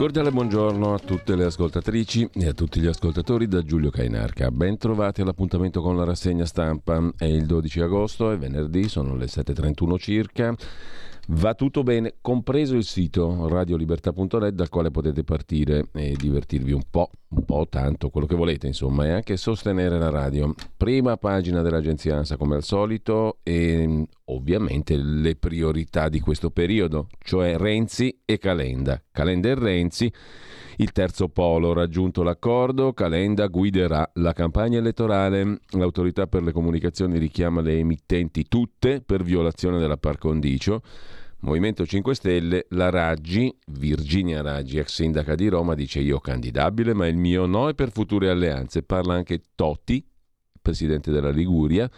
Cordiale buongiorno a tutte le ascoltatrici e a tutti gli ascoltatori da Giulio Cainarca. Ben trovati all'appuntamento con la rassegna stampa. È il 12 agosto, è venerdì, sono le 7.31 circa. Va tutto bene, compreso il sito radiolibertà.net dal quale potete partire e divertirvi un po', un po' tanto, quello che volete insomma, e anche sostenere la radio. Prima pagina dell'agenzia ANSA come al solito e ovviamente le priorità di questo periodo, cioè Renzi e Calenda. Calenda e Renzi, il terzo polo, raggiunto l'accordo, Calenda guiderà la campagna elettorale. L'autorità per le comunicazioni richiama le emittenti tutte per violazione della par condicio. Movimento 5 Stelle, la Raggi, Virginia Raggi, ex sindaca di Roma, dice io candidabile, ma il mio no è per future alleanze. Parla anche Totti, presidente della Liguria,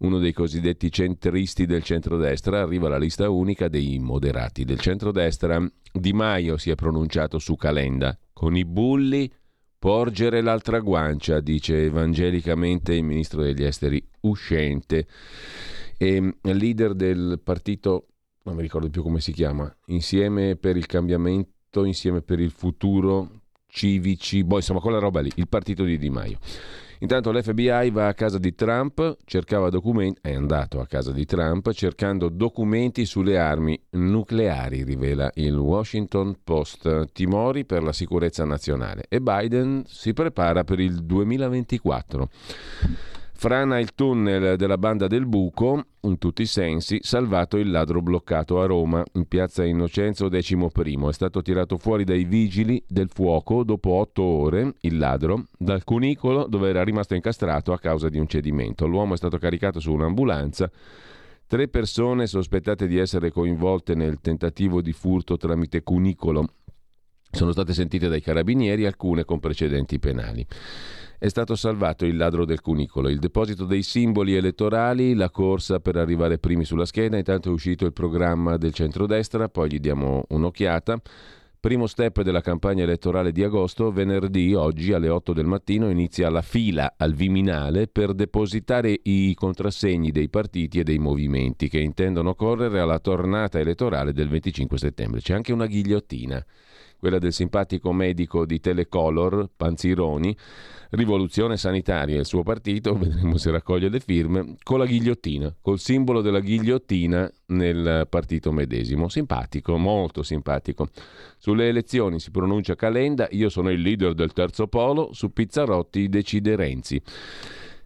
uno dei cosiddetti centristi del centrodestra, arriva alla lista unica dei moderati del centrodestra. Di Maio si è pronunciato su Calenda, con i bulli porgere l'altra guancia, dice evangelicamente il ministro degli esteri uscente. E leader del partito non mi ricordo più come si chiama, Insieme per il cambiamento, Insieme per il futuro, civici, boh, insomma quella roba lì, il partito di Di Maio. Intanto l'FBI va a casa di Trump, cercava documenti, è andato a casa di Trump cercando documenti sulle armi nucleari, rivela il Washington Post, timori per la sicurezza nazionale e Biden si prepara per il 2024. Frana il tunnel della banda del buco, in tutti i sensi, salvato il ladro bloccato a Roma, in piazza Innocenzo XI. È stato tirato fuori dai vigili del fuoco dopo otto ore, il ladro, dal cunicolo dove era rimasto incastrato a causa di un cedimento. L'uomo è stato caricato su un'ambulanza. Tre persone sospettate di essere coinvolte nel tentativo di furto tramite cunicolo sono state sentite dai carabinieri, alcune con precedenti penali è stato salvato il ladro del cunicolo, il deposito dei simboli elettorali, la corsa per arrivare primi sulla scheda, intanto è uscito il programma del centrodestra, poi gli diamo un'occhiata. Primo step della campagna elettorale di agosto, venerdì, oggi alle 8 del mattino, inizia la fila al Viminale per depositare i contrassegni dei partiti e dei movimenti che intendono correre alla tornata elettorale del 25 settembre. C'è anche una ghigliottina quella del simpatico medico di Telecolor, Panzironi, Rivoluzione Sanitaria e il suo partito, vedremo se raccoglie le firme, con la ghigliottina, col simbolo della ghigliottina nel partito medesimo. Simpatico, molto simpatico. Sulle elezioni si pronuncia Calenda, io sono il leader del terzo polo, su Pizzarotti decide Renzi.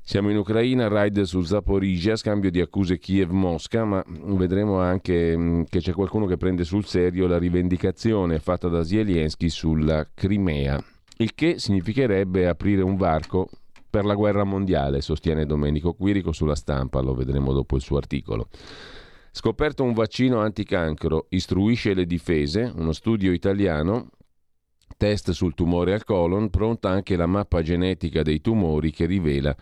Siamo in Ucraina, raid su Zaporizhia, scambio di accuse Kiev-Mosca, ma vedremo anche mm, che c'è qualcuno che prende sul serio la rivendicazione fatta da Zelensky sulla Crimea, il che significherebbe aprire un varco per la guerra mondiale, sostiene Domenico Quirico sulla stampa, lo vedremo dopo il suo articolo. Scoperto un vaccino anticancro, istruisce le difese, uno studio italiano, test sul tumore al colon, pronta anche la mappa genetica dei tumori che rivela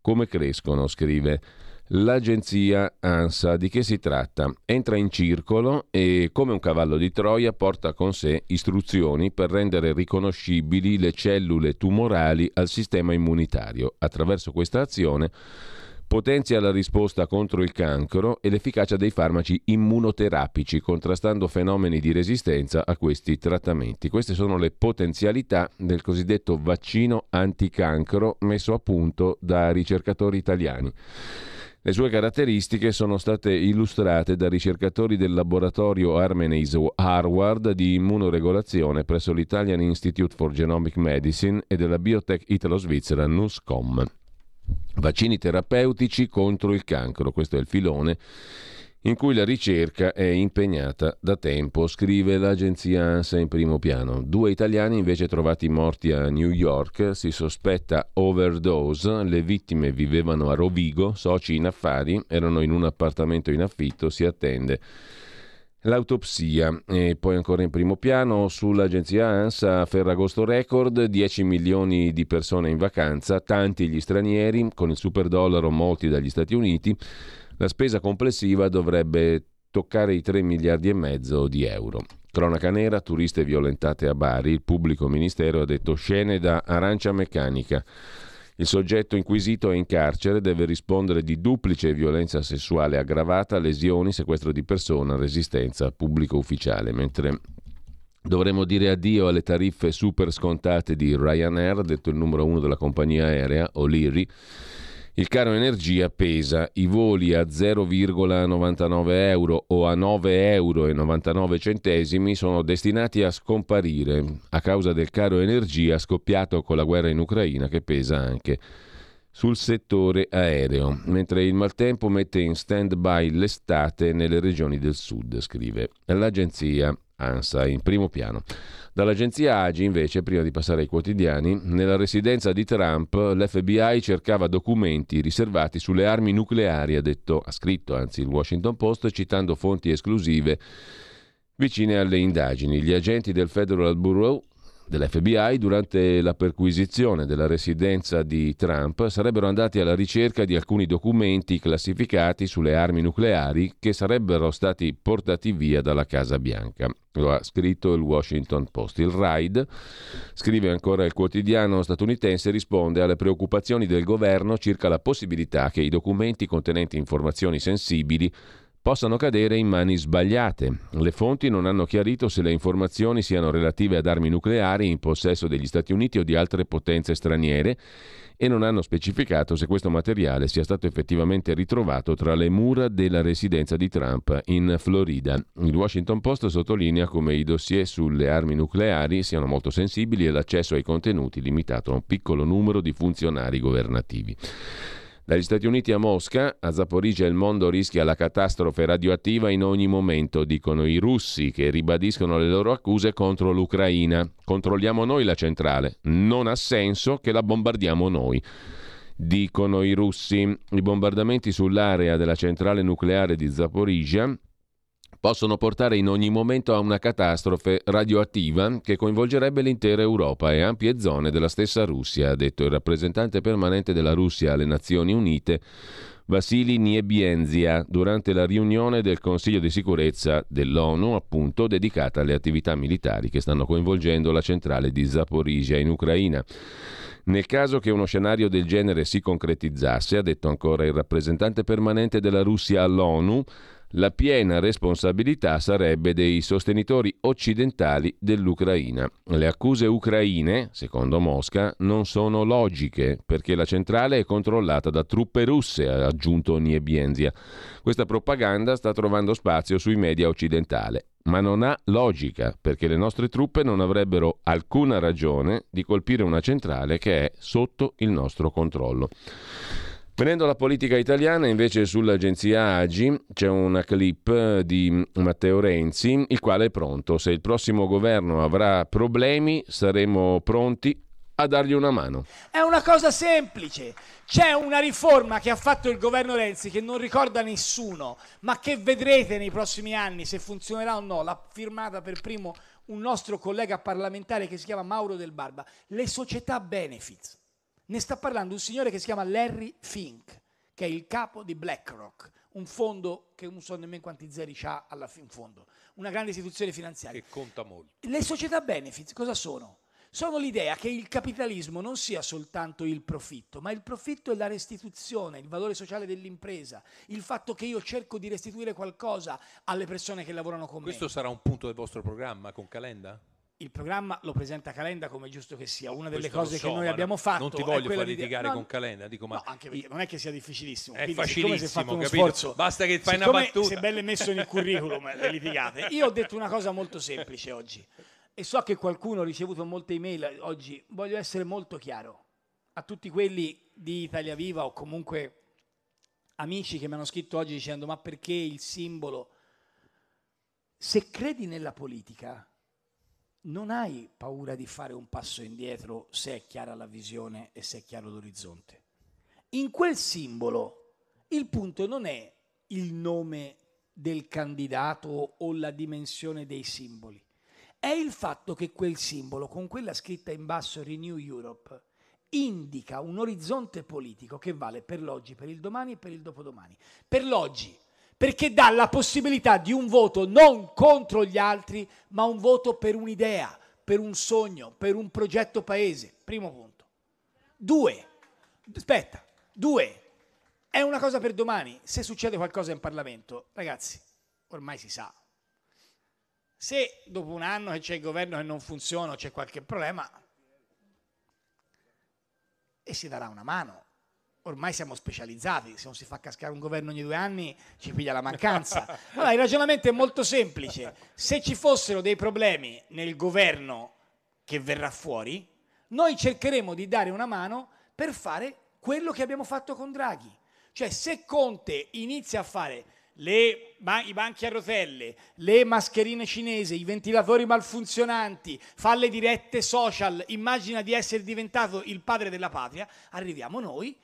come crescono, scrive l'agenzia ANSA. Di che si tratta? Entra in circolo e, come un cavallo di Troia, porta con sé istruzioni per rendere riconoscibili le cellule tumorali al sistema immunitario. Attraverso questa azione potenzia la risposta contro il cancro e l'efficacia dei farmaci immunoterapici, contrastando fenomeni di resistenza a questi trattamenti. Queste sono le potenzialità del cosiddetto vaccino anticancro messo a punto da ricercatori italiani. Le sue caratteristiche sono state illustrate da ricercatori del laboratorio Armenis Harvard di immunoregolazione presso l'Italian Institute for Genomic Medicine e della biotech italo-svizzera NUSCOM. Vaccini terapeutici contro il cancro, questo è il filone in cui la ricerca è impegnata da tempo, scrive l'agenzia ANSA in primo piano. Due italiani invece trovati morti a New York, si sospetta overdose, le vittime vivevano a Rovigo, soci in affari, erano in un appartamento in affitto, si attende l'autopsia. E poi ancora in primo piano sull'agenzia ANSA Ferragosto Record, 10 milioni di persone in vacanza, tanti gli stranieri, con il super dollaro molti dagli Stati Uniti. La spesa complessiva dovrebbe toccare i 3 miliardi e mezzo di euro. Cronaca nera, turiste violentate a Bari, il pubblico ministero ha detto scene da arancia meccanica. Il soggetto inquisito è in carcere, deve rispondere di duplice violenza sessuale aggravata, lesioni, sequestro di persona, resistenza pubblico ufficiale, mentre dovremmo dire addio alle tariffe super scontate di Ryanair, detto il numero uno della compagnia aerea, O'Leary, il caro energia pesa, i voli a 0,99 euro o a 9,99 euro sono destinati a scomparire. A causa del caro energia scoppiato con la guerra in Ucraina che pesa anche sul settore aereo, mentre il maltempo mette in stand-by l'estate nelle regioni del sud, scrive l'agenzia ANSA in primo piano. Dall'agenzia AGI, invece, prima di passare ai quotidiani, nella residenza di Trump l'FBI cercava documenti riservati sulle armi nucleari, ha, detto, ha scritto anzi il Washington Post, citando fonti esclusive vicine alle indagini. Gli agenti del Federal Bureau dell'FBI durante la perquisizione della residenza di Trump sarebbero andati alla ricerca di alcuni documenti classificati sulle armi nucleari che sarebbero stati portati via dalla Casa Bianca. Lo ha scritto il Washington Post. Il RAID, scrive ancora il quotidiano statunitense, risponde alle preoccupazioni del governo circa la possibilità che i documenti contenenti informazioni sensibili possano cadere in mani sbagliate. Le fonti non hanno chiarito se le informazioni siano relative ad armi nucleari in possesso degli Stati Uniti o di altre potenze straniere e non hanno specificato se questo materiale sia stato effettivamente ritrovato tra le mura della residenza di Trump in Florida. Il Washington Post sottolinea come i dossier sulle armi nucleari siano molto sensibili e l'accesso ai contenuti limitato a un piccolo numero di funzionari governativi. Dagli Stati Uniti a Mosca, a Zaporizia il mondo rischia la catastrofe radioattiva in ogni momento, dicono i russi che ribadiscono le loro accuse contro l'Ucraina. Controlliamo noi la centrale, non ha senso che la bombardiamo noi. Dicono i russi. I bombardamenti sull'area della centrale nucleare di Zaporizia possono portare in ogni momento a una catastrofe radioattiva che coinvolgerebbe l'intera Europa e ampie zone della stessa Russia, ha detto il rappresentante permanente della Russia alle Nazioni Unite. Vasili Niebienzia durante la riunione del Consiglio di sicurezza dell'ONU, appunto dedicata alle attività militari che stanno coinvolgendo la centrale di Zaporizhia in Ucraina. Nel caso che uno scenario del genere si concretizzasse, ha detto ancora il rappresentante permanente della Russia all'ONU, la piena responsabilità sarebbe dei sostenitori occidentali dell'Ucraina. Le accuse ucraine, secondo Mosca, non sono logiche perché la centrale è controllata da truppe russe, ha aggiunto Niebienzia. Questa propaganda sta trovando spazio sui media occidentali, ma non ha logica perché le nostre truppe non avrebbero alcuna ragione di colpire una centrale che è sotto il nostro controllo. Venendo alla politica italiana, invece sull'agenzia Agi c'è una clip di Matteo Renzi, il quale è pronto. Se il prossimo governo avrà problemi, saremo pronti a dargli una mano. È una cosa semplice. C'è una riforma che ha fatto il governo Renzi che non ricorda nessuno, ma che vedrete nei prossimi anni se funzionerà o no. L'ha firmata per primo un nostro collega parlamentare che si chiama Mauro Del Barba. Le società benefits ne sta parlando un signore che si chiama Larry Fink, che è il capo di BlackRock, un fondo che non so nemmeno quanti zeri ha alla fin fondo, una grande istituzione finanziaria. Che conta molto. Le società benefits cosa sono? Sono l'idea che il capitalismo non sia soltanto il profitto, ma il profitto è la restituzione, il valore sociale dell'impresa, il fatto che io cerco di restituire qualcosa alle persone che lavorano con Questo me. Questo sarà un punto del vostro programma con Calenda? Il programma lo presenta Calenda come giusto che sia. Una delle Questo cose so, che noi abbiamo fatto Non ti voglio far di- litigare no, con Calenda, dico, ma No, anche perché non è che sia difficilissimo. È facilissimo, capito? sforzo, Basta che fai una battuta. Si è bello messo nel curriculum le litigate. Io ho detto una cosa molto semplice oggi e so che qualcuno ha ricevuto molte email oggi. Voglio essere molto chiaro a tutti quelli di Italia Viva o comunque amici che mi hanno scritto oggi dicendo ma perché il simbolo? Se credi nella politica, non hai paura di fare un passo indietro se è chiara la visione e se è chiaro l'orizzonte. In quel simbolo il punto non è il nome del candidato o la dimensione dei simboli, è il fatto che quel simbolo, con quella scritta in basso Renew Europe, indica un orizzonte politico che vale per l'oggi, per il domani e per il dopodomani. Per l'oggi, perché dà la possibilità di un voto non contro gli altri, ma un voto per un'idea, per un sogno, per un progetto paese. Primo punto. Due, aspetta, due, è una cosa per domani. Se succede qualcosa in Parlamento, ragazzi, ormai si sa. Se dopo un anno che c'è il governo che non funziona o c'è qualche problema, e si darà una mano. Ormai siamo specializzati, se non si fa cascare un governo ogni due anni ci piglia la mancanza. Allora, il ragionamento è molto semplice. Se ci fossero dei problemi nel governo che verrà fuori, noi cercheremo di dare una mano per fare quello che abbiamo fatto con Draghi. Cioè, se Conte inizia a fare le ba- i banchi a rotelle, le mascherine cinesi, i ventilatori malfunzionanti, fa le dirette social, immagina di essere diventato il padre della patria, arriviamo noi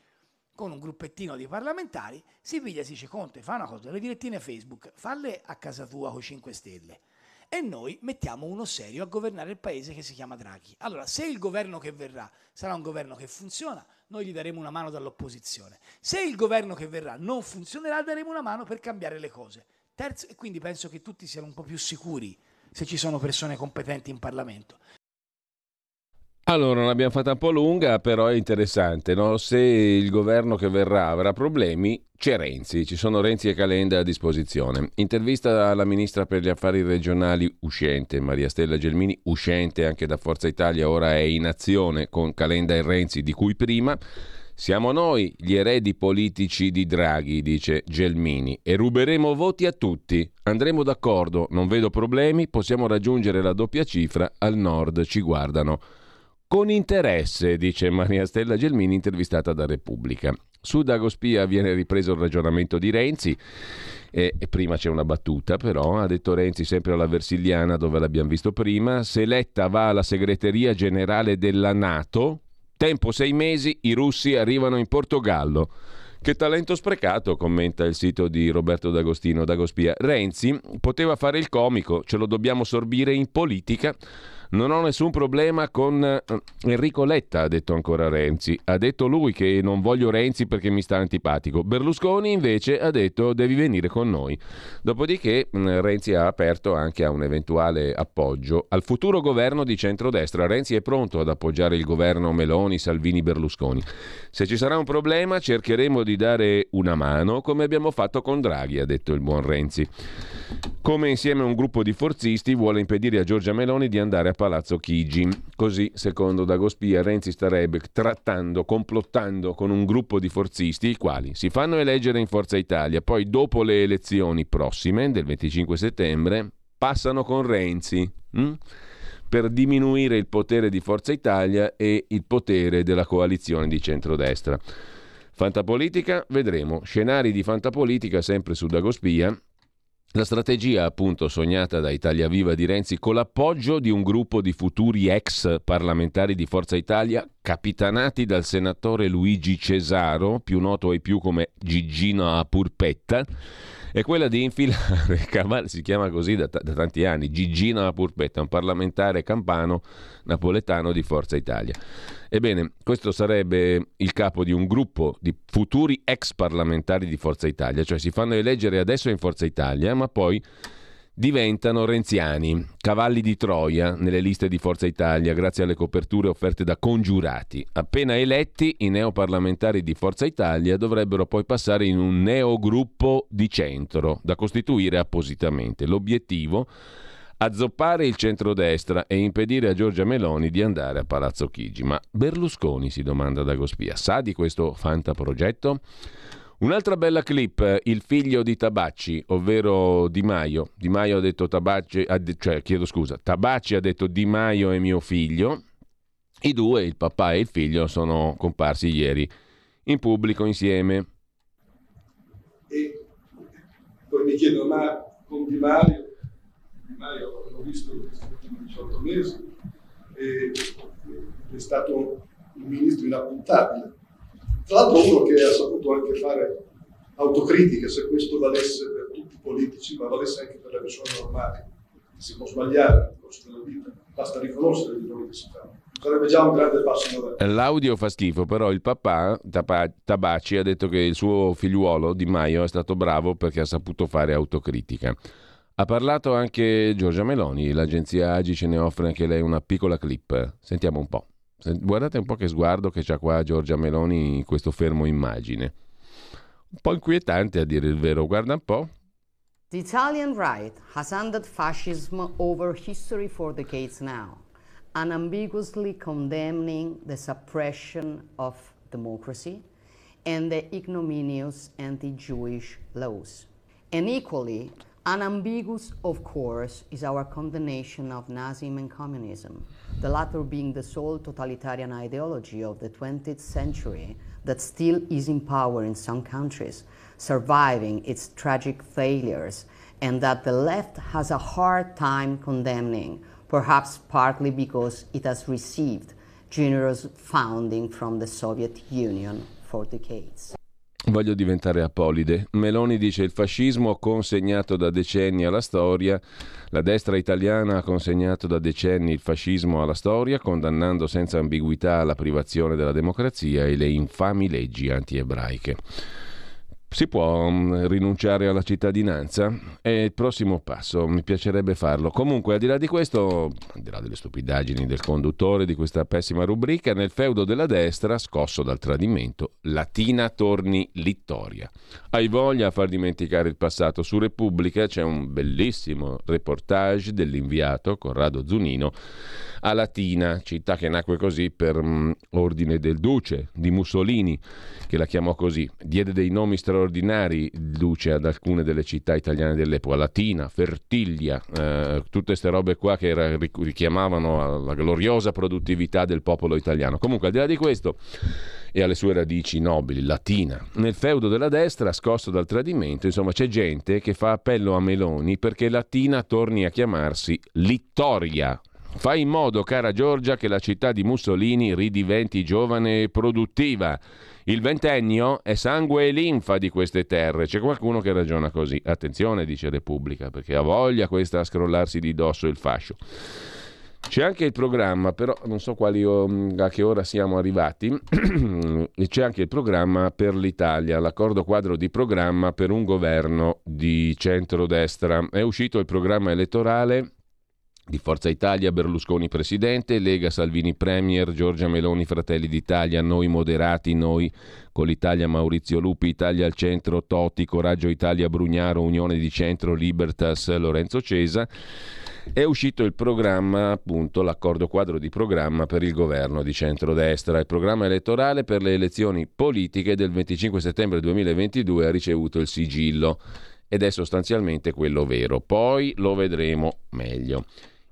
con un gruppettino di parlamentari, si piglia e si dice Conte, fa una cosa, le direttine Facebook, falle a casa tua con 5 Stelle. E noi mettiamo uno serio a governare il paese che si chiama Draghi. Allora, se il governo che verrà sarà un governo che funziona, noi gli daremo una mano dall'opposizione. Se il governo che verrà non funzionerà, daremo una mano per cambiare le cose. Terzo, e quindi penso che tutti siano un po' più sicuri se ci sono persone competenti in Parlamento. Allora, l'abbiamo fatta un po' lunga, però è interessante. No? Se il governo che verrà avrà problemi, c'è Renzi, ci sono Renzi e Calenda a disposizione. Intervista alla ministra per gli affari regionali uscente, Maria Stella Gelmini, uscente anche da Forza Italia, ora è in azione con Calenda e Renzi, di cui prima. Siamo noi gli eredi politici di Draghi, dice Gelmini, e ruberemo voti a tutti. Andremo d'accordo, non vedo problemi, possiamo raggiungere la doppia cifra, al nord ci guardano. Con interesse, dice Maria Stella Gelmini, intervistata da Repubblica. Su Dagospia viene ripreso il ragionamento di Renzi. E, prima c'è una battuta, però, ha detto Renzi sempre alla Versiliana, dove l'abbiamo visto prima. Se Letta va alla segreteria generale della Nato, tempo sei mesi, i russi arrivano in Portogallo. Che talento sprecato, commenta il sito di Roberto D'Agostino Dagospia. Renzi poteva fare il comico, ce lo dobbiamo sorbire in politica. Non ho nessun problema con eh, Enrico Letta, ha detto ancora Renzi. Ha detto lui che non voglio Renzi perché mi sta antipatico. Berlusconi invece ha detto devi venire con noi. Dopodiché mh, Renzi ha aperto anche a un eventuale appoggio al futuro governo di centrodestra. Renzi è pronto ad appoggiare il governo Meloni, Salvini, Berlusconi. Se ci sarà un problema cercheremo di dare una mano come abbiamo fatto con Draghi, ha detto il buon Renzi. Come insieme a un gruppo di forzisti vuole impedire a Giorgia Meloni di andare a Palazzo Chigi. Così, secondo Dagospia, Renzi starebbe trattando, complottando con un gruppo di forzisti, i quali si fanno eleggere in Forza Italia, poi dopo le elezioni prossime, del 25 settembre, passano con Renzi. hm? per diminuire il potere di Forza Italia e il potere della coalizione di centrodestra. Fantapolitica, vedremo. Scenari di fantapolitica sempre su Dagospia. La strategia appunto sognata da Italia Viva di Renzi con l'appoggio di un gruppo di futuri ex parlamentari di Forza Italia capitanati dal senatore Luigi Cesaro, più noto ai più come Gigino a Purpetta, è quella di infilare, si chiama così da, da tanti anni, Gigino a Purpetta, un parlamentare campano napoletano di Forza Italia. Ebbene, questo sarebbe il capo di un gruppo di futuri ex parlamentari di Forza Italia, cioè si fanno eleggere adesso in Forza Italia, ma poi diventano renziani, cavalli di Troia nelle liste di Forza Italia grazie alle coperture offerte da congiurati. Appena eletti, i neoparlamentari di Forza Italia dovrebbero poi passare in un neogruppo di centro da costituire appositamente. L'obiettivo azzoppare il centrodestra e impedire a Giorgia Meloni di andare a Palazzo Chigi. Ma Berlusconi, si domanda Dagospia, sa di questo fantaprogetto? Un'altra bella clip, il figlio di Tabacci, ovvero Di Maio. Di Maio ha detto Tabacci, cioè chiedo scusa, Tabacci ha detto Di Maio è mio figlio. I due, il papà e il figlio, sono comparsi ieri in pubblico insieme. E poi mi chiedo, ma con Di Maio Maio l'ho visto questi ultimi 18 mesi, è stato un ministro inappuntabile. Tra l'altro uno che ha saputo anche fare autocritica, se questo valesse per tutti i politici, ma valesse anche per le persone normali. Si può sbagliare nel corso della vita, basta riconoscere gli errori che si fanno. Sarebbe già un grande passo in. L'audio fa schifo, però il papà Tabaci ha detto che il suo figliuolo Di Maio è stato bravo perché ha saputo fare autocritica. Ha parlato anche Giorgia Meloni, l'agenzia Agi ce ne offre anche lei una piccola clip. Sentiamo un po'. Guardate un po' che sguardo che c'ha qua Giorgia Meloni in questo fermo immagine. Un po' inquietante a dire il vero, guarda un po'. The Italian right has ended fascism over history for decades now, unambiguously condemning the suppression of democracy and the ignominious anti-Jewish laws. And equally, Unambiguous, of course, is our condemnation of Nazism and communism, the latter being the sole totalitarian ideology of the 20th century that still is in power in some countries, surviving its tragic failures, and that the left has a hard time condemning, perhaps partly because it has received generous funding from the Soviet Union for decades. Voglio diventare apolide. Meloni dice il fascismo consegnato da decenni alla storia, la destra italiana ha consegnato da decenni il fascismo alla storia, condannando senza ambiguità la privazione della democrazia e le infami leggi antiebraiche. Si può mm, rinunciare alla cittadinanza? È il prossimo passo, mi piacerebbe farlo. Comunque, al di là di questo, al di là delle stupidaggini del conduttore di questa pessima rubrica, nel feudo della destra, scosso dal tradimento, Latina torni Littoria. Hai voglia a far dimenticare il passato? Su Repubblica c'è un bellissimo reportage dell'inviato Corrado Zunino a Latina, città che nacque così per um, ordine del duce di Mussolini, che la chiamò così. Diede dei nomi straordinari il duce ad alcune delle città italiane dell'epoca, Latina, Fertiglia, eh, tutte queste robe qua che era, richiamavano la gloriosa produttività del popolo italiano. Comunque, al di là di questo e alle sue radici nobili, latina. Nel feudo della destra, scosso dal tradimento, insomma, c'è gente che fa appello a Meloni perché Latina torni a chiamarsi Littoria, Fai in modo, cara Giorgia, che la città di Mussolini ridiventi giovane e produttiva. Il ventennio è sangue e linfa di queste terre. C'è qualcuno che ragiona così. Attenzione, dice Repubblica, perché ha voglia questa a scrollarsi di dosso il fascio. C'è anche il programma, però non so quali, a che ora siamo arrivati. C'è anche il programma per l'Italia, l'accordo quadro di programma per un governo di centrodestra. È uscito il programma elettorale di Forza Italia Berlusconi Presidente, Lega Salvini Premier, Giorgia Meloni Fratelli d'Italia, Noi Moderati, Noi con l'Italia Maurizio Lupi, Italia al centro, Totti, Coraggio Italia Brugnaro, Unione di Centro, Libertas, Lorenzo Cesa. È uscito il programma, appunto, l'accordo quadro di programma per il governo di centrodestra. Il programma elettorale per le elezioni politiche del 25 settembre 2022 ha ricevuto il sigillo ed è sostanzialmente quello vero. Poi lo vedremo meglio.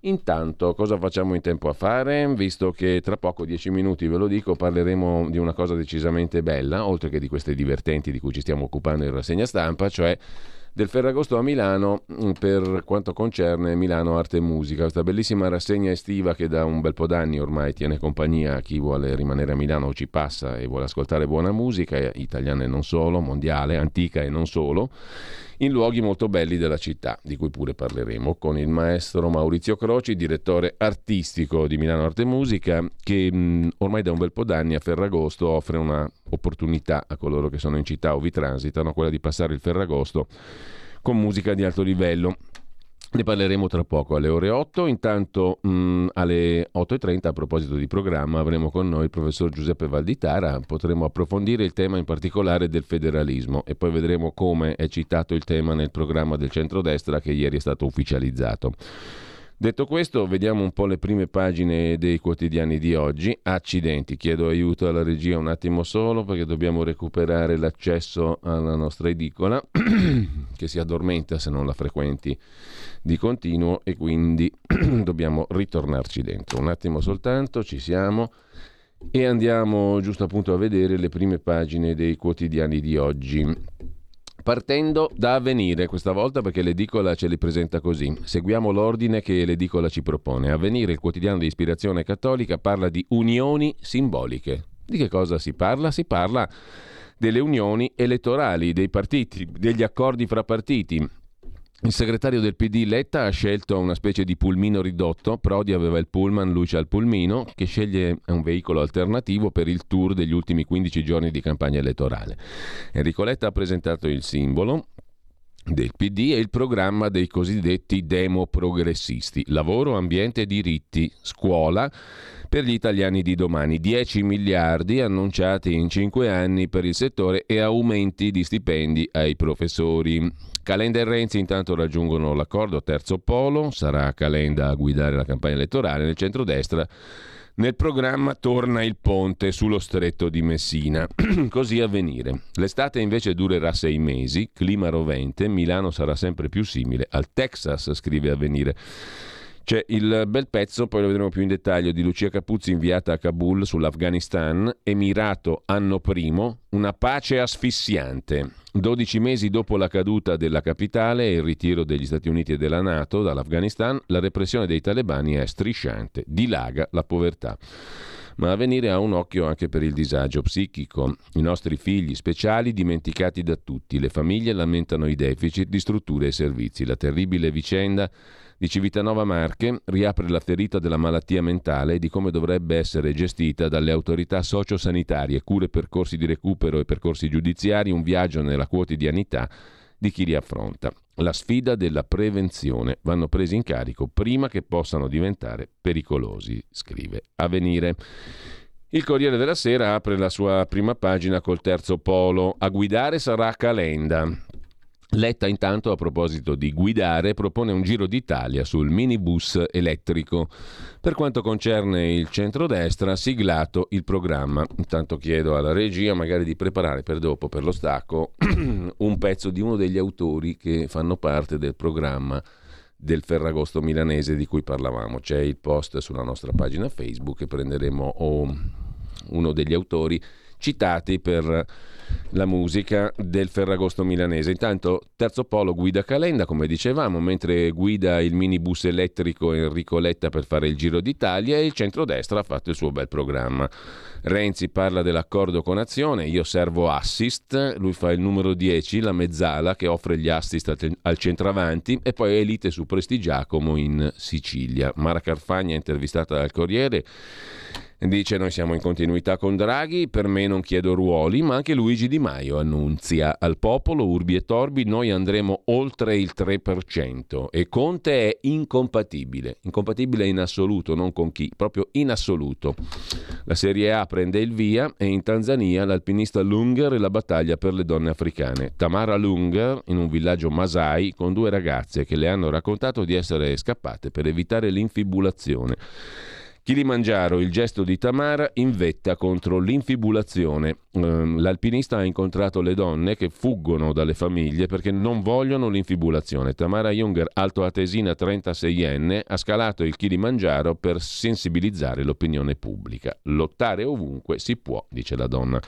Intanto, cosa facciamo in tempo a fare? Visto che tra poco, dieci minuti ve lo dico, parleremo di una cosa decisamente bella, oltre che di queste divertenti di cui ci stiamo occupando in rassegna stampa, cioè del Ferragosto a Milano mm, per quanto concerne Milano Arte e Musica, questa bellissima rassegna estiva che da un bel po' d'anni ormai tiene compagnia a chi vuole rimanere a Milano o ci passa e vuole ascoltare buona musica, italiana e non solo, mondiale, antica e non solo in luoghi molto belli della città, di cui pure parleremo, con il maestro Maurizio Croci, direttore artistico di Milano Arte e Musica, che mh, ormai da un bel po' d'anni a Ferragosto offre un'opportunità a coloro che sono in città o vi transitano, quella di passare il Ferragosto con musica di alto livello. Ne parleremo tra poco alle ore 8, intanto mh, alle 8.30 a proposito di programma avremo con noi il professor Giuseppe Valditara, potremo approfondire il tema in particolare del federalismo e poi vedremo come è citato il tema nel programma del centrodestra che ieri è stato ufficializzato. Detto questo, vediamo un po' le prime pagine dei quotidiani di oggi. Accidenti, chiedo aiuto alla regia un attimo solo perché dobbiamo recuperare l'accesso alla nostra edicola che si addormenta se non la frequenti di continuo e quindi dobbiamo ritornarci dentro. Un attimo soltanto, ci siamo e andiamo giusto appunto a vedere le prime pagine dei quotidiani di oggi partendo da Avvenire questa volta perché l'edicola ce li presenta così. Seguiamo l'ordine che l'edicola ci propone. Avvenire, il quotidiano di ispirazione cattolica, parla di unioni simboliche. Di che cosa si parla? Si parla delle unioni elettorali, dei partiti, degli accordi fra partiti. Il segretario del PD Letta ha scelto una specie di pulmino ridotto, Prodi aveva il pullman, lui c'ha il pulmino, che sceglie un veicolo alternativo per il tour degli ultimi 15 giorni di campagna elettorale. Enrico Letta ha presentato il simbolo, del PD e il programma dei cosiddetti demo progressisti, lavoro, ambiente, diritti, scuola per gli italiani di domani. 10 miliardi annunciati in 5 anni per il settore e aumenti di stipendi ai professori. Calenda e Renzi intanto raggiungono l'accordo terzo polo, sarà Calenda a guidare la campagna elettorale nel centrodestra. Nel programma torna il ponte sullo stretto di Messina, così a venire. L'estate invece durerà sei mesi, clima rovente, Milano sarà sempre più simile al Texas, scrive a venire. C'è il bel pezzo, poi lo vedremo più in dettaglio, di Lucia Capuzzi inviata a Kabul sull'Afghanistan, Emirato anno primo, una pace asfissiante. 12 mesi dopo la caduta della capitale e il ritiro degli Stati Uniti e della Nato dall'Afghanistan, la repressione dei talebani è strisciante, dilaga la povertà ma a venire ha un occhio anche per il disagio psichico. I nostri figli speciali dimenticati da tutti, le famiglie lamentano i deficit di strutture e servizi. La terribile vicenda di Civitanova Marche riapre la ferita della malattia mentale e di come dovrebbe essere gestita dalle autorità sociosanitarie, cure, percorsi di recupero e percorsi giudiziari, un viaggio nella quotidianità di chi li affronta. La sfida della prevenzione vanno presi in carico prima che possano diventare pericolosi, scrive Avvenire. Il Corriere della Sera apre la sua prima pagina col terzo polo. A guidare sarà Calenda. Letta intanto a proposito di guidare propone un giro d'Italia sul minibus elettrico. Per quanto concerne il centrodestra, siglato il programma. Intanto chiedo alla regia magari di preparare per dopo, per lo stacco, un pezzo di uno degli autori che fanno parte del programma del Ferragosto milanese di cui parlavamo. C'è il post sulla nostra pagina Facebook e prenderemo oh, uno degli autori citati per la musica del Ferragosto milanese. Intanto Terzo Polo guida Calenda, come dicevamo, mentre guida il minibus elettrico Enrico Letta per fare il Giro d'Italia e il centrodestra ha fatto il suo bel programma. Renzi parla dell'accordo con Azione, io servo assist, lui fa il numero 10, la mezzala che offre gli assist al centravanti e poi Elite su Prestigiacomo in Sicilia. Mara Carfagna intervistata dal Corriere Dice noi siamo in continuità con Draghi, per me non chiedo ruoli, ma anche Luigi Di Maio annunzia al popolo, urbi e torbi, noi andremo oltre il 3% e Conte è incompatibile, incompatibile in assoluto, non con chi, proprio in assoluto. La Serie A prende il via e in Tanzania l'alpinista Lunger e la battaglia per le donne africane. Tamara Lunger in un villaggio Masai con due ragazze che le hanno raccontato di essere scappate per evitare l'infibulazione. Kilimangiaro, il gesto di Tamara in vetta contro l'infibulazione. Ehm, l'alpinista ha incontrato le donne che fuggono dalle famiglie perché non vogliono l'infibulazione. Tamara Junger, altoatesina 36enne, ha scalato il Kilimangiaro per sensibilizzare l'opinione pubblica. Lottare ovunque si può, dice la donna.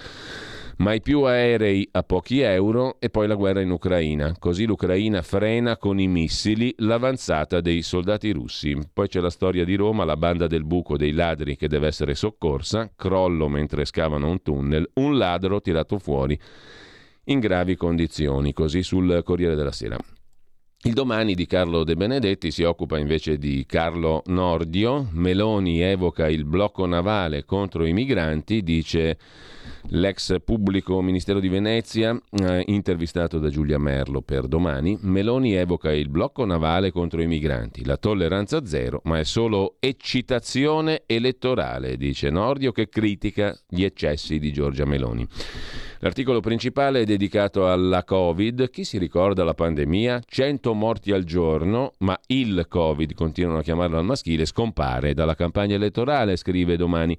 Mai più aerei a pochi euro e poi la guerra in Ucraina. Così l'Ucraina frena con i missili l'avanzata dei soldati russi. Poi c'è la storia di Roma, la banda del buco dei ladri che deve essere soccorsa, crollo mentre scavano un tunnel, un ladro tirato fuori in gravi condizioni, così sul Corriere della Sera. Il domani di Carlo De Benedetti si occupa invece di Carlo Nordio. Meloni evoca il blocco navale contro i migranti, dice l'ex pubblico ministero di Venezia, eh, intervistato da Giulia Merlo per domani. Meloni evoca il blocco navale contro i migranti, la tolleranza zero, ma è solo eccitazione elettorale, dice Nordio che critica gli eccessi di Giorgia Meloni. L'articolo principale è dedicato alla Covid. Chi si ricorda la pandemia? 100 morti al giorno, ma il Covid, continuano a chiamarlo al maschile, scompare dalla campagna elettorale, scrive domani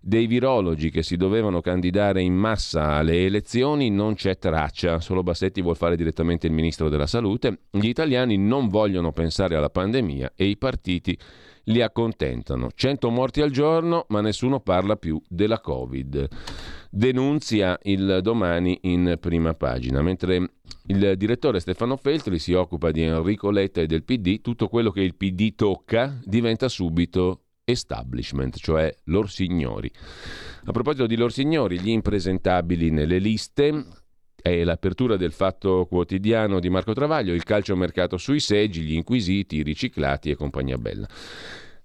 dei virologi che si dovevano candidare in massa alle elezioni non c'è traccia, solo Bassetti vuol fare direttamente il ministro della salute, gli italiani non vogliono pensare alla pandemia e i partiti li accontentano. 100 morti al giorno, ma nessuno parla più della Covid. Denunzia il domani in prima pagina, mentre il direttore Stefano Feltri si occupa di Enrico Letta e del PD, tutto quello che il PD tocca diventa subito establishment, cioè lor signori. A proposito di lor signori, gli impresentabili nelle liste, è l'apertura del fatto quotidiano di Marco Travaglio, il calciomercato sui seggi, gli inquisiti, i riciclati e compagnia bella.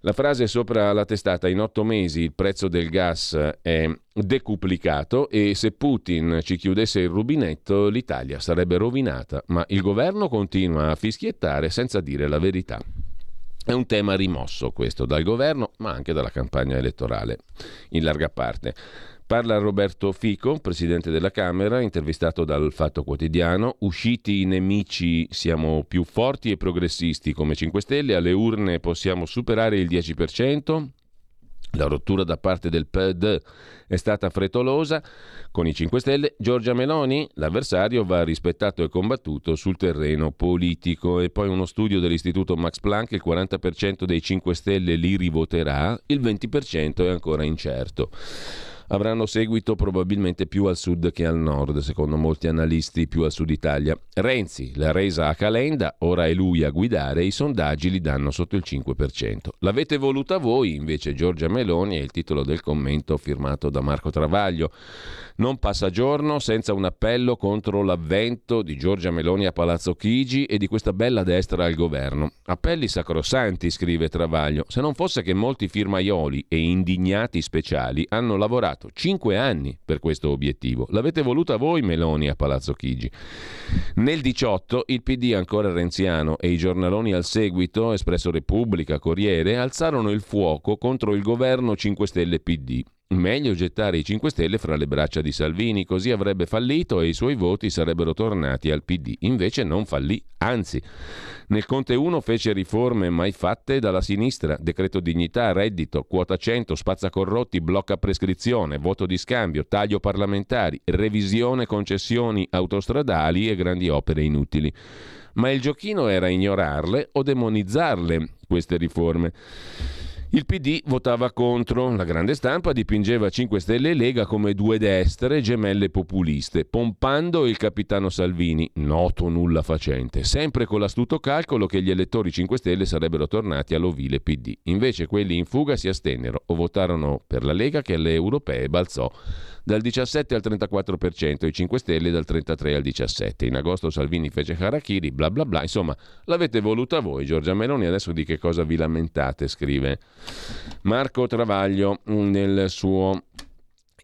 La frase sopra la testata, in otto mesi il prezzo del gas è decuplicato e se Putin ci chiudesse il rubinetto l'Italia sarebbe rovinata, ma il governo continua a fischiettare senza dire la verità. È un tema rimosso questo dal governo, ma anche dalla campagna elettorale, in larga parte. Parla Roberto Fico, presidente della Camera, intervistato dal Fatto Quotidiano. Usciti i nemici siamo più forti e progressisti come 5 Stelle, alle urne possiamo superare il 10%, la rottura da parte del PD è stata frettolosa. Con i 5 Stelle, Giorgia Meloni, l'avversario va rispettato e combattuto sul terreno politico. E poi uno studio dell'Istituto Max Planck, il 40% dei 5 Stelle li rivoterà, il 20% è ancora incerto avranno seguito probabilmente più al sud che al nord, secondo molti analisti più al sud Italia. Renzi l'ha resa a Calenda, ora è lui a guidare, i sondaggi li danno sotto il 5%. L'avete voluta voi, invece Giorgia Meloni, è il titolo del commento firmato da Marco Travaglio. Non passa giorno senza un appello contro l'avvento di Giorgia Meloni a Palazzo Chigi e di questa bella destra al governo. Appelli sacrosanti, scrive Travaglio, se non fosse che molti firmaioli e indignati speciali hanno lavorato cinque anni per questo obiettivo. L'avete voluta voi Meloni a Palazzo Chigi. Nel 18 il PD ancora renziano e i giornaloni al seguito, Espresso Repubblica, Corriere, alzarono il fuoco contro il governo 5 Stelle PD. Meglio gettare i 5 Stelle fra le braccia di Salvini, così avrebbe fallito e i suoi voti sarebbero tornati al PD. Invece non fallì, anzi. Nel Conte 1 fece riforme mai fatte dalla sinistra, decreto dignità, reddito, quota 100, spazza corrotti, blocca prescrizione, voto di scambio, taglio parlamentari, revisione concessioni autostradali e grandi opere inutili. Ma il giochino era ignorarle o demonizzarle queste riforme. Il PD votava contro, la grande stampa dipingeva 5 Stelle e Lega come due destre gemelle populiste, pompando il capitano Salvini, noto nulla facente, sempre con l'astuto calcolo che gli elettori 5 Stelle sarebbero tornati all'ovile PD. Invece quelli in fuga si astennero o votarono per la Lega che alle europee balzò dal 17 al 34%, i 5 Stelle dal 33 al 17. In agosto Salvini fece Harakiri, bla bla bla. Insomma, l'avete voluta voi, Giorgia Meloni, adesso di che cosa vi lamentate, scrive Marco Travaglio nel suo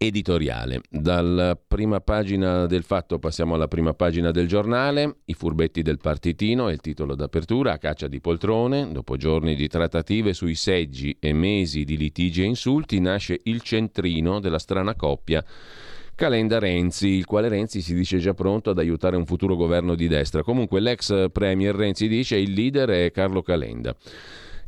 editoriale. Dalla prima pagina del fatto passiamo alla prima pagina del giornale. I furbetti del partitino è il titolo d'apertura, a caccia di poltrone. Dopo giorni di trattative sui seggi e mesi di litigi e insulti, nasce il centrino della strana coppia. Calenda Renzi, il quale Renzi si dice già pronto ad aiutare un futuro governo di destra. Comunque l'ex premier Renzi dice il leader è Carlo Calenda.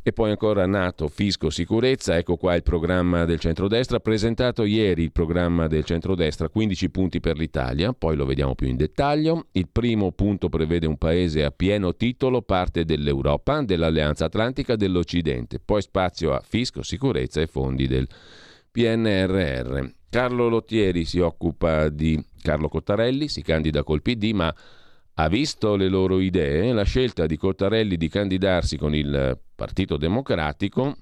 E poi ancora NATO, fisco, sicurezza, ecco qua il programma del centrodestra, presentato ieri il programma del centrodestra, 15 punti per l'Italia, poi lo vediamo più in dettaglio. Il primo punto prevede un paese a pieno titolo parte dell'Europa, dell'Alleanza Atlantica, dell'Occidente, poi spazio a fisco, sicurezza e fondi del PNRR. Carlo Lottieri si occupa di Carlo Cottarelli, si candida col PD, ma ha visto le loro idee, la scelta di Cottarelli di candidarsi con il Partito Democratico,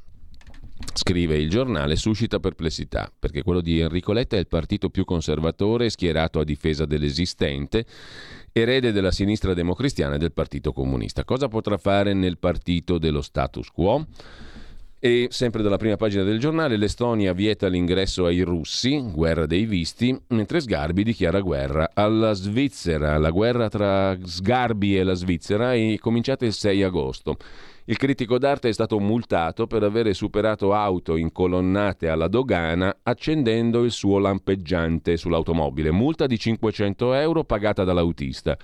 scrive il giornale, suscita perplessità, perché quello di Enrico Letta è il partito più conservatore schierato a difesa dell'esistente, erede della sinistra democristiana e del Partito Comunista. Cosa potrà fare nel partito dello status quo? E sempre dalla prima pagina del giornale, l'Estonia vieta l'ingresso ai russi, guerra dei visti, mentre Sgarbi dichiara guerra alla Svizzera. La guerra tra Sgarbi e la Svizzera è cominciata il 6 agosto. Il critico d'arte è stato multato per avere superato auto incolonnate alla dogana accendendo il suo lampeggiante sull'automobile. Multa di 500 euro pagata dall'autista.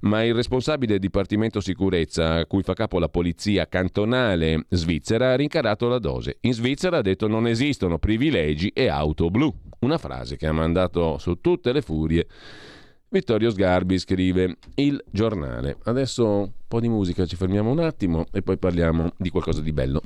Ma il responsabile Dipartimento Sicurezza, a cui fa capo la polizia cantonale svizzera, ha rincarato la dose. In Svizzera ha detto non esistono privilegi e auto blu. Una frase che ha mandato su tutte le furie Vittorio Sgarbi scrive Il giornale. Adesso un po' di musica, ci fermiamo un attimo e poi parliamo di qualcosa di bello.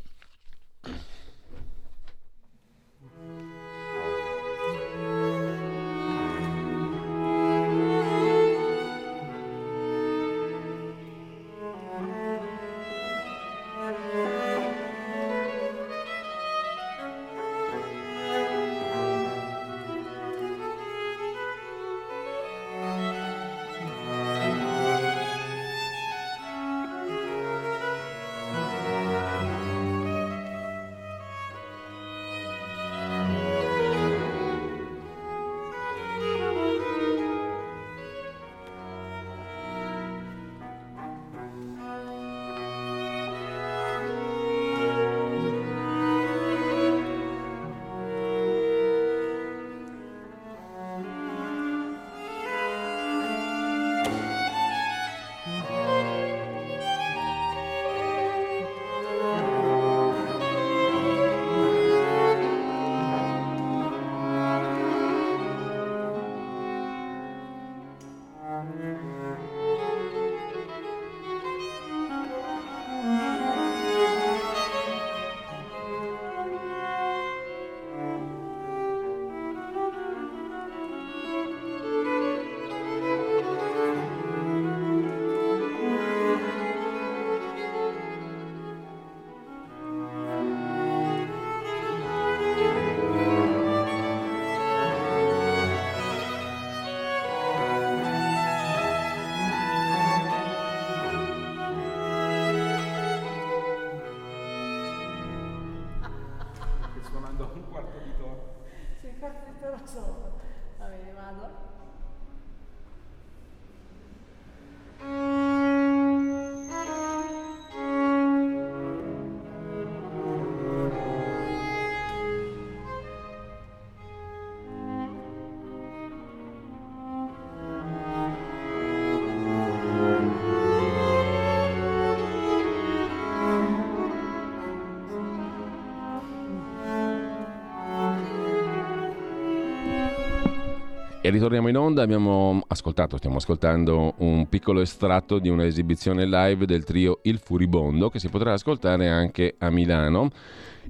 E ritorniamo in onda, abbiamo ascoltato, stiamo ascoltando un piccolo estratto di un'esibizione live del trio Il Furibondo che si potrà ascoltare anche a Milano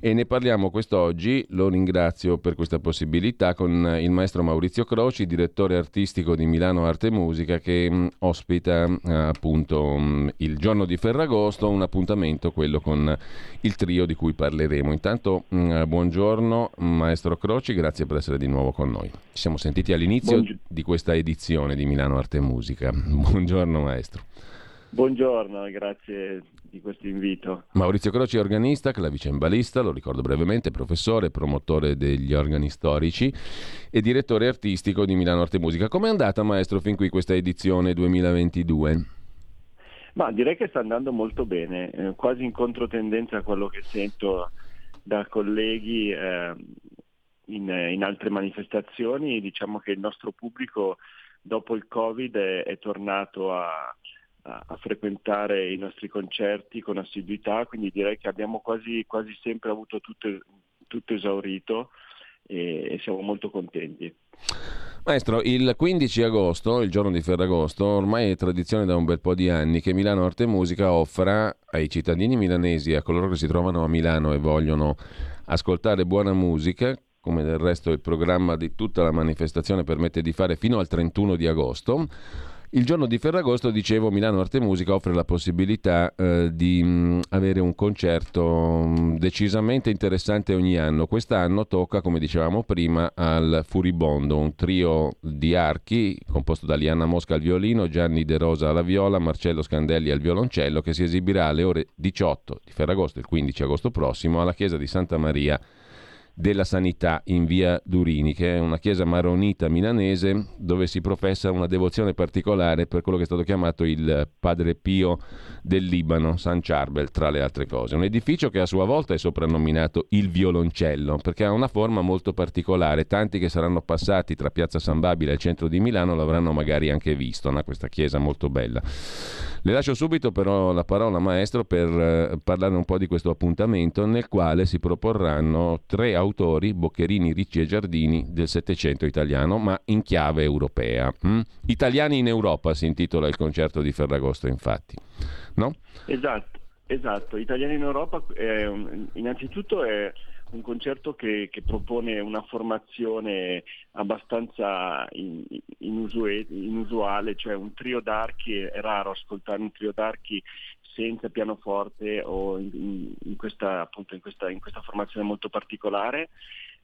e ne parliamo quest'oggi, lo ringrazio per questa possibilità, con il maestro Maurizio Croci, direttore artistico di Milano Arte e Musica, che mh, mm, ospita eh, appunto mh, mm, il giorno di Ferragosto, un appuntamento, quello con il trio di cui parleremo. Intanto mh, mm, buongiorno maestro Croci, grazie per essere di nuovo con noi. Ci siamo sentiti all'inizio Buongi- di questa edizione di Milano Arte e Musica. Buongiorno maestro. Buongiorno, grazie di questo invito. Maurizio Croci è organista, clavicembalista, lo ricordo brevemente, professore, promotore degli organi storici e direttore artistico di Milano Arte Musica. Come è andata, maestro, fin qui questa edizione 2022? Ma direi che sta andando molto bene, eh, quasi in controtendenza a quello che sento da colleghi eh, in, in, altre manifestazioni. Diciamo che il nostro pubblico dopo il Covid è, è tornato a, a, frequentare i nostri concerti con assiduità, quindi direi che abbiamo quasi, quasi sempre avuto tutto, tutto esaurito e, e siamo molto contenti. Maestro, il 15 agosto, il giorno di Ferragosto, ormai è tradizione da un bel po' di anni che Milano Arte e Musica offra ai cittadini milanesi, a coloro che si trovano a Milano e vogliono ascoltare buona musica, come del resto il programma di tutta la manifestazione permette di fare fino al 31 di agosto, il giorno di Ferragosto, dicevo, Milano Arte Musica offre la possibilità eh, di mh, mm, avere un concerto mh, mm, decisamente interessante ogni anno. Quest'anno tocca, come dicevamo prima, al Furibondo, un trio di archi composto da Lianna Mosca al violino, Gianni De Rosa alla viola, Marcello Scandelli al violoncello, che si esibirà alle ore 18 di Ferragosto, il 15 agosto prossimo, alla chiesa di Santa Maria della Sanità in via Durini, che è una chiesa maronita milanese dove si professa una devozione particolare per quello che è stato chiamato il Padre Pio del Libano, San Charbel, tra le altre cose. Un edificio che a sua volta è soprannominato il violoncello, perché ha una forma molto particolare. Tanti che saranno passati tra Piazza San Babile e il centro di Milano l'avranno magari anche visto, no? questa chiesa molto bella. Le lascio subito però la parola maestro per eh, parlare un po' di questo appuntamento nel quale si proporranno tre autori, Boccherini, Ricci e Giardini, del Settecento italiano, ma in chiave europea. Mm? Italiani in Europa si intitola il concerto di Ferragosto, infatti. No? Esatto, esatto. Italiani in Europa un, innanzitutto è un concerto che, che, propone una formazione abbastanza in, inusue, inusuale, cioè un trio d'archi, è raro ascoltare un trio d'archi senza pianoforte o in, in, questa, appunto, in, questa, questa formazione molto particolare.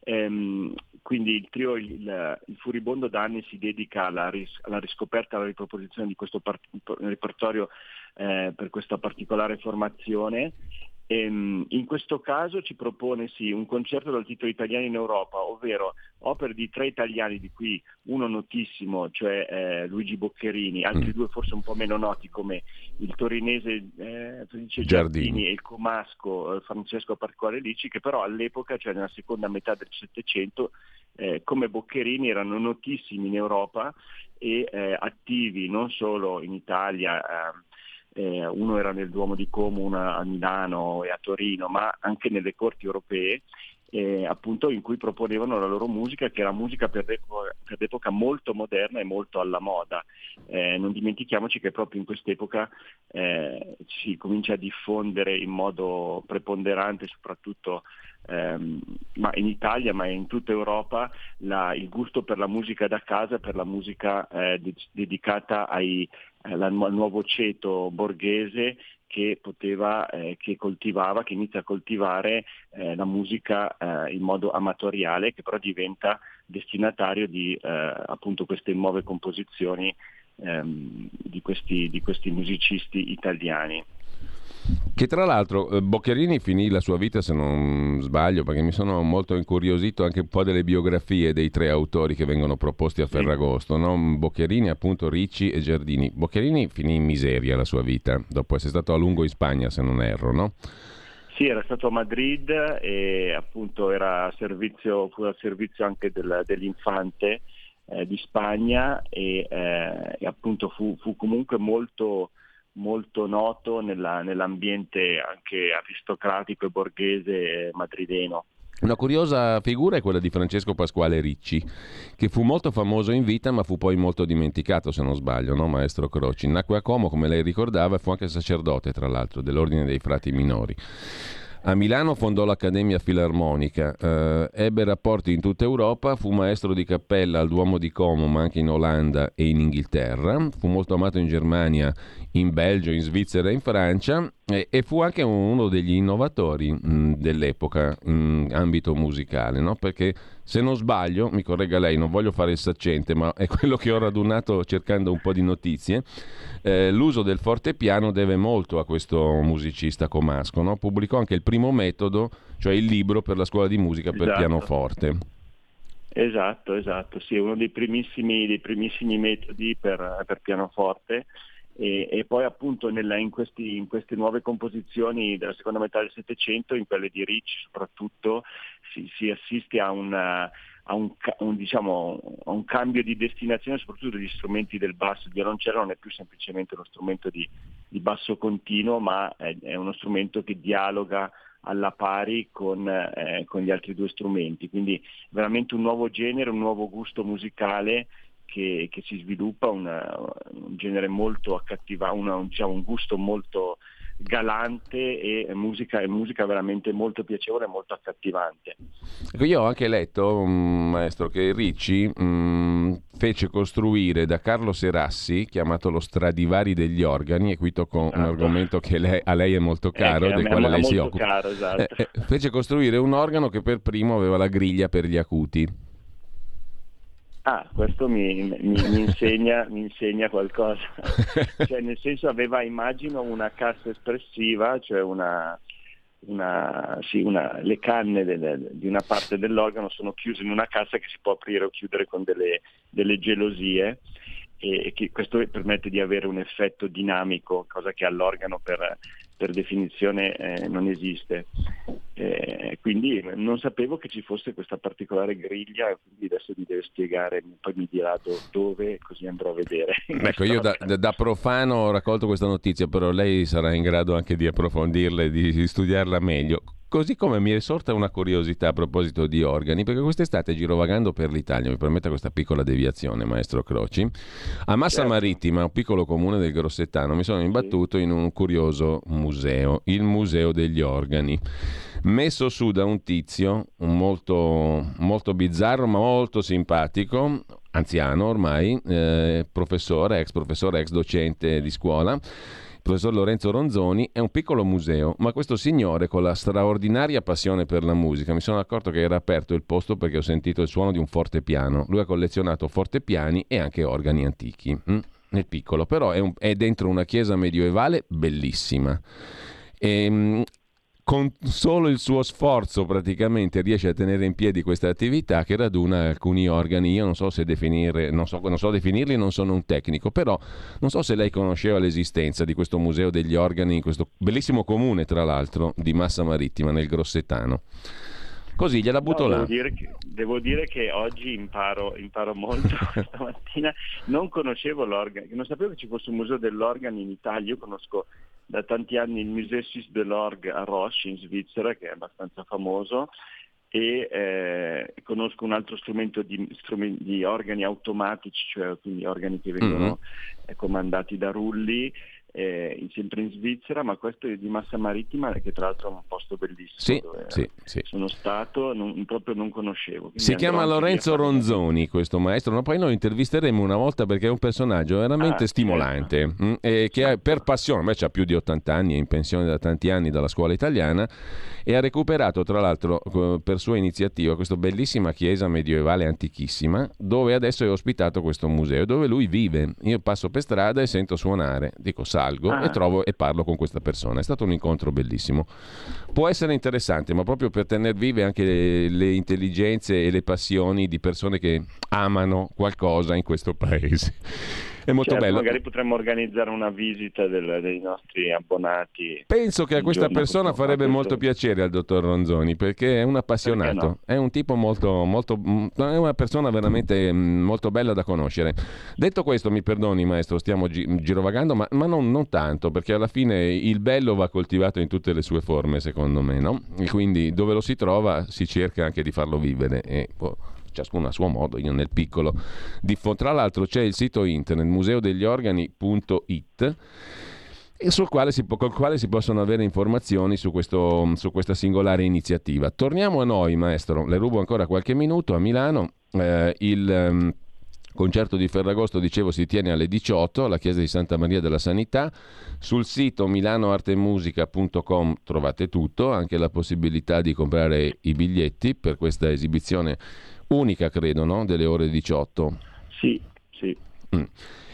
Ehm, quindi il trio, il, il, Furibondo da anni si dedica alla, ris, alla riscoperta, alla riproposizione di questo part, repertorio eh, per questa particolare formazione Ehm, in questo caso ci propone sì, un concerto dal titolo Italiani in Europa, ovvero opere di tre italiani, di cui uno notissimo, cioè eh, Luigi Boccherini, altri mm. due forse un po' meno noti come il torinese eh, Giardini. Giardini e il comasco eh, Francesco Particolare Lici, che però all'epoca, cioè nella seconda metà del Settecento, eh, come Boccherini erano notissimi in Europa e eh, attivi non solo in Italia ehm, eh, uno era nel Duomo di Como, uno a Milano e a Torino, ma anche nelle corti europee, eh, appunto in cui proponevano la loro musica, che era musica per l'epoca, per l'epoca molto moderna e molto alla moda. Eh, non dimentichiamoci che proprio in quest'epoca eh, si comincia a diffondere in modo preponderante, soprattutto ehm, in Italia, ma in tutta Europa, la, il gusto per la musica da casa, per la musica eh, de- dedicata ai, al nuovo ceto borghese che poteva, eh, che coltivava, che inizia a coltivare eh, la musica eh, in modo amatoriale, che però diventa destinatario di eh, appunto queste nuove composizioni ehm, di, questi, di questi musicisti italiani. Che tra l'altro eh, Boccherini finì la sua vita, se non sbaglio, perché mi sono molto incuriosito anche un po' delle biografie dei tre autori che vengono proposti a Ferragosto, no? Boccherini, appunto Ricci e Giardini. Boccherini finì in miseria la sua vita, dopo essere stato a lungo in Spagna, se non erro, no? Sì, era stato a Madrid e appunto era a servizio, fu al servizio anche del, dell'infante eh, di Spagna e, eh, e appunto fu, fu comunque molto molto noto nella, nell'ambiente anche aristocratico e borghese madrideno. Una curiosa figura è quella di Francesco Pasquale Ricci, che fu molto famoso in vita ma fu poi molto dimenticato, se non sbaglio, no? maestro Croci. Nacque a Como, come lei ricordava, e fu anche sacerdote, tra l'altro, dell'Ordine dei Frati Minori. A Milano fondò l'Accademia Filarmonica, eh, ebbe rapporti in tutta Europa, fu maestro di cappella al Duomo di Como, ma anche in Olanda e in Inghilterra, fu molto amato in Germania, in Belgio, in Svizzera e in Francia e, e fu anche uno degli innovatori mh, dell'epoca in ambito musicale, no? perché se non sbaglio, mi corregga lei, non voglio fare il saccente, ma è quello che ho radunato cercando un po' di notizie, eh, l'uso del fortepiano deve molto a questo musicista comasco, no? pubblicò anche il primo metodo, cioè il libro per la scuola di musica per esatto. pianoforte. Esatto, esatto, sì, uno dei primissimi, dei primissimi metodi per, per pianoforte e, e poi appunto nella, in, questi, in, queste nuove composizioni della seconda metà del Settecento, in quelle di Ricci soprattutto, si, si assiste a, una, a, un, un, diciamo, a, un, cambio di destinazione soprattutto degli strumenti del basso. Il violoncello non è più semplicemente uno strumento di, di basso continuo, ma è, è, uno strumento che dialoga alla pari con, eh, con gli altri due strumenti. Quindi veramente un nuovo genere, un nuovo gusto musicale che, che si sviluppa una, un genere molto accattivante, diciamo, un gusto molto galante e musica, e musica veramente molto piacevole e molto accattivante. Ecco, io ho anche letto, um, maestro, che Ricci um, fece costruire da Carlo Serassi, chiamato lo Stradivari degli organi, e qui tocco esatto. un argomento che lei, a lei è molto eh, caro, eh, del quale lei si occupa. Caro, esatto. eh, eh, fece costruire un organo che per primo aveva la griglia per gli acuti. Ah, questo mi, mi, mi, insegna, mi insegna, qualcosa. cioè, nel senso aveva, immagino, una cassa espressiva, cioè una, una, sì, una, le canne delle, di una parte dell'organo sono chiuse in una cassa che si può aprire o chiudere con delle, delle gelosie e che questo permette di avere un effetto dinamico, cosa che all'organo per, per definizione eh, non esiste. Eh, quindi non sapevo che ci fosse questa particolare griglia quindi adesso mi deve spiegare, poi mi dirà do, dove, così andrò a vedere. Ecco, io da, da, profano ho raccolto questa notizia, però lei sarà in grado anche di approfondirla e di studiarla meglio. Così come mi è sorta una curiosità a proposito di organi, perché quest'estate girovagando per l'Italia, mi permetta questa piccola deviazione, maestro Croci, a Massa certo. Marittima, un piccolo comune del Grossettano, mi sono imbattuto in un curioso museo, il Museo degli Organi, messo su da un tizio molto, molto bizzarro ma molto simpatico, anziano ormai, eh, professore, ex professore, ex docente di scuola professor Lorenzo Ronzoni, è un piccolo museo, ma questo signore con la straordinaria passione per la musica, mi sono accorto che era aperto il posto perché ho sentito il suono di un fortepiano. Lui ha collezionato fortepiani e anche organi antichi, hm? nel piccolo, però è, un, è, dentro una chiesa medievale bellissima. E, ehm, con solo il suo sforzo praticamente riesce a tenere in piedi questa attività che raduna alcuni organi. Io non so se definire, non so, non so definirli, non sono un tecnico, però non so se lei conosceva l'esistenza di questo museo degli organi in questo bellissimo comune, tra l'altro, di Massa Marittima nel Grossetano. Così gliela butto no, là. Devo dire, che, devo dire che oggi imparo, imparo molto stamattina. Non conoscevo l'organo, non sapevo che ci fosse un museo dell'organo in Italia. Io conosco da tanti anni il Musée Suisse de l'Orgue a Roche in Svizzera, che è abbastanza famoso, e eh, conosco un altro strumento di, strumenti, di, organi automatici, cioè quindi organi che vengono mm-hmm. comandati da rulli eh, sempre in Svizzera, ma questo è di Massa Marittima, che tra l'altro è un posto bellissimo. Sì, sì, sì. Sono stato, non, proprio non conoscevo. Si chiama Lorenzo Ronzoni, questo maestro, ma poi noi intervisteremo una volta perché è un personaggio veramente ah, stimolante, certo. mh, mm, e che ha, per passione, a ha più di 80 anni, è in pensione da tanti anni dalla scuola italiana, e ha recuperato tra l'altro per sua iniziativa questa bellissima chiesa medievale antichissima, dove adesso è ospitato questo museo, dove lui vive. Io passo per strada e sento suonare, dico sa salgo ah. e trovo e parlo con questa persona. È stato un incontro bellissimo. Può essere interessante, ma proprio per tenere vive anche le, le intelligenze e le passioni di persone che amano qualcosa in questo paese. È molto certo, bello. Magari potremmo organizzare una visita del, dei nostri abbonati. Penso che a questa persona farebbe molto piacere al dottor Ronzoni perché è un appassionato, no? è un tipo molto, molto, mm, è una persona veramente mm, molto bella da conoscere. Detto questo, mi perdoni maestro, stiamo gi- girovagando, ma, ma non, non, tanto perché alla fine il bello va coltivato in tutte le sue forme, secondo me, no? E quindi dove lo si trova si cerca anche di farlo vivere. E, oh, ciascuno a suo modo, io nel piccolo diffo. Tra l'altro c'è il sito internet museodegliorgani.it sul quale si, col quale si possono avere informazioni su, questo, su, questa singolare iniziativa. Torniamo a noi, maestro, le rubo ancora qualche minuto a Milano. Eh, il um, concerto di Ferragosto, dicevo, si tiene alle 18 alla chiesa di Santa Maria della Sanità. Sul sito milanoartemusica.com trovate tutto, anche la possibilità di comprare i biglietti per questa esibizione unica, credo, no? delle ore 18. Sì, sì. Mm.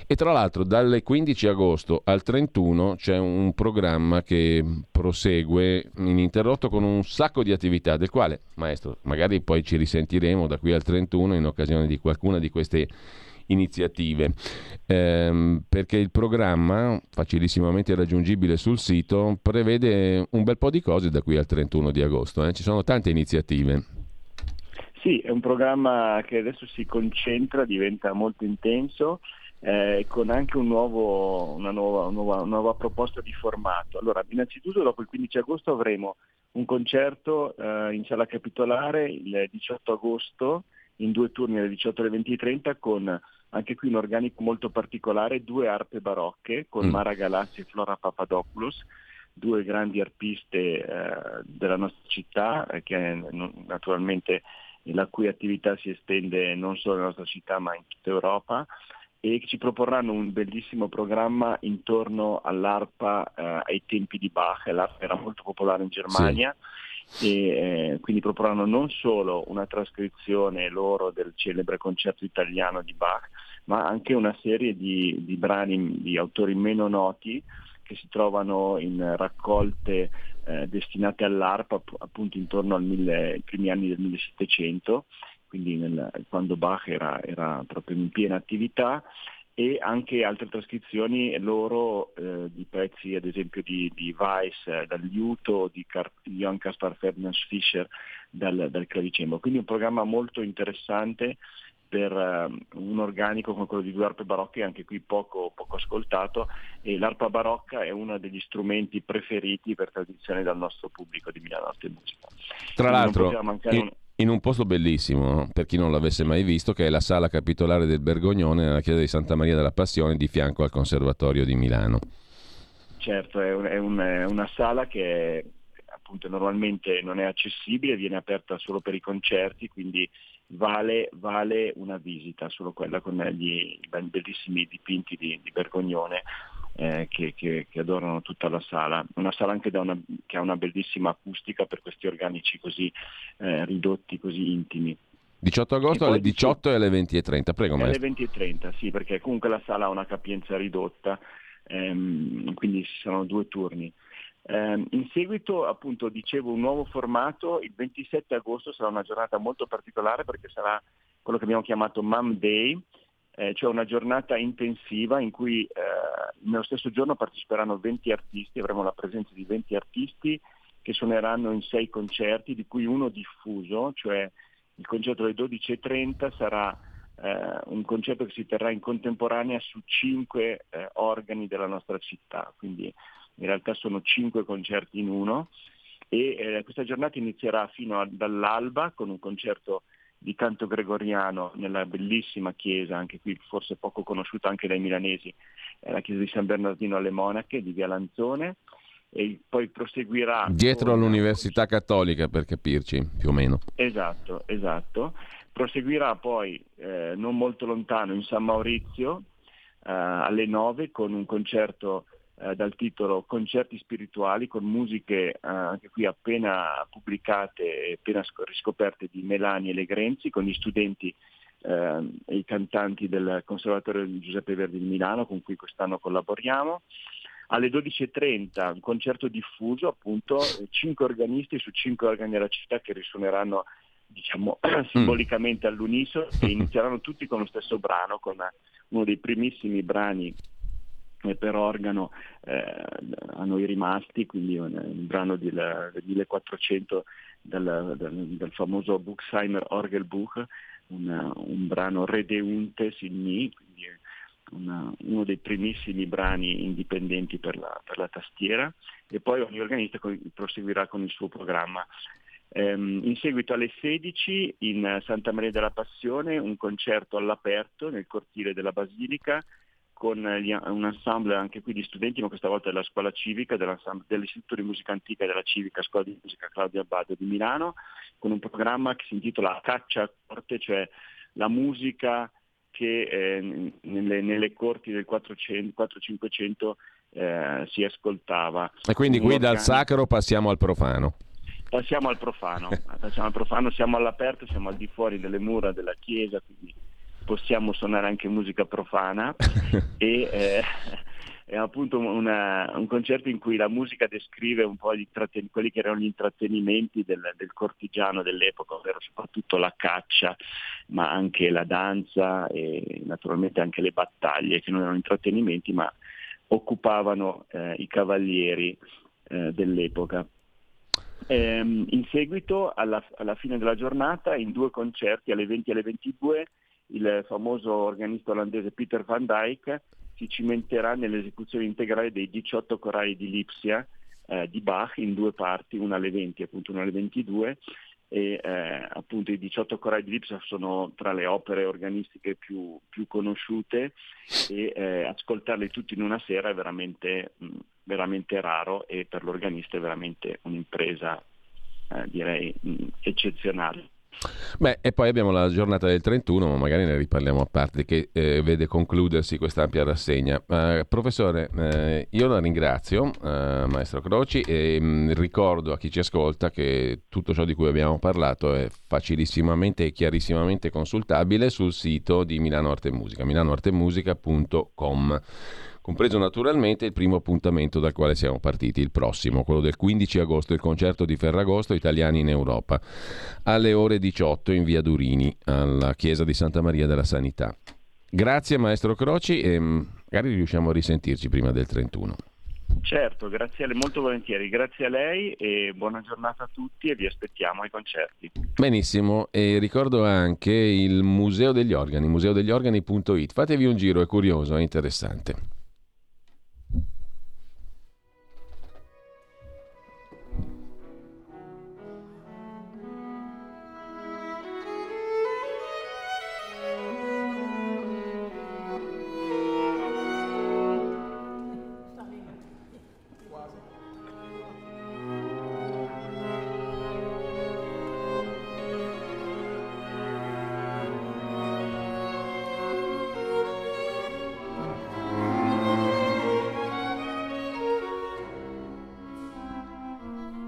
E tra l'altro dal 15 agosto al 31 c'è un programma che prosegue ininterrotto con un sacco di attività, del quale, maestro, magari poi ci risentiremo da qui al 31 in occasione di qualcuna di queste iniziative, ehm, perché il programma, facilissimamente raggiungibile sul sito, prevede un bel po' di cose da qui al 31 di agosto. Eh? Ci sono tante iniziative. Sì, è un programma che adesso si concentra, diventa molto intenso, eh, con anche un nuovo, una, nuova, una, nuova, una, nuova, proposta di formato. Allora, innanzitutto dopo il 15 agosto avremo un concerto eh, in sala capitolare il 18 agosto, in due turni alle 18 alle 20.30, con anche qui un organico molto particolare, due arpe barocche, con mm. Mara Galassi e Flora Papadopoulos, due grandi arpiste eh, della nostra città, eh, che naturalmente la cui attività si estende non solo nella nostra città ma in tutta Europa e ci proporranno un bellissimo programma intorno all'arpa eh, ai tempi di Bach, l'arpa era molto popolare in Germania sì. e eh, quindi proporranno non solo una trascrizione loro del celebre concerto italiano di Bach, ma anche una serie di, di brani di autori meno noti che si trovano in raccolte eh, destinate all'arpa appunto intorno ai primi anni del 1700, quindi nel, quando Bach era, era, proprio in piena attività e anche altre trascrizioni loro eh, di pezzi ad esempio di, di Weiss eh, dal liuto, di Car- Johann Caspar Ferdinand Fischer dal, dal clavicembalo. Quindi un programma molto interessante per uh, un organico come quello di due arpe barocche, anche qui poco, poco, ascoltato, e l'arpa barocca è uno degli strumenti preferiti per tradizione dal nostro pubblico di Milano Arte e Musica. Tra l'altro, in, in, un posto bellissimo, per chi non l'avesse mai visto, che è la sala capitolare del Bergognone nella chiesa di Santa Maria della Passione, di fianco al Conservatorio di Milano. Certo, è, un, è, un, è una sala che appunto normalmente non è accessibile, viene aperta solo per i concerti, quindi vale, vale una visita, solo quella con gli bellissimi dipinti di, di Bergognone eh, che, che, che, adorano tutta la sala. Una sala anche una, che ha una bellissima acustica per questi organici così eh, ridotti, così intimi. 18 agosto alle 18 e alle 20.30, prego maestro. Alle 20.30, sì, perché comunque la sala ha una capienza ridotta, ehm, quindi ci sono due turni. Eh, in seguito, appunto, dicevo un nuovo formato, il 27 agosto sarà una giornata molto particolare perché sarà quello che abbiamo chiamato Mum Day, eh, cioè una giornata intensiva in cui eh, nello stesso giorno parteciperanno 20 artisti, avremo la presenza di 20 artisti che suoneranno in sei concerti, di cui uno diffuso, cioè il concerto alle 12.30 sarà eh, un concerto che si terrà in contemporanea su cinque eh, organi della nostra città, quindi in realtà sono cinque concerti in uno e eh, questa giornata inizierà fino a, dall'alba con un concerto di canto gregoriano nella bellissima chiesa, anche qui forse poco conosciuta anche dai milanesi, la chiesa di San Bernardino alle Monache di Via Lanzone e poi proseguirà dietro con... all'Università Cattolica per capirci più o meno. Esatto, esatto. Proseguirà poi eh, non molto lontano in San Maurizio eh, alle 9 con un concerto eh, dal titolo Concerti spirituali con musiche eh, anche qui appena pubblicate e appena riscoperte di Melani e Legrenzi con gli studenti eh, e i cantanti del Conservatorio Giuseppe Verdi di Milano con cui quest'anno collaboriamo. Alle 12.30 un concerto diffuso, appunto, cinque organisti su cinque organi della città che risuoneranno diciamo simbolicamente all'unisono e inizieranno tutti con lo stesso brano, con uno dei primissimi brani per organo eh, a noi rimasti, quindi un, un brano del, del 1400 dal, dal, dal, famoso Buchsheimer Orgelbuch, un, un brano Redeunte Signi, quindi una, uno dei primissimi brani indipendenti per la, per la, tastiera e poi ogni organista proseguirà con il suo programma. Um, in seguito alle 16 in Santa Maria della Passione un concerto all'aperto nel cortile della Basilica con gli, un ensemble anche qui di studenti, ma questa volta della scuola civica, dell'Istituto di Musica Antica e della Civica Scuola di Musica Claudio Abbado di Milano, con un programma che si intitola Caccia a corte, cioè la musica che eh, nelle, nelle, corti del 400-500 eh, si ascoltava. E quindi qui dal sacro passiamo al profano. Passiamo al profano, passiamo al profano, siamo all'aperto, siamo al di fuori delle mura della chiesa, quindi possiamo suonare anche musica profana e eh, è appunto una, un concerto in cui la musica descrive un po' quelli che erano gli intrattenimenti del, del, cortigiano dell'epoca, ovvero soprattutto la caccia, ma anche la danza e naturalmente anche le battaglie, che non erano intrattenimenti ma occupavano eh, i cavalieri eh, dell'epoca. Ehm, in seguito, alla, alla, fine della giornata, in due concerti alle 20 e alle 22, il famoso organista olandese Peter van Dyck si cimenterà nell'esecuzione integrale dei 18 corai di Lipsia eh, di Bach in due parti, una alle 20 e appunto una alle 22 e eh, appunto i 18 corai di Lipsia sono tra le opere organistiche più, più conosciute e eh, ascoltarle tutti in una sera è veramente, mh, veramente raro e per l'organista è veramente un'impresa eh, direi mh, eccezionale. Beh, e poi abbiamo la giornata del 31, ma magari ne riparliamo a parte, che eh, vede concludersi questa ampia rassegna. Uh, professore, eh, io la ringrazio, uh, maestro Croci, e mh, mm, ricordo a chi ci ascolta che tutto ciò di cui abbiamo parlato è facilissimamente e chiarissimamente consultabile sul sito di Milano Arte e Musica, milanoartemusica.com. compreso naturalmente il primo appuntamento dal quale siamo partiti, il prossimo, quello del 15 agosto, il concerto di Ferragosto Italiani in Europa, alle ore 18 in via Durini, alla chiesa di Santa Maria della Sanità. Grazie maestro Croci e mm, magari riusciamo a risentirci prima del 31. Certo, grazie a lei, molto volentieri, grazie a lei e buona giornata a tutti e vi aspettiamo ai concerti. Benissimo, e ricordo anche il Museo degli Organi, museodegli-organi.it. Fatevi un giro, è curioso, è interessante.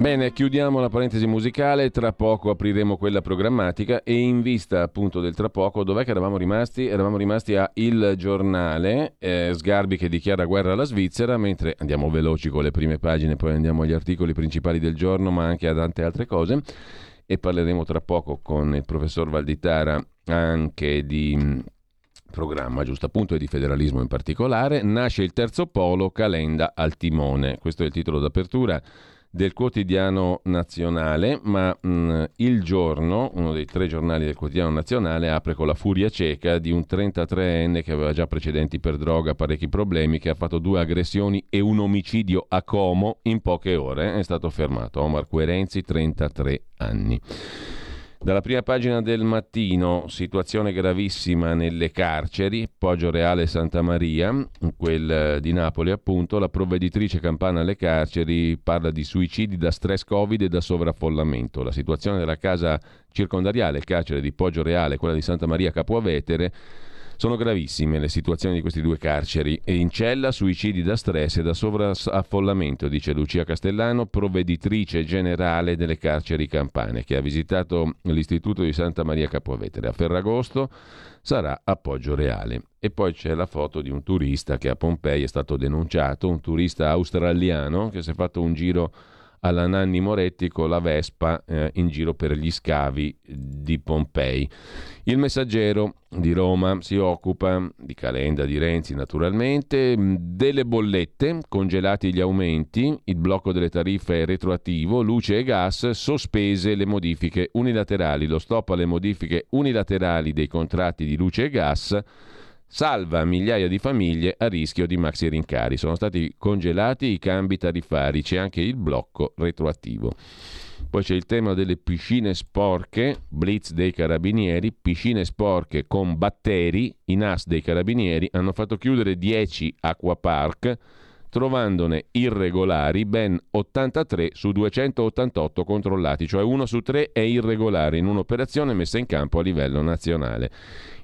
Bene, chiudiamo la parentesi musicale, tra poco apriremo quella programmatica e in vista appunto del tra poco, dov'è che eravamo rimasti? Eravamo rimasti a Il Giornale, eh, Sgarbi che dichiara guerra alla Svizzera, mentre andiamo veloci con le prime pagine, poi andiamo agli articoli principali del giorno, ma anche a tante altre cose e parleremo tra poco con il professor Valditara anche di mm, programma, giusto appunto, e di federalismo in particolare. Nasce il terzo polo, Calenda al timone. Questo è il titolo d'apertura del quotidiano nazionale, ma mh, mm, il giorno, uno dei tre giornali del quotidiano nazionale, apre con la furia cieca di un 33enne che aveva già precedenti per droga, parecchi problemi, che ha fatto due aggressioni e un omicidio a Como in poche ore. È stato fermato. Omar Querenzi, 33 anni. Dalla prima pagina del mattino, situazione gravissima nelle carceri, Poggio Reale Santa Maria, quel eh, di Napoli appunto, la provveditrice campana alle carceri parla di suicidi da stress covid e da sovraffollamento. La situazione della casa circondariale, il carcere di Poggio Reale, quella di Santa Maria Capuavetere, sono gravissime le situazioni di questi due carceri e in cella suicidi da stress e da sovraffollamento, dice Lucia Castellano, provveditrice generale delle carceri campane, che ha visitato l'istituto di Santa Maria Capovetere. A Ferragosto sarà appoggio reale. E poi c'è la foto di un turista che a Pompei è stato denunciato, un turista australiano che si è fatto un giro alla Nanni Moretti con la Vespa eh, in giro per gli scavi di Pompei. Il messaggero di Roma si occupa di Calenda, di Renzi naturalmente, delle bollette, congelati gli aumenti, il blocco delle tariffe retroattivo, luce e gas, sospese le modifiche unilaterali, lo stop alle modifiche unilaterali dei contratti di luce e gas salva migliaia di famiglie a rischio di maxi rincari. Sono stati congelati i cambi tariffari, c'è anche il blocco retroattivo. Poi c'è il tema delle piscine sporche, blitz dei carabinieri, piscine sporche con batteri, i NAS dei carabinieri hanno fatto chiudere 10 acquapark trovandone irregolari ben 83 su 288 controllati, cioè uno su tre è irregolare in un'operazione messa in campo a livello nazionale.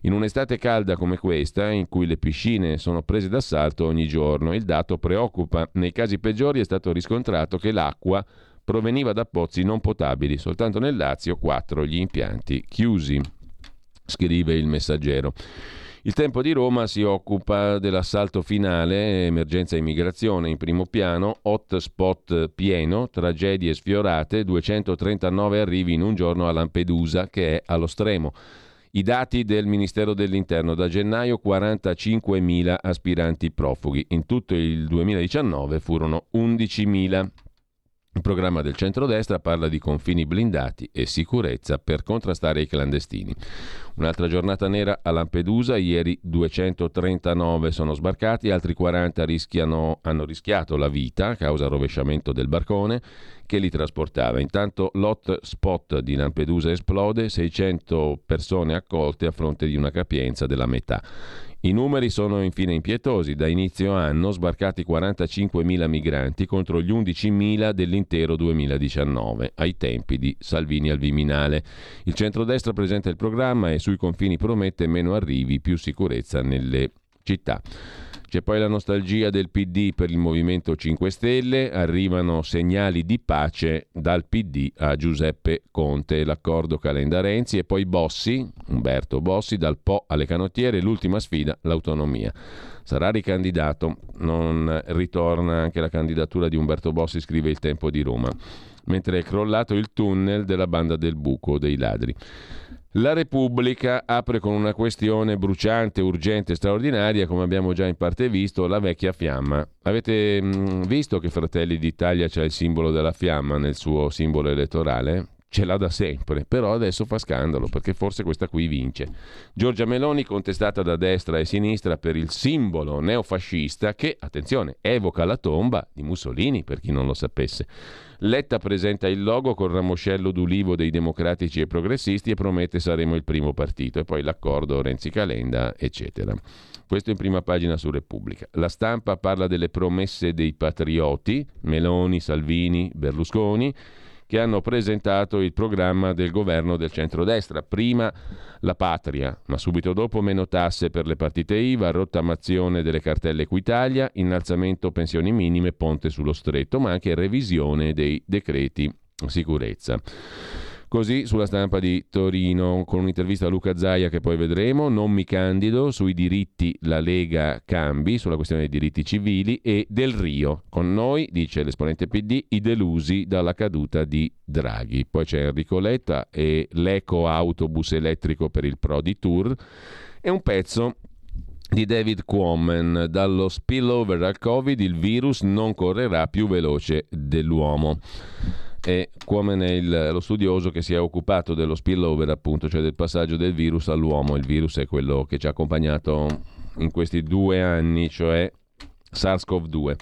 In un'estate calda come questa, in cui le piscine sono prese d'assalto ogni giorno, il dato preoccupa. Nei casi peggiori è stato riscontrato che l'acqua proveniva da pozzi non potabili, soltanto nel Lazio 4 gli impianti chiusi, scrive il messaggero. Il tempo di Roma si occupa dell'assalto finale, emergenza immigrazione in primo piano, hotspot pieno, tragedie sfiorate, 239 arrivi in un giorno a Lampedusa che è allo stremo. I dati del Ministero dell'Interno da gennaio 45.000 aspiranti profughi, in tutto il 2019 furono 11.000. Il programma del centrodestra parla di confini blindati e sicurezza per contrastare i clandestini. Un'altra giornata nera a Lampedusa, ieri 239 sono sbarcati, altri 40 rischiano, hanno rischiato la vita a causa rovesciamento del barcone che li trasportava. Intanto l'hot spot di Lampedusa esplode, 600 persone accolte a fronte di una capienza della metà. I numeri sono infine impietosi. Da inizio anno sbarcati 45.000 migranti contro gli 11.000 dell'intero 2019, ai tempi di Salvini al Viminale. Il centrodestra presenta il programma e sui confini promette meno arrivi, più sicurezza nelle città. C'è poi la nostalgia del PD per il Movimento 5 Stelle, arrivano segnali di pace dal PD a Giuseppe Conte, l'accordo Calenda-Renzi e poi Bossi, Umberto Bossi, dal Po alle canottiere, l'ultima sfida, l'autonomia. Sarà ricandidato, non ritorna anche la candidatura di Umberto Bossi, scrive il Tempo di Roma, mentre è crollato il tunnel della banda del buco dei ladri. La Repubblica apre con una questione bruciante, urgente, straordinaria, come abbiamo già in parte visto, la vecchia fiamma. Avete mh, mm, visto che Fratelli d'Italia c'è il simbolo della fiamma nel suo simbolo elettorale? ce l'ha da sempre, però adesso fa scandalo perché forse questa qui vince. Giorgia Meloni contestata da destra e sinistra per il simbolo neofascista che, attenzione, evoca la tomba di Mussolini, per chi non lo sapesse. Letta presenta il logo col ramoscello d'ulivo dei democratici e progressisti e promette saremo il primo partito e poi l'accordo Renzi-Calenda, eccetera. Questo in prima pagina su Repubblica. La stampa parla delle promesse dei patrioti, Meloni, Salvini, Berlusconi, che hanno presentato il programma del governo del centrodestra. Prima la patria, ma subito dopo meno tasse per le partite IVA, rottamazione delle cartelle Equitalia, innalzamento pensioni minime, ponte sullo stretto, ma anche revisione dei decreti sicurezza. Così sulla stampa di Torino, con un'intervista a Luca Zaia che poi vedremo, non mi candido, sui diritti la Lega cambi, sulla questione dei diritti civili e del Rio. Con noi, dice l'esponente PD, i delusi dalla caduta di Draghi. Poi c'è Enrico Letta e l'eco autobus elettrico per il Pro di Tour e un pezzo di David Quammen, dallo spillover al Covid il virus non correrà più veloce dell'uomo e Quomen è il, lo studioso che si è occupato dello spillover, appunto, cioè del passaggio del virus all'uomo. Il virus è quello che ci ha accompagnato in questi due anni, cioè SARS-CoV-2.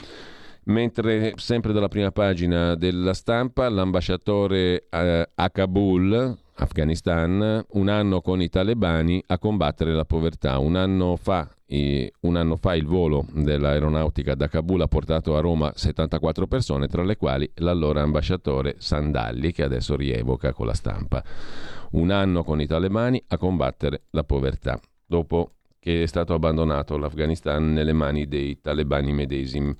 Mentre sempre dalla prima pagina della stampa, l'ambasciatore eh, a Kabul, Afghanistan, un anno con i talebani a combattere la povertà. Un anno fa un anno fa il volo dell'aeronautica da Kabul ha portato a Roma 74 persone, tra le quali l'allora ambasciatore Sandalli, che adesso rievoca con la stampa. Un anno con i talebani a combattere la povertà, dopo che è stato abbandonato l'Afghanistan nelle mani dei talebani medesimi.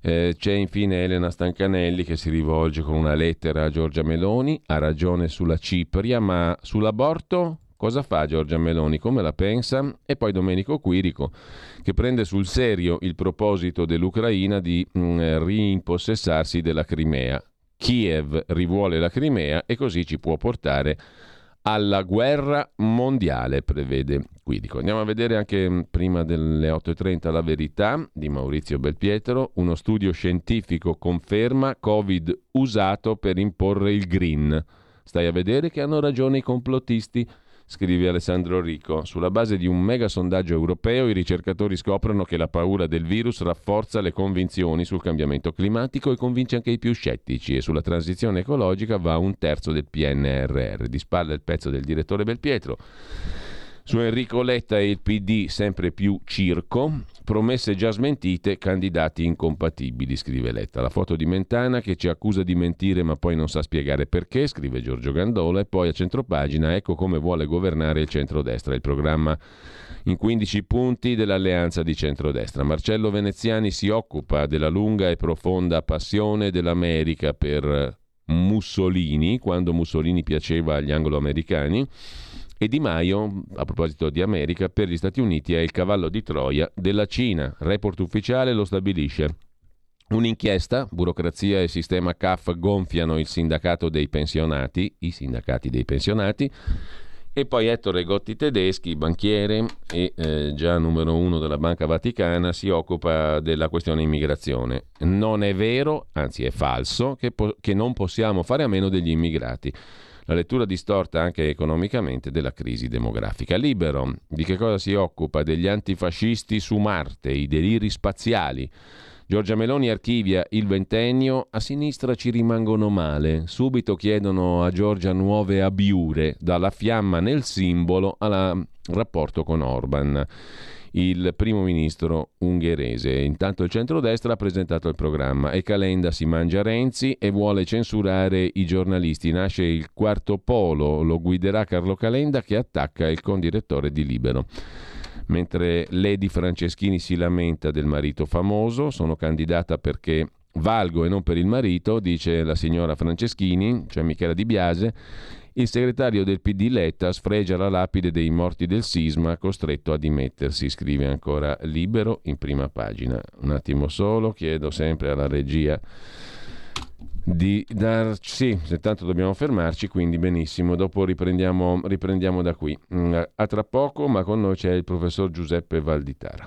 Eh, c'è infine Elena Stancanelli che si rivolge con una lettera a Giorgia Meloni, ha ragione sulla Cipria, ma sull'aborto Cosa fa Giorgia Meloni? Come la pensa? E poi Domenico Quirico che prende sul serio il proposito dell'Ucraina di mh, mm, rimpossessarsi della Crimea. Kiev rivuole la Crimea e così ci può portare alla guerra mondiale, prevede Quirico. Andiamo a vedere anche mm, prima delle 8.30 la verità di Maurizio Belpietro. Uno studio scientifico conferma Covid usato per imporre il green. Stai a vedere che hanno ragione i complottisti scrive Alessandro Rico. Sulla base di un mega sondaggio europeo i ricercatori scoprono che la paura del virus rafforza le convinzioni sul cambiamento climatico e convince anche i più scettici e sulla transizione ecologica va un terzo del PNRR. Di spalla il pezzo del direttore Belpietro. Su Enrico Letta e il PD sempre più circo, promesse già smentite, candidati incompatibili, scrive Letta. La foto di Mentana che ci accusa di mentire ma poi non sa spiegare perché, scrive Giorgio Gandola, e poi a centropagina ecco come vuole governare il centrodestra, il programma in 15 punti dell'alleanza di centrodestra. Marcello Veneziani si occupa della lunga e profonda passione dell'America per Mussolini, quando Mussolini piaceva agli anglo-americani e Di Maio, a proposito di America, per gli Stati Uniti è il cavallo di Troia della Cina. Report ufficiale lo stabilisce. Un'inchiesta, burocrazia e sistema CAF gonfiano il sindacato dei pensionati, i sindacati dei pensionati, e poi Ettore Gotti Tedeschi, banchiere e eh, già numero uno della Banca Vaticana, si occupa della questione immigrazione. Non è vero, anzi è falso, che, po- che non possiamo fare a meno degli immigrati la lettura distorta anche economicamente della crisi demografica. Libero, di che cosa si occupa? Degli antifascisti su Marte, i deliri spaziali. Giorgia Meloni archivia il ventennio, a sinistra ci rimangono male. Subito chiedono a Giorgia nuove abiure, dalla fiamma nel simbolo al rapporto con Orban il primo ministro ungherese. Intanto il centrodestra ha presentato il programma e Calenda si mangia Renzi e vuole censurare i giornalisti. Nasce il quarto polo, lo guiderà Carlo Calenda che attacca il condirettore di Libero. mentre Lady Franceschini si lamenta del marito famoso, sono candidata perché valgo e non per il marito, dice la signora Franceschini, cioè Michela Di Biase, il segretario del PD Letta sfregia la lapide dei morti del sisma, costretto a dimettersi, scrive ancora Libero in prima pagina. Un attimo solo, chiedo sempre alla regia di darci, sì, se tanto dobbiamo fermarci, quindi benissimo, dopo riprendiamo, riprendiamo da qui. Mm, a tra poco, ma con noi c'è il professor Giuseppe Valditara.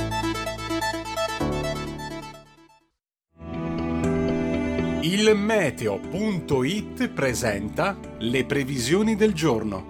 Il meteo.it presenta le previsioni del giorno.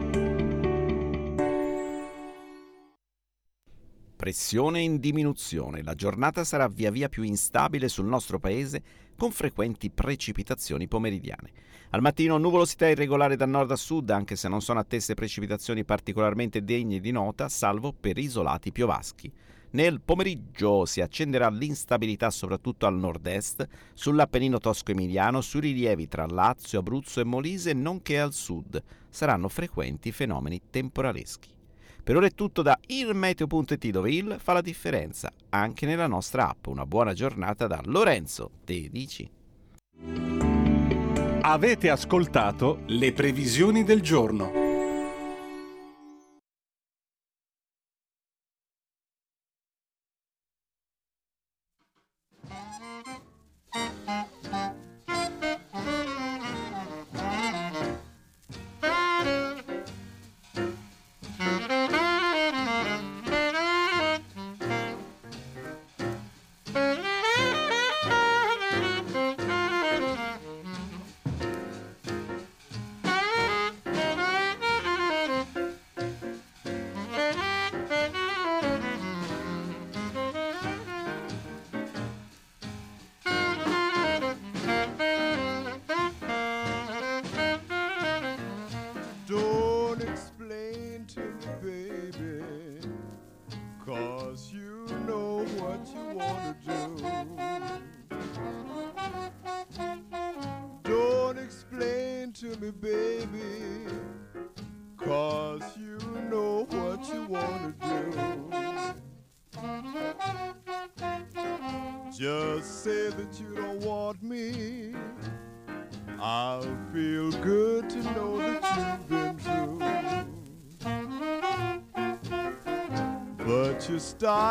Pressione in diminuzione. La giornata sarà via via più instabile sul nostro paese con frequenti precipitazioni pomeridiane. Al mattino nuvolosità irregolare da nord a sud, anche se non sono attese precipitazioni particolarmente degne di nota, salvo per isolati piovaschi. Nel pomeriggio si accenderà l'instabilità soprattutto al nord-est, sull'Appennino tosco-emiliano, sui rilievi tra Lazio, Abruzzo e Molise, nonché al sud. Saranno frequenti fenomeni temporaleschi. Per ora è tutto da ilmeteo.it dove il fa la differenza, anche nella nostra app. Una buona giornata da Lorenzo, te dici. Avete ascoltato le previsioni del giorno.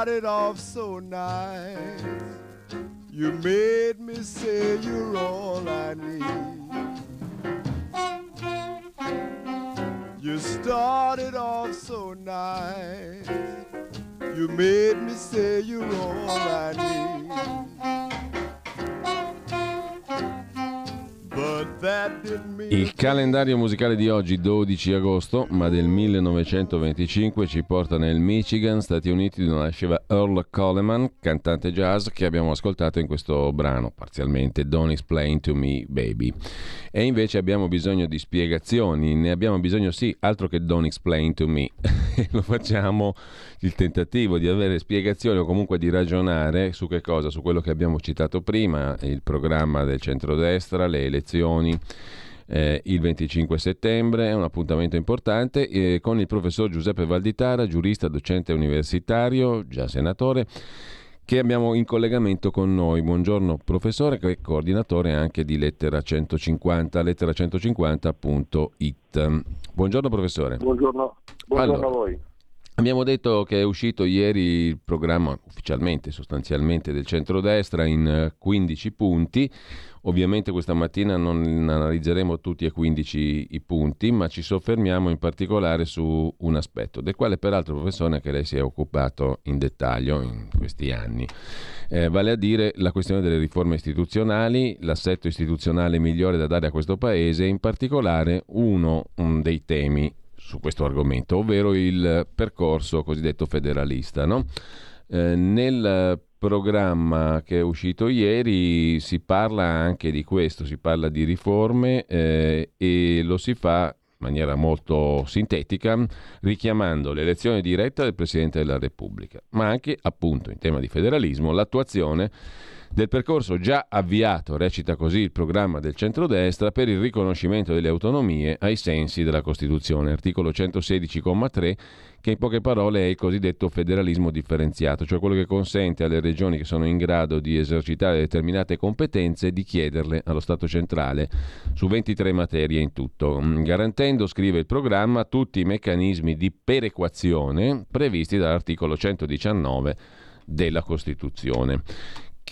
Started off so nice. You made me say you're all I need. You started off so nice. You made me say you're all I need. Il calendario musicale di oggi, 12 agosto, ma del 1925, ci porta nel Michigan, Stati Uniti, dove nasceva Earl Coleman, cantante jazz che abbiamo ascoltato in questo brano, parzialmente Don't Explain to Me Baby. E invece abbiamo bisogno di spiegazioni, ne abbiamo bisogno sì, altro che Don't Explain to Me. Lo facciamo il tentativo di avere spiegazioni o comunque di ragionare su che cosa? Su quello che abbiamo citato prima, il programma del centrodestra, le elezioni eh, il 25 settembre, è un appuntamento importante eh, con il professor Giuseppe Valditara, giurista, docente universitario, già senatore, che abbiamo in collegamento con noi. Buongiorno professore, che è coordinatore anche di Lettera 150, lettera150.it. Buongiorno professore. Buongiorno, buongiorno Allora, a voi. Abbiamo detto che è uscito ieri il programma ufficialmente, sostanzialmente, del centrodestra in 15 eh, punti. Ovviamente questa mattina non analizzeremo tutti e 15 i punti, ma ci soffermiamo in particolare su un aspetto, del quale peraltro professore anche lei si è occupato in dettaglio in questi anni, eh, vale a dire la questione delle riforme istituzionali, l'assetto istituzionale migliore da dare a questo Paese, in particolare uno um, dei temi su questo argomento, ovvero il percorso cosiddetto federalista. No? Eh, nel programma che è uscito ieri si parla anche di questo, si parla di riforme eh, e lo si fa in maniera molto sintetica, richiamando l'elezione diretta del Presidente della Repubblica, ma anche appunto in tema di federalismo l'attuazione del percorso già avviato, recita così il programma del centrodestra, per il riconoscimento delle autonomie ai sensi della Costituzione, articolo 116,3 che in poche parole è il cosiddetto federalismo differenziato, cioè quello che consente alle regioni che sono in grado di esercitare determinate competenze di chiederle allo Stato centrale su 23 materie in tutto, garantendo, scrive il programma, tutti i meccanismi di perequazione previsti dall'articolo 119 della Costituzione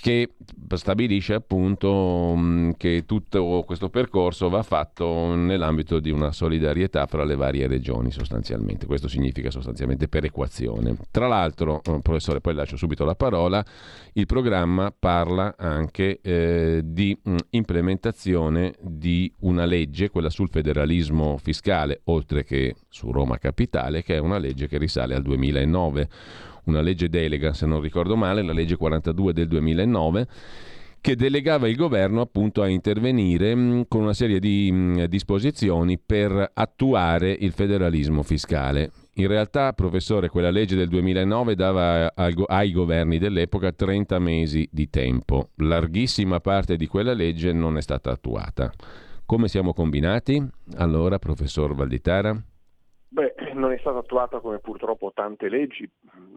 che stabilisce appunto mm, che tutto questo percorso va fatto nell'ambito di una solidarietà fra le varie regioni sostanzialmente. Questo significa sostanzialmente perequazione. Tra l'altro, eh, professore, poi lascio subito la parola, il programma parla anche eh, di mm, implementazione di una legge, quella sul federalismo fiscale, oltre che su Roma Capitale, che è una legge che risale al 2009 una legge delega, se non ricordo male, la legge 42 del 2009 che delegava il governo appunto a intervenire mm, con una serie di mm, disposizioni per attuare il federalismo fiscale. In realtà, professore, quella legge del 2009 dava ai governi dell'epoca 30 mesi di tempo. Larghissima parte di quella legge non è stata attuata. Come siamo combinati? Allora, professor Valditara? Beh, non è stata attuata come purtroppo tante leggi,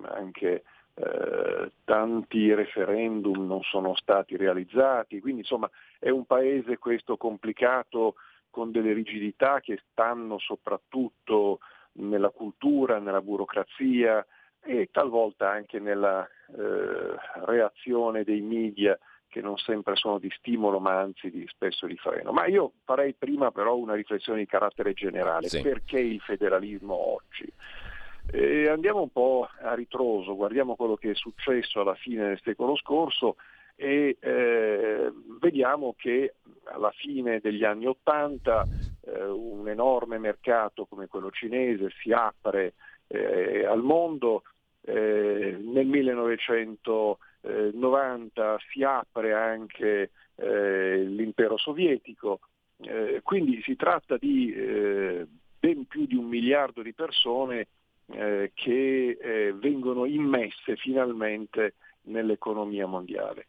anche eh, tanti referendum non sono stati realizzati, quindi insomma è un paese questo complicato con delle rigidità che stanno soprattutto nella cultura, nella burocrazia e talvolta anche nella eh, reazione dei media che non sempre sono di stimolo ma anzi di, spesso di freno. Ma io farei prima però una riflessione di carattere generale. Sì. Perché il federalismo oggi? E andiamo un po' a ritroso, guardiamo quello che è successo alla fine del secolo scorso e eh, vediamo che alla fine degli anni Ottanta eh, un enorme mercato come quello cinese si apre eh, al mondo, eh, nel 1900 eh, 90 si apre anche eh, l'impero sovietico, eh, quindi si tratta di eh, ben più di un miliardo di persone eh, che eh, vengono immesse finalmente nell'economia mondiale.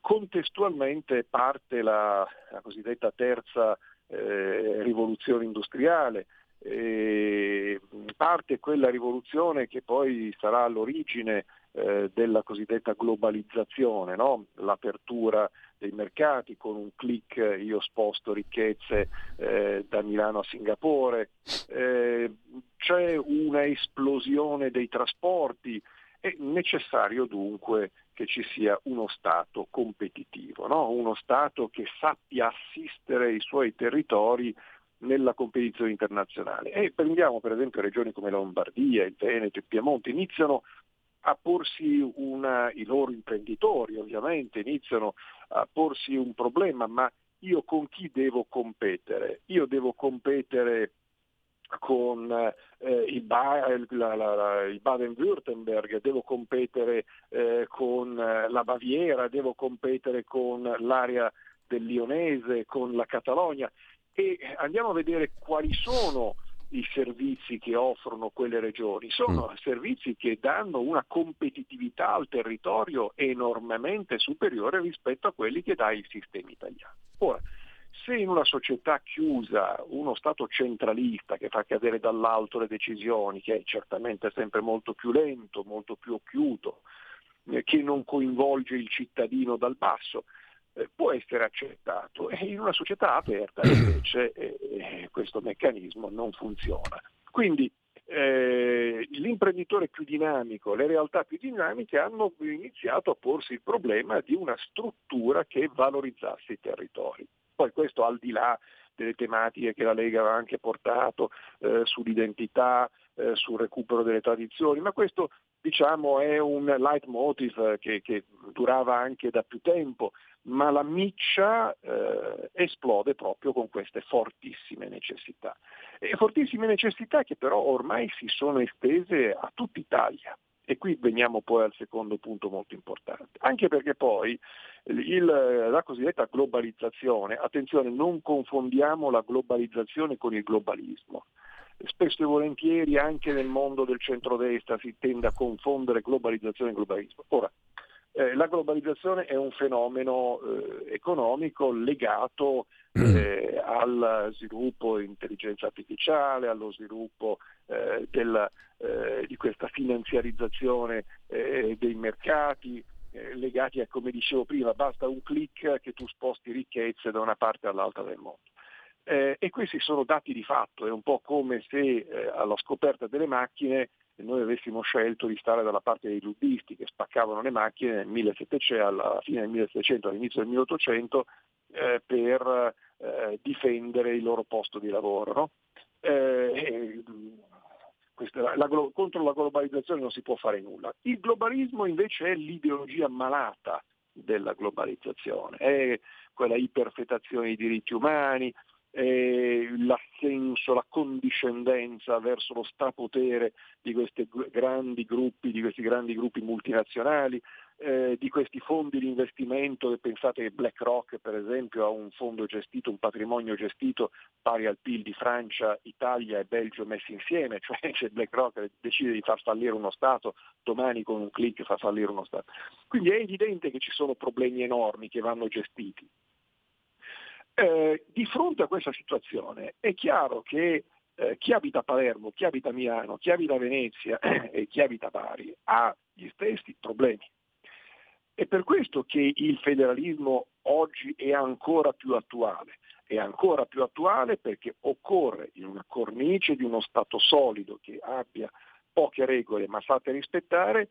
contestualmente parte la, la cosiddetta terza rivoluzione industriale, parte quella rivoluzione che poi sarà all'origine eh, della cosiddetta globalizzazione, no? l'apertura dei mercati, con un clic io sposto ricchezze eh, da Milano a Singapore, eh, c'è una esplosione dei trasporti, è necessario dunque che ci sia uno Stato competitivo, no? uno Stato che sappia assistere i suoi territori nella competizione internazionale. E prendiamo per esempio regioni come Lombardia, il Veneto, il Piemonte, iniziano a porsi una, i loro imprenditori ovviamente iniziano a porsi un problema, ma io con chi devo competere? Io devo competere con eh, il, ba- la, la, la, il, Baden-Württemberg, devo competere eh, con la Baviera, devo competere con l'area del Lionese, con la Catalogna e andiamo a vedere quali sono i servizi che offrono quelle regioni, sono mm. servizi che danno una competitività al territorio enormemente superiore rispetto a quelli che dà il sistema italiano. Ora, se in una società chiusa, uno Stato centralista che fa cadere dall'alto le decisioni, che è certamente sempre molto più lento, molto più occhiuto, eh, che non coinvolge il cittadino dal basso, può essere accettato e in una società aperta invece eh, questo meccanismo non funziona. Quindi eh, l'imprenditore più dinamico, le realtà più dinamiche hanno iniziato a porsi il problema di una struttura che valorizzasse i territori. Poi questo al di là delle tematiche che la Lega aveva anche portato eh, sull'identità, eh, sul recupero delle tradizioni, ma questo diciamo, è un leitmotiv che, che durava anche da più tempo, ma la miccia eh, esplode proprio con queste fortissime necessità. E fortissime necessità che però ormai si sono estese a tutta Italia. E qui veniamo poi al secondo punto molto importante, anche perché poi il, la cosiddetta globalizzazione, attenzione, non confondiamo la globalizzazione con il globalismo. Spesso e volentieri anche nel mondo del centrodestra si tende a confondere globalizzazione e globalismo. Ora, eh, la globalizzazione è un fenomeno eh, economico legato eh, al sviluppo dell'intelligenza artificiale, allo sviluppo eh, del, eh, di questa finanziarizzazione eh, dei mercati, legati a, come dicevo prima, basta un clic che tu sposti ricchezze da una parte all'altra del mondo. Eh, e questi sono dati di fatto, è un po' come se eh, alla scoperta delle macchine noi avessimo scelto di stare dalla parte dei lubbisti che spaccavano le macchine 1700, alla fine del 1700, all'inizio del 1800 eh, per eh, difendere il loro posto di lavoro. No? Eh, questa, la, contro la globalizzazione non si può fare nulla. Il globalismo invece è l'ideologia malata della globalizzazione, è quella iperfetazione dei diritti umani, eh, l'assenso, la condiscendenza verso lo strapotere di questi grandi gruppi, di questi grandi gruppi multinazionali, eh, di questi fondi di investimento, pensate che BlackRock per esempio ha un fondo gestito, un patrimonio gestito pari al PIL di Francia, Italia e Belgio messi insieme, cioè se BlackRock decide di far fallire uno Stato, domani con un clic fa fallire uno Stato. Quindi è evidente che ci sono problemi enormi che vanno gestiti. Eh, di fronte a questa situazione è chiaro che eh, chi abita a Palermo, chi abita a Milano, chi abita a Venezia e chi abita a Bari ha gli stessi problemi. È per questo che il federalismo oggi è ancora più attuale. È ancora più attuale perché occorre in una cornice di uno Stato solido che abbia poche regole ma sappia rispettare,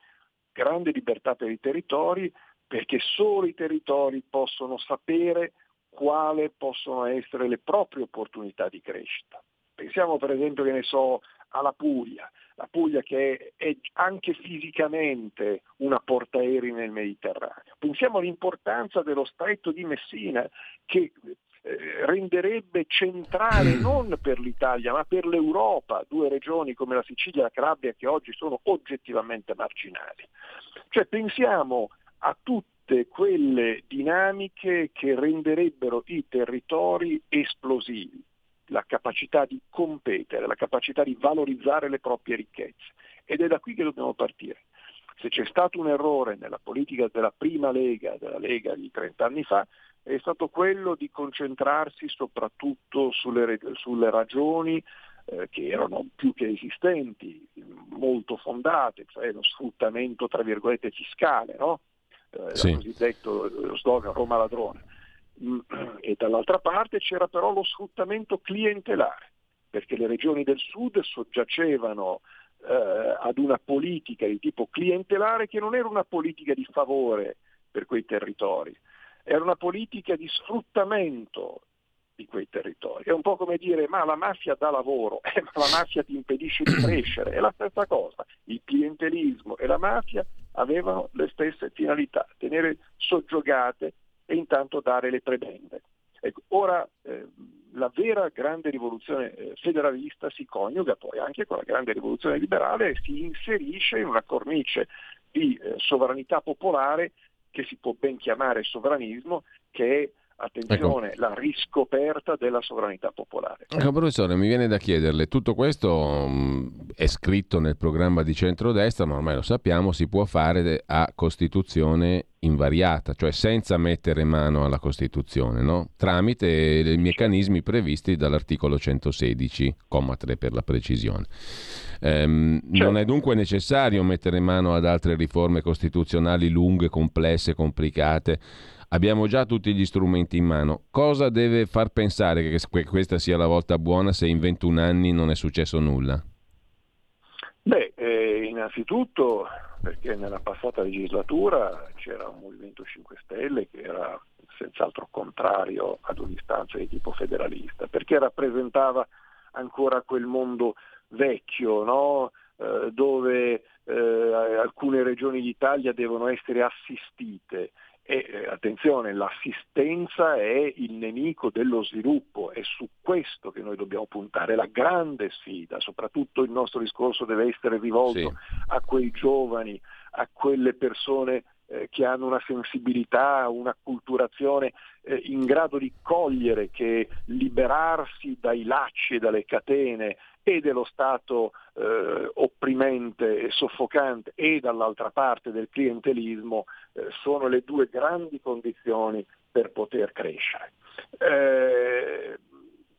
grande libertà per i territori, perché solo i territori possono sapere quali possono essere le proprie opportunità di crescita. Pensiamo per esempio, che ne so, alla Puglia, la Puglia che è anche fisicamente una portaerei nel Mediterraneo. Pensiamo all'importanza dello stretto di Messina che eh, renderebbe centrale non per l'Italia ma per l'Europa due regioni come la Sicilia e la Calabria che oggi sono oggettivamente marginali. Cioè pensiamo a tutti tutte quelle dinamiche che renderebbero i territori esplosivi, la capacità di competere, la capacità di valorizzare le proprie ricchezze. Ed è da qui che dobbiamo partire. Se c'è stato un errore nella politica della prima Lega, della Lega di 30 anni fa, è stato quello di concentrarsi soprattutto sulle, sulle ragioni eh, che erano più che esistenti, molto fondate, cioè lo sfruttamento tra virgolette fiscale, no? Eh, sì. cosiddetto lo slogan Roma ladrone. Mm, e dall'altra parte c'era però lo sfruttamento clientelare, perché le regioni del sud soggiacevano eh, ad una politica di tipo clientelare che non era una politica di favore per quei territori, era una politica di sfruttamento di quei territori. È un po' come dire ma la mafia dà lavoro, eh, ma la mafia ti impedisce di crescere, è la stessa cosa. Il clientelismo e la mafia avevano le stesse finalità, tenere soggiogate e intanto dare le prebende. Ecco, ora eh, la vera grande rivoluzione eh, federalista si coniuga poi anche con la grande rivoluzione liberale e si inserisce in una cornice di eh, sovranità popolare che si può ben chiamare sovranismo, che è attenzione, ecco. la riscoperta della sovranità popolare. Ecco, professore, mi viene da chiederle, tutto questo mh, è scritto nel programma di centrodestra, ma ormai lo sappiamo, si può fare a Costituzione invariata, cioè senza mettere mano alla Costituzione, no? tramite i meccanismi previsti dall'articolo 116, comma 3 per la precisione. Ehm, certo. Non è dunque necessario mettere mano ad altre riforme costituzionali lunghe, complesse, complicate Abbiamo già tutti gli strumenti in mano. Cosa deve far pensare che questa sia la volta buona se in 21 anni non è successo nulla? Beh, eh, innanzitutto perché nella passata legislatura c'era un Movimento 5 Stelle che era senz'altro contrario ad un'istanza di tipo federalista, perché rappresentava ancora quel mondo vecchio, no? eh, dove eh, alcune regioni d'Italia devono essere assistite e eh, attenzione, l'assistenza è il nemico dello sviluppo, è su questo che noi dobbiamo puntare, la grande sfida, soprattutto il nostro discorso deve essere rivolto sì. a quei giovani, a quelle persone eh, che hanno una sensibilità, una culturazione eh, in grado di cogliere che liberarsi dai lacci e dalle catene e dello Stato eh, opprimente e soffocante e dall'altra parte del clientelismo eh, sono le due grandi condizioni per poter crescere. Eh,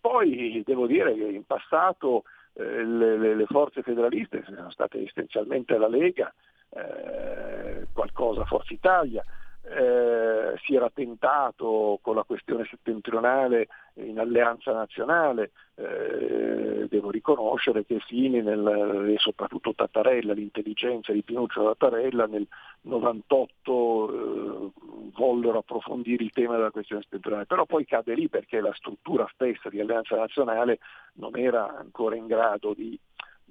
poi devo dire che in passato eh, le, le, forze federaliste sono state essenzialmente la Lega, eh, qualcosa Forza Italia, eh, si era tentato con la questione settentrionale in alleanza nazionale, eh, devo riconoscere che Fini nel, e soprattutto Tattarella, l'intelligenza di Pinuccio Tattarella nel 98 eh, vollero approfondire il tema della questione settentrionale, però poi cade lì perché la struttura stessa di alleanza nazionale non era ancora in grado di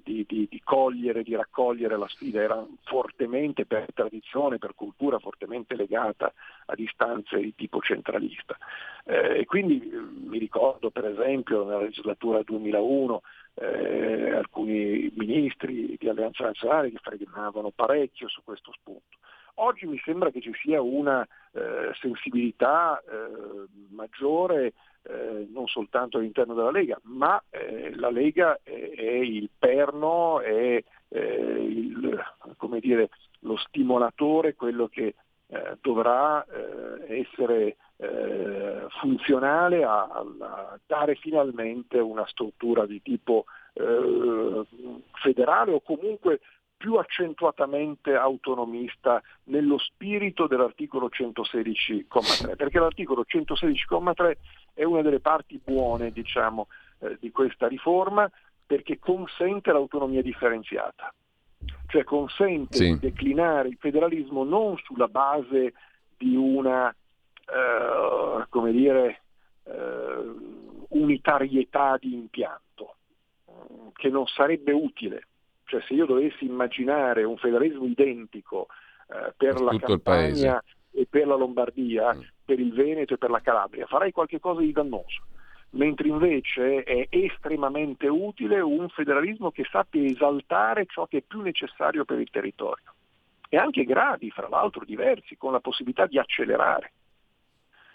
di, di, di, cogliere, di raccogliere la sfida, era fortemente per tradizione, per cultura, fortemente legata a istanze di tipo centralista. Eh, e quindi eh, mi ricordo per esempio nella legislatura 2001 eh, alcuni ministri di Alleanza Nazionale che frenavano parecchio su questo spunto. Oggi mi sembra che ci sia una eh, sensibilità eh, maggiore eh, non soltanto all'interno della Lega, ma eh, la Lega è, è, il perno, è eh, il, dire, lo stimolatore, quello che eh, dovrà essere funzionale a, a, dare finalmente una struttura di tipo federale o comunque più accentuatamente autonomista nello spirito dell'articolo 116,3, perché l'articolo 116,3 è una delle parti buone diciamo, eh, di questa riforma perché consente l'autonomia differenziata, cioè consente sì. di declinare il federalismo non sulla base di una eh, come dire, eh, unitarietà di impianto, che non sarebbe utile cioè se io dovessi immaginare un federalismo identico eh, per la Campania e per la Lombardia, mm. per il Veneto e per la Calabria, farei qualcosa di dannoso. Mentre invece è estremamente utile un federalismo che sappia esaltare ciò che è più necessario per il territorio. E anche gradi, fra l'altro, diversi, con la possibilità di accelerare.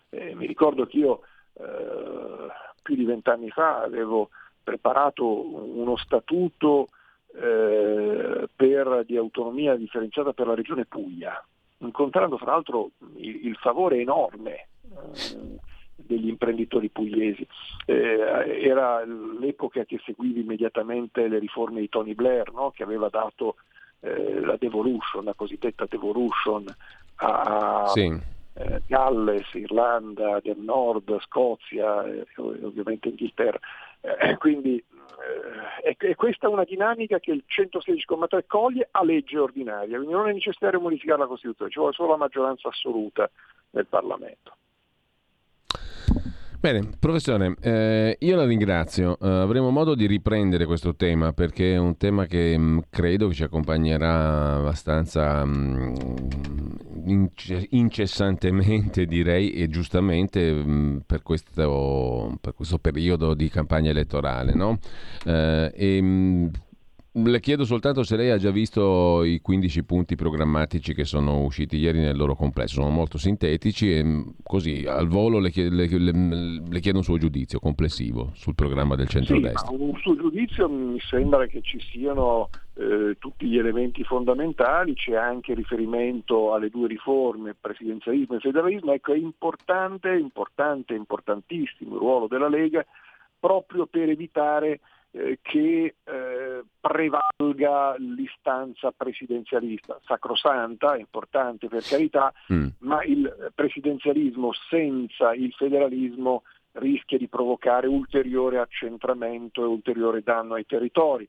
Eh, mi ricordo che io eh, più di vent'anni fa avevo preparato uno statuto eh, per, di autonomia differenziata per la regione Puglia, incontrando fra l'altro il, il favore enorme eh, degli imprenditori pugliesi. Eh, era l'epoca che seguiva immediatamente le riforme di Tony Blair, no? che aveva dato eh, la devolution, la cosiddetta devolution a sì. Eh, Galles, Irlanda del Nord, Scozia e ovviamente Inghilterra. quindi eh, è, questa una dinamica che il 116,3 coglie a legge ordinaria, quindi non è necessario modificare la Costituzione, ci vuole solo la maggioranza assoluta del Parlamento. Bene, professore, eh, io la ringrazio. Uh, avremo modo di riprendere questo tema perché è un tema che mh, mm, credo ci accompagnerà abbastanza mh, mm, incessantemente, direi, e giustamente mh, mm, per, questo, per, questo, periodo di campagna elettorale. No? Uh, e, le chiedo soltanto se lei ha già visto i 15 punti programmatici che sono usciti ieri nel loro complesso, sono molto sintetici e mm, così al volo le chiedo, le, le, le chiedo un suo giudizio complessivo sul programma del centrodestra. Sì, un suo giudizio mi sembra che ci siano eh, tutti gli elementi fondamentali, c'è anche riferimento alle due riforme, presidenzialismo e federalismo, ecco è importante, importante, importantissimo il ruolo della Lega proprio per evitare eh, che eh, prevalga l'istanza presidenzialista, sacrosanta, importante per carità, mm. ma il presidenzialismo senza il federalismo rischia di provocare ulteriore accentramento e ulteriore danno ai territori.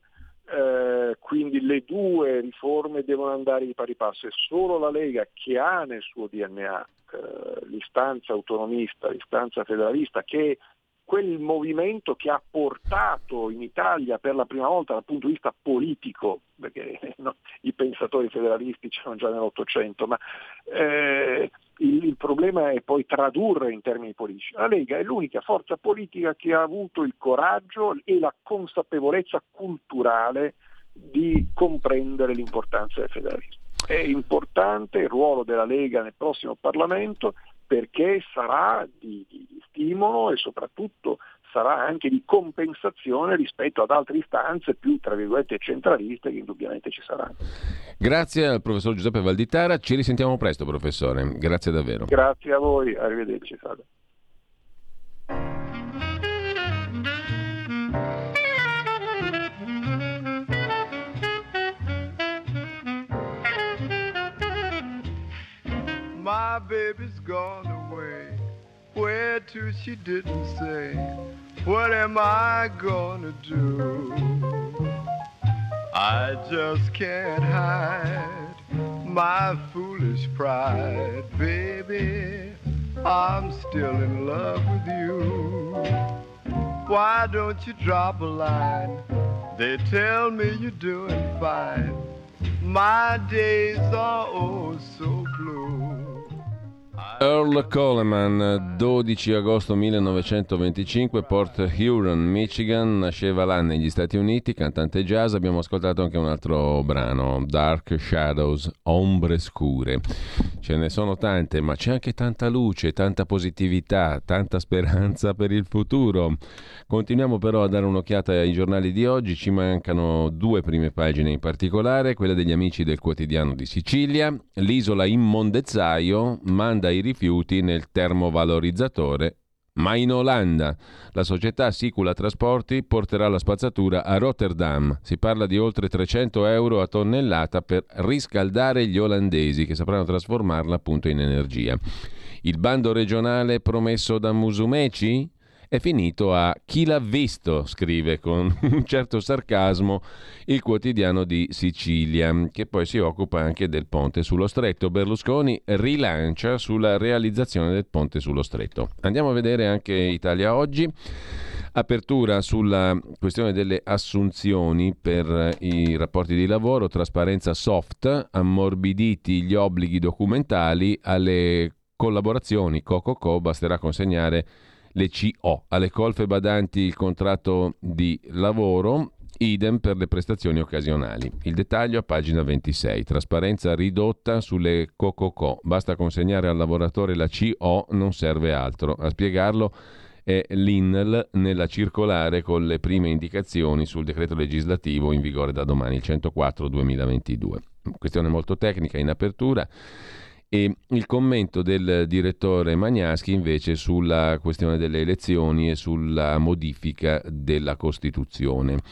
eh, quindi le due riforme devono andare di pari passo e solo la Lega che ha nel suo DNA eh, l'istanza autonomista, l'istanza federalista, che quel movimento che ha portato in Italia per la prima volta dal punto di vista politico, perché no, i pensatori federalisti c'erano già nell'Ottocento, ma eh, il, il, problema è poi tradurre in termini politici. La Lega è l'unica forza politica che ha avuto il coraggio e la consapevolezza culturale di comprendere l'importanza del federalismo. È importante il ruolo della Lega nel prossimo Parlamento perché sarà di, di stimolo e soprattutto sarà anche di compensazione rispetto ad altre istanze più, tra virgolette, centraliste che indubbiamente ci saranno. Grazie al professor Giuseppe Valditara, ci risentiamo presto professore, grazie davvero. Grazie a voi, arrivederci. Salve. My baby's gone away. Where to she didn't say. What am I gonna do? I just can't hide my foolish pride, baby. I'm still in love with you. Why don't you drop a line? They tell me you're doing fine. My days are oh so blue. Earl Coleman, 12 agosto 1925, Port Huron, Michigan, nasceva là negli Stati Uniti, cantante jazz, abbiamo ascoltato anche un altro brano, Dark Shadows, Ombre Scure. Ce ne sono tante, ma c'è anche tanta luce, tanta positività, tanta speranza per il futuro. Continuiamo però a dare un'occhiata ai giornali di oggi, ci mancano due prime pagine in particolare, quella degli amici del quotidiano di Sicilia, l'isola in Mondezzaio manda i rifiuti nel termovalorizzatore ma in Olanda la società Sicula Trasporti porterà la spazzatura a Rotterdam. Si parla di oltre 300 euro a tonnellata per riscaldare gli olandesi che sapranno trasformarla appunto in energia. Il bando regionale promesso da Musumeci? È finito a chi l'ha visto, scrive con un certo sarcasmo il quotidiano di Sicilia, che poi si occupa anche del ponte sullo stretto. Berlusconi rilancia sulla realizzazione del ponte sullo stretto. Andiamo a vedere anche Italia oggi. Apertura sulla questione delle assunzioni per i rapporti di lavoro, trasparenza soft, ammorbiditi gli obblighi documentali alle collaborazioni Co-Co-Co, basterà consegnare le CO. Alle colfe badanti il contratto di lavoro, idem per le prestazioni occasionali. Il dettaglio a pagina 26. Trasparenza ridotta sulle COCOCO. Basta consegnare al lavoratore la CO, non serve altro. A spiegarlo è l'INL nella circolare con le prime indicazioni sul decreto legislativo in vigore da domani, il 104-2022. Questione molto tecnica in apertura e il commento del direttore Magnaschi invece sulla questione delle elezioni e sulla modifica della Costituzione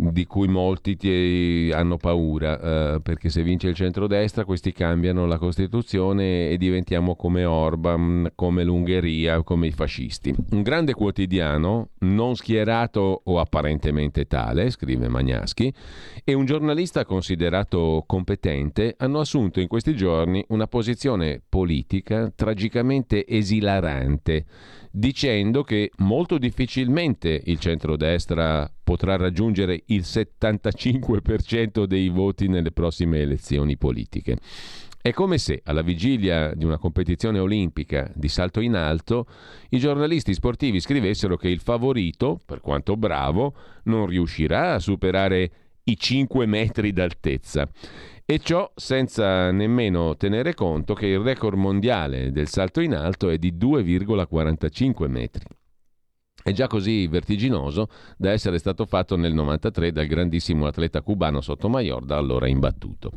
di cui molti ti hanno paura, eh, perché se vince il centrodestra questi cambiano la Costituzione e diventiamo come Orban, come l'Ungheria, come i fascisti. Un grande quotidiano, non schierato o apparentemente tale, scrive Magnaschi, e un giornalista considerato competente hanno assunto in questi giorni una posizione politica tragicamente esilarante dicendo che molto difficilmente il centrodestra potrà raggiungere il 75% dei voti nelle prossime elezioni politiche. È come se, alla vigilia di una competizione olimpica di salto in alto, i giornalisti sportivi scrivessero che il favorito, per quanto bravo, non riuscirà a superare i 5 metri d'altezza e ciò senza nemmeno tenere conto che il record mondiale del salto in alto è di 2,45 metri. È già così vertiginoso da essere stato fatto nel 93 dal grandissimo atleta cubano Sotomayor, da allora imbattuto.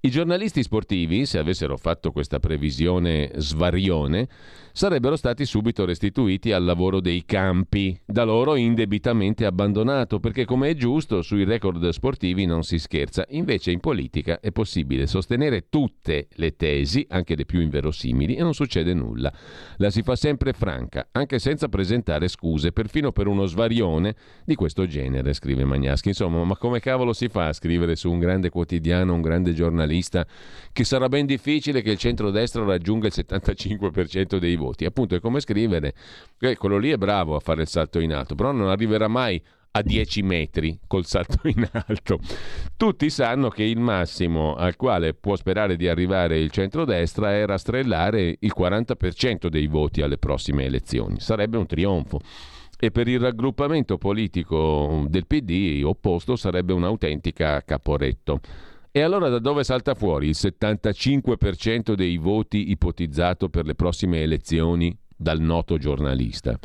I giornalisti sportivi, se avessero fatto questa previsione svarione, sarebbero stati subito restituiti al lavoro dei campi, da loro indebitamente abbandonato, perché come è giusto sui record sportivi non si scherza. Invece in politica è possibile sostenere tutte le tesi, anche le più inverosimili, e non succede nulla. La si fa sempre franca, anche senza presentare scuse accuse, perfino per uno svarione di questo genere, scrive Magnaschi. Insomma, ma come cavolo si fa a scrivere su un grande quotidiano, un grande giornalista, che sarà ben difficile che il centrodestra raggiunga il 75% dei voti? Appunto, è come scrivere, eh, quello lì è bravo a fare il salto in alto, però non arriverà mai a 10 metri col salto in alto. Tutti sanno che il massimo al quale può sperare di arrivare il centrodestra è rastrellare il 40% dei voti alle prossime elezioni. Sarebbe un trionfo. E per il raggruppamento politico del PD opposto sarebbe un'autentica caporetto. E allora da dove salta fuori il 75% dei voti ipotizzato per le prossime elezioni dal noto giornalista?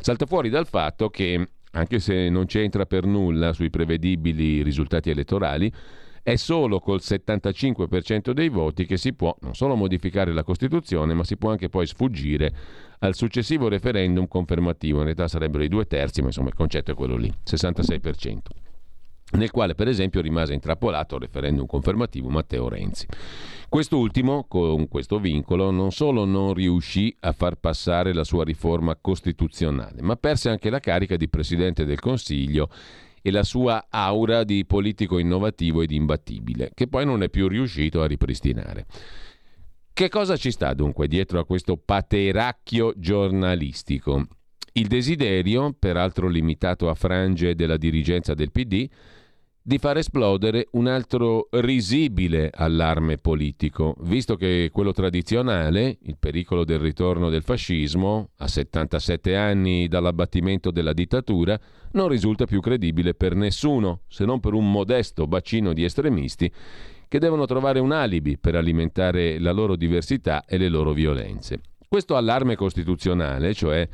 Salta fuori dal fatto che anche se non c'entra per nulla sui prevedibili risultati elettorali, è solo col 75% dei voti che si può non solo modificare la Costituzione, ma si può anche poi sfuggire al successivo referendum confermativo. In realtà sarebbero i due terzi, ma insomma il concetto è quello lì, 66% nel quale per esempio rimase intrappolato al referendum confermativo Matteo Renzi. Quest'ultimo, con questo vincolo, non solo non riuscì a far passare la sua riforma costituzionale, ma perse anche la carica di Presidente del Consiglio e la sua aura di politico innovativo ed imbattibile, che poi non è più riuscito a ripristinare. Che cosa ci sta dunque dietro a questo pateracchio giornalistico? Il desiderio, peraltro limitato a frange della dirigenza del PD, di far esplodere un altro risibile allarme politico, visto che quello tradizionale, il pericolo del ritorno del fascismo, a 77 anni dall'abbattimento della dittatura, non risulta più credibile per nessuno, se non per un modesto bacino di estremisti che devono trovare un alibi per alimentare la loro diversità e le loro violenze. Questo allarme costituzionale, cioè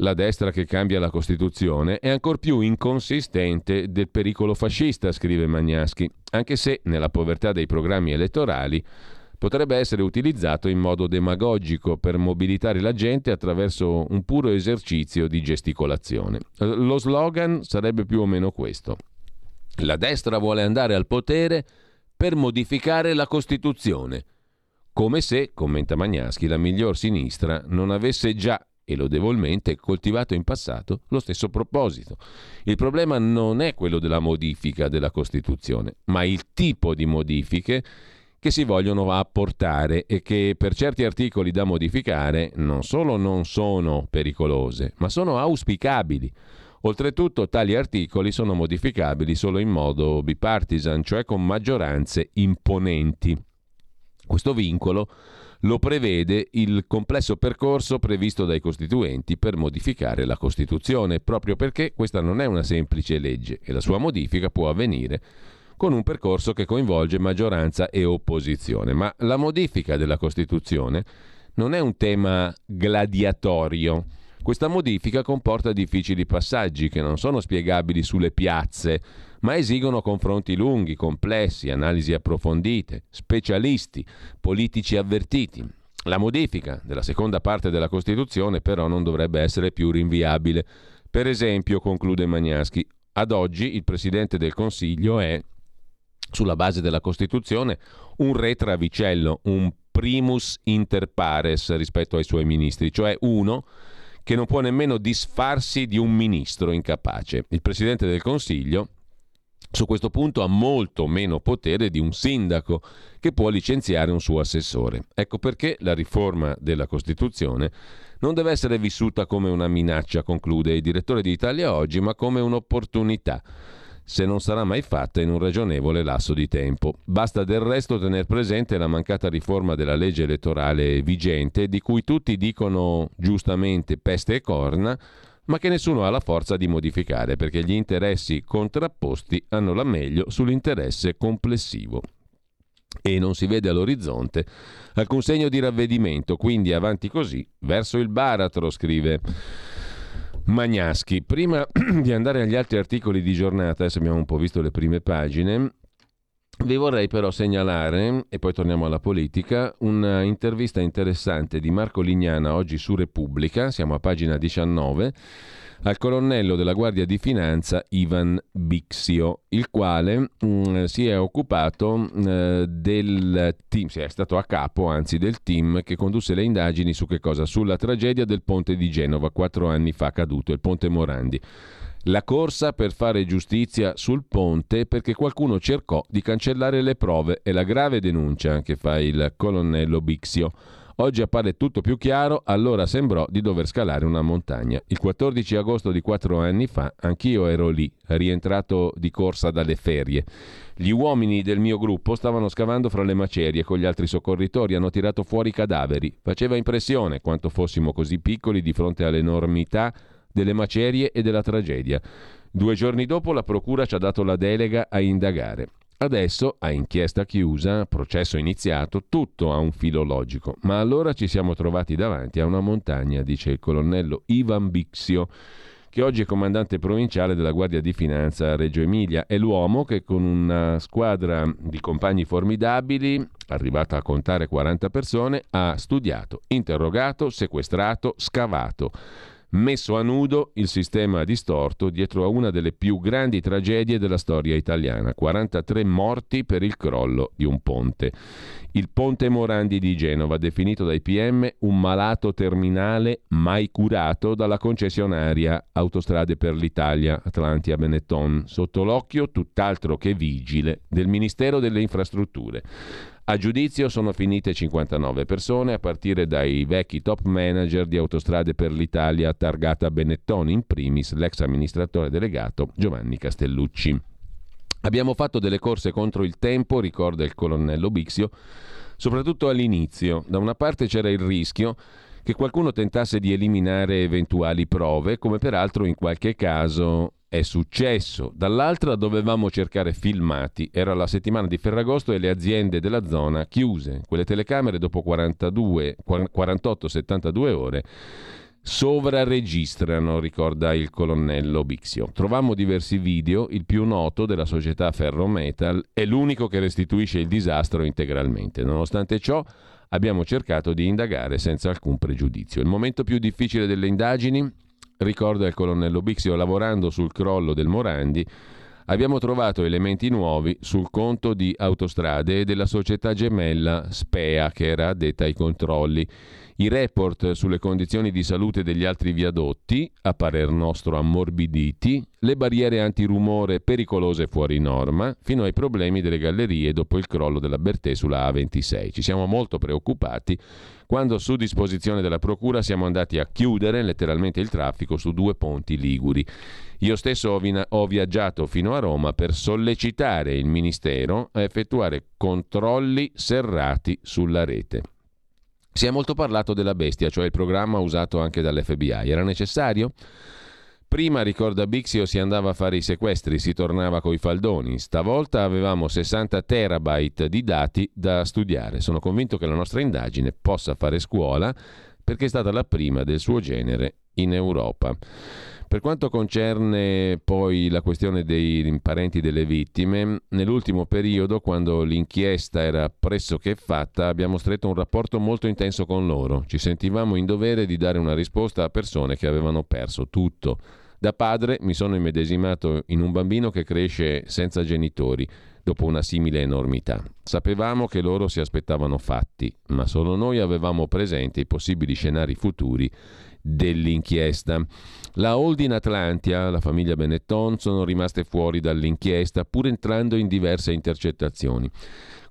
la destra che cambia la Costituzione, è ancor più inconsistente del pericolo fascista, scrive Magnaschi, anche se nella povertà dei programmi elettorali potrebbe essere utilizzato in modo demagogico per mobilitare la gente attraverso un puro esercizio di gesticolazione. Lo slogan sarebbe più o meno questo. La destra vuole andare al potere per modificare la Costituzione, come se, commenta Magnaschi, la miglior sinistra non avesse già e lodevolmente coltivato in passato lo stesso proposito. Il problema non è quello della modifica della Costituzione, ma il tipo di modifiche che si vogliono apportare e che per certi articoli da modificare non solo non sono pericolose, ma sono auspicabili. Oltretutto tali articoli sono modificabili solo in modo bipartisan, cioè con maggioranze imponenti. Questo vincolo lo prevede il complesso percorso previsto dai costituenti per modificare la Costituzione, proprio perché questa non è una semplice legge e la sua modifica può avvenire con un percorso che coinvolge maggioranza e opposizione. Ma la modifica della Costituzione non è un tema gladiatorio. Questa modifica comporta difficili passaggi che non sono spiegabili sulle piazze ma esigono confronti lunghi, complessi, analisi approfondite, specialisti, politici avvertiti. La modifica della seconda parte della Costituzione però non dovrebbe essere più rinviabile. Per esempio, conclude Magnaschi, ad oggi il Presidente del Consiglio è, sulla base della Costituzione, un re travicello, un primus inter pares rispetto ai suoi ministri, cioè uno che non può nemmeno disfarsi di un ministro incapace. Il Presidente del Consiglio su questo punto ha molto meno potere di un sindaco che può licenziare un suo assessore. Ecco perché la riforma della Costituzione non deve essere vissuta come una minaccia, conclude il direttore di Italia Oggi, ma come un'opportunità, se non sarà mai fatta in un ragionevole lasso di tempo. Basta del resto tener presente la mancata riforma della legge elettorale vigente, di cui tutti dicono giustamente peste e corna, ma che nessuno ha la forza di modificare perché gli interessi contrapposti hanno la meglio sull'interesse complessivo. E non si vede all'orizzonte alcun segno di ravvedimento, quindi avanti così, verso il baratro, scrive Magnaschi. Prima di andare agli altri articoli di giornata, adesso abbiamo un po' visto le prime pagine, vi vorrei però segnalare, e poi torniamo alla politica, un'intervista interessante di Marco Lignana oggi su Repubblica, siamo a pagina 19, al colonnello della Guardia di Finanza Ivan Bixio, il quale mh, mm, si è occupato mh, mm, del team, si è stato a capo anzi del team che condusse le indagini su che cosa? Sulla tragedia del ponte di Genova, quattro anni fa caduto, il ponte Morandi. La corsa per fare giustizia sul ponte perché qualcuno cercò di cancellare le prove e la grave denuncia che fa il colonnello Bixio. Oggi appare tutto più chiaro, allora sembrò di dover scalare una montagna. Il 14 agosto di quattro anni fa anch'io ero lì, rientrato di corsa dalle ferie. Gli uomini del mio gruppo stavano scavando fra le macerie con gli altri soccorritori, hanno tirato fuori i cadaveri. Faceva impressione quanto fossimo così piccoli di fronte all'enormità delle macerie e della tragedia. Due giorni dopo la Procura ci ha dato la delega a indagare. Adesso, a inchiesta chiusa, processo iniziato, tutto ha un filo logico. Ma allora ci siamo trovati davanti a una montagna, dice il colonnello Ivan Bixio, che oggi è comandante provinciale della Guardia di Finanza a Reggio Emilia. È l'uomo che con una squadra di compagni formidabili, arrivata a contare 40 persone, ha studiato, interrogato, sequestrato, scavato messo a nudo il sistema distorto dietro a una delle più grandi tragedie della storia italiana, 43 morti per il crollo di un ponte. Il ponte Morandi di Genova, definito dai PM un malato terminale mai curato dalla concessionaria Autostrade per l'Italia Atlantia Benetton, sotto l'occhio tutt'altro che vigile del Ministero delle Infrastrutture. A giudizio sono finite 59 persone, a partire dai vecchi top manager di Autostrade per l'Italia targata Benetton, in primis l'ex amministratore delegato Giovanni Castellucci. Abbiamo fatto delle corse contro il tempo, ricorda il colonnello Bixio, soprattutto all'inizio. Da una parte c'era il rischio che qualcuno tentasse di eliminare eventuali prove, come peraltro in qualche caso è successo. Dall'altra dovevamo cercare filmati. Era la settimana di Ferragosto e le aziende della zona chiuse. Quelle telecamere dopo 48-72 ore sovraregistrano, ricorda il colonnello Bixio. Trovammo diversi video, il più noto della società Ferrometal è l'unico che restituisce il disastro integralmente. Nonostante ciò, abbiamo cercato di indagare senza alcun pregiudizio. Il momento più difficile delle indagini ricorda il colonnello Bixio, lavorando sul crollo del Morandi, abbiamo trovato elementi nuovi sul conto di autostrade e della società gemella Spea che era addetta ai controlli. I report sulle condizioni di salute degli altri viadotti, a parer nostro ammorbiditi, le barriere antirumore pericolose fuori norma, fino ai problemi delle gallerie dopo il crollo della Bertè sulla A26. Ci siamo molto preoccupati quando su disposizione della Procura siamo andati a chiudere letteralmente il traffico su due ponti liguri. Io stesso ho, ho viaggiato fino a Roma per sollecitare il Ministero a effettuare controlli serrati sulla rete. Si è molto parlato della bestia, cioè il programma usato anche dall'FBI. Era necessario? Prima, ricorda Bixio, si andava a fare i sequestri, si tornava coi faldoni. Stavolta avevamo 60 terabyte di dati da studiare. Sono convinto che la nostra indagine possa fare scuola perché è stata la prima del suo genere in Europa. Per quanto concerne poi la questione dei parenti delle vittime, nell'ultimo periodo, quando l'inchiesta era pressoché fatta, abbiamo stretto un rapporto molto intenso con loro. Ci sentivamo in dovere di dare una risposta a persone che avevano perso tutto. Da padre mi sono immedesimato in un bambino che cresce senza genitori dopo una simile enormità. Sapevamo che loro si aspettavano fatti, ma solo noi avevamo presente i possibili scenari futuri dell'inchiesta. La holding Atlantia, la famiglia Benetton, sono rimaste fuori dall'inchiesta pur entrando in diverse intercettazioni.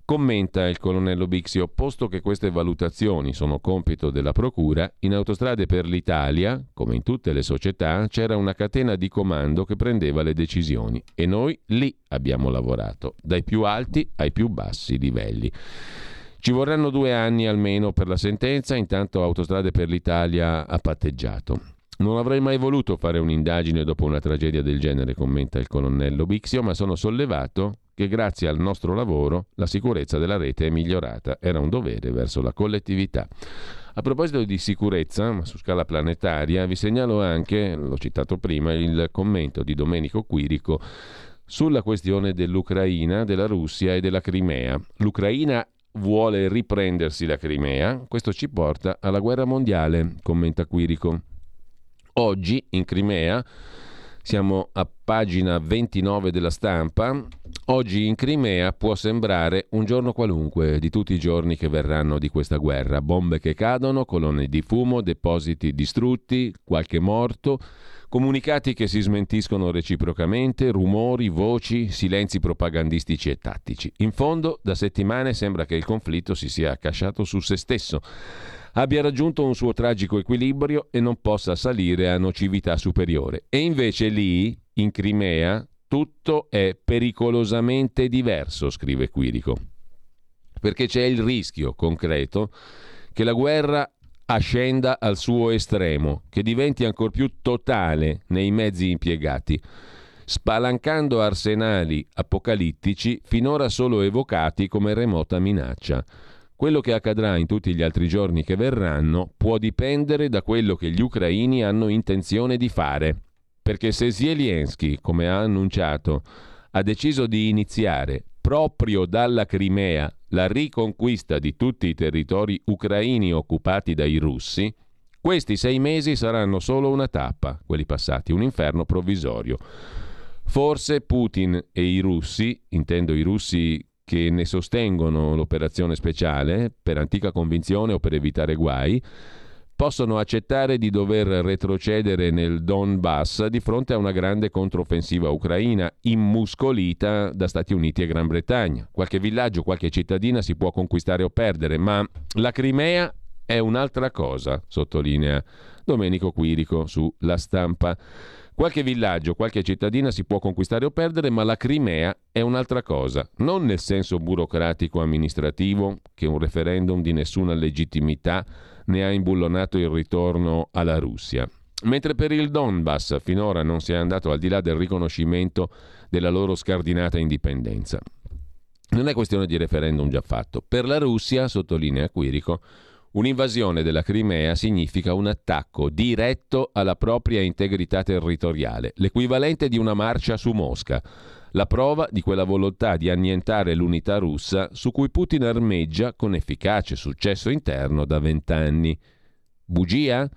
Commenta il colonnello Bixio, posto che queste valutazioni sono compito della Procura, in Autostrade per l'Italia, come in tutte le società, c'era una catena di comando che prendeva le decisioni e noi lì abbiamo lavorato, dai più alti ai più bassi livelli. Ci vorranno due anni almeno per la sentenza, intanto Autostrade per l'Italia ha patteggiato. Non avrei mai voluto fare un'indagine dopo una tragedia del genere, commenta il colonnello Bixio, ma sono sollevato che grazie al nostro lavoro la sicurezza della rete è migliorata. Era un dovere verso la collettività. A proposito di sicurezza, ma su scala planetaria, vi segnalo anche, l'ho citato prima, il commento di Domenico Quirico sulla questione dell'Ucraina, della Russia e della Crimea. L'Ucraina vuole riprendersi la Crimea, questo ci porta alla guerra mondiale, commenta Quirico. Oggi in Crimea, siamo a pagina 29 della stampa, oggi in Crimea può sembrare un giorno qualunque di tutti i giorni che verranno di questa guerra. Bombe che cadono, colonne di fumo, depositi distrutti, qualche morto, comunicati che si smentiscono reciprocamente, rumori, voci, silenzi propagandistici e tattici. In fondo, da settimane sembra che il conflitto si sia accasciato su se stesso abbia raggiunto un suo tragico equilibrio e non possa salire a nocività superiore. E invece lì, in Crimea, tutto è pericolosamente diverso, scrive Quirico. Perché c'è il rischio concreto che la guerra ascenda al suo estremo, che diventi ancor più totale nei mezzi impiegati, spalancando arsenali apocalittici finora solo evocati come remota minaccia. Quello che accadrà in tutti gli altri giorni che verranno può dipendere da quello che gli ucraini hanno intenzione di fare. Perché se Zelensky, come ha annunciato, ha deciso di iniziare proprio dalla Crimea la riconquista di tutti i territori ucraini occupati dai russi, questi sei mesi saranno solo una tappa, quelli passati, un inferno provvisorio. Forse Putin e i russi, intendo i russi che ne sostengono l'operazione speciale per antica convinzione o per evitare guai, possono accettare di dover retrocedere nel Donbass di fronte a una grande controffensiva ucraina immuscolita da Stati Uniti e Gran Bretagna. Qualche villaggio, qualche cittadina si può conquistare o perdere, ma la Crimea è un'altra cosa, sottolinea Domenico Quirico su La Stampa. Qualche villaggio, qualche cittadina si può conquistare o perdere, ma la Crimea è un'altra cosa, non nel senso burocratico-amministrativo che un referendum di nessuna legittimità ne ha imbullonato il ritorno alla Russia. Mentre per il Donbass finora non si è andato al di là del riconoscimento della loro scardinata indipendenza. Non è questione di referendum già fatto. Per la Russia, sottolinea Quirico, Un'invasione della Crimea significa un attacco diretto alla propria integrità territoriale, l'equivalente di una marcia su Mosca, la prova di quella volontà di annientare l'unità russa su cui Putin armeggia con efficace successo interno da vent'anni. Bugia?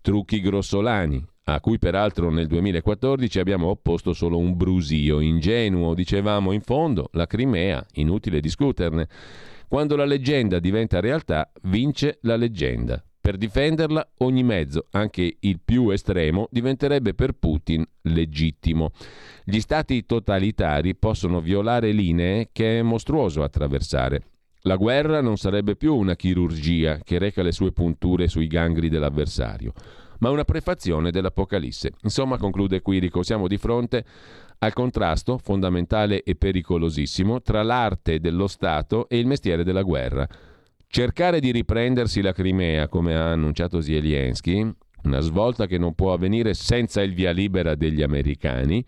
Trucchi grossolani, a cui peraltro nel 2014 abbiamo opposto solo un brusio ingenuo, dicevamo in fondo, la Crimea, inutile discuterne. Quando la leggenda diventa realtà, vince la leggenda. Per difenderla ogni mezzo, anche il più estremo, diventerebbe per Putin legittimo. Gli stati totalitari possono violare linee che è mostruoso attraversare. La guerra non sarebbe più una chirurgia che reca le sue punture sui gangli dell'avversario, ma una prefazione dell'Apocalisse. Insomma, conclude Quirico, siamo di fronte al contrasto fondamentale e pericolosissimo tra l'arte dello Stato e il mestiere della guerra. Cercare di riprendersi la Crimea, come ha annunciato Zelensky, una svolta che non può avvenire senza il via libera degli americani,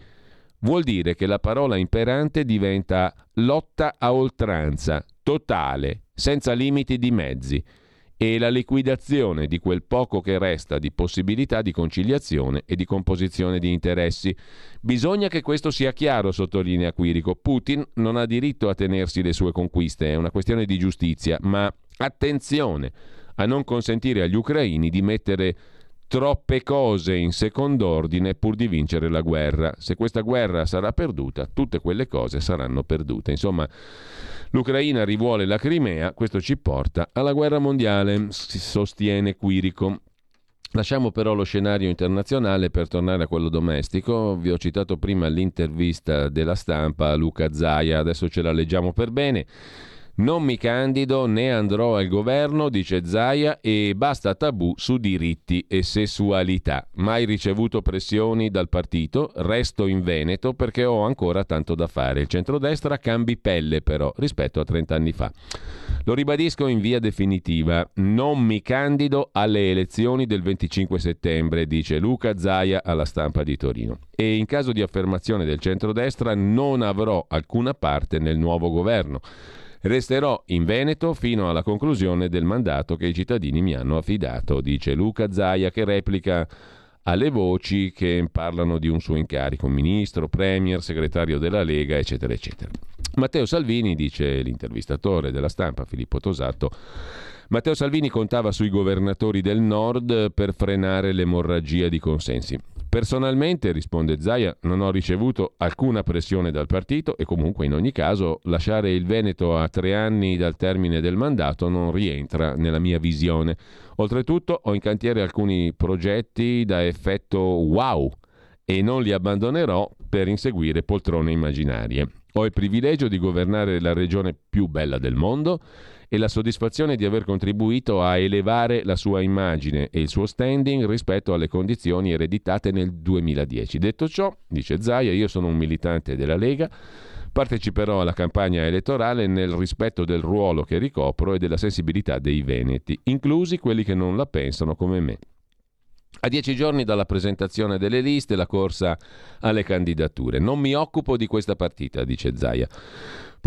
vuol dire che la parola imperante diventa lotta a oltranza, totale, senza limiti di mezzi e la liquidazione di quel poco che resta di possibilità di conciliazione e di composizione di interessi. Bisogna che questo sia chiaro, sottolinea Quirico. Putin non ha diritto a tenersi le sue conquiste, è una questione di giustizia, ma attenzione a non consentire agli ucraini di mettere troppe cose in secondo ordine pur di vincere la guerra. Se questa guerra sarà perduta, tutte quelle cose saranno perdute. Insomma, L'Ucraina rivuole la Crimea, questo ci porta alla guerra mondiale, si sostiene Quirico. Lasciamo però lo scenario internazionale per tornare a quello domestico. Vi ho citato prima l'intervista della stampa a Luca Zaia, adesso ce la leggiamo per bene. Non mi candido né andrò al governo, dice Zaia, e basta tabù su diritti e sessualità. Mai ricevuto pressioni dal partito, resto in Veneto perché ho ancora tanto da fare. Il centrodestra cambi pelle però rispetto a 30 anni fa. Lo ribadisco in via definitiva, non mi candido alle elezioni del 25 settembre, dice Luca Zaia alla stampa di Torino. E in caso di affermazione del centrodestra non avrò alcuna parte nel nuovo governo. Resterò in Veneto fino alla conclusione del mandato che i cittadini mi hanno affidato, dice Luca Zaia che replica alle voci che parlano di un suo incarico, ministro, premier, segretario della Lega, eccetera, eccetera. Matteo Salvini, dice l'intervistatore della stampa Filippo Tosato, Matteo Salvini contava sui governatori del nord per frenare l'emorragia di consensi. Personalmente, risponde Zaia, non ho ricevuto alcuna pressione dal partito e comunque in ogni caso lasciare il Veneto a tre anni dal termine del mandato non rientra nella mia visione. Oltretutto ho in cantiere alcuni progetti da effetto wow e non li abbandonerò per inseguire poltrone immaginarie. Ho il privilegio di governare la regione più bella del mondo e la soddisfazione di aver contribuito a elevare la sua immagine e il suo standing rispetto alle condizioni ereditate nel 2010. Detto ciò, dice Zaia, io sono un militante della Lega, parteciperò alla campagna elettorale nel rispetto del ruolo che ricopro e della sensibilità dei veneti, inclusi quelli che non la pensano come me. A dieci giorni dalla presentazione delle liste, la corsa alle candidature. Non mi occupo di questa partita, dice Zaia.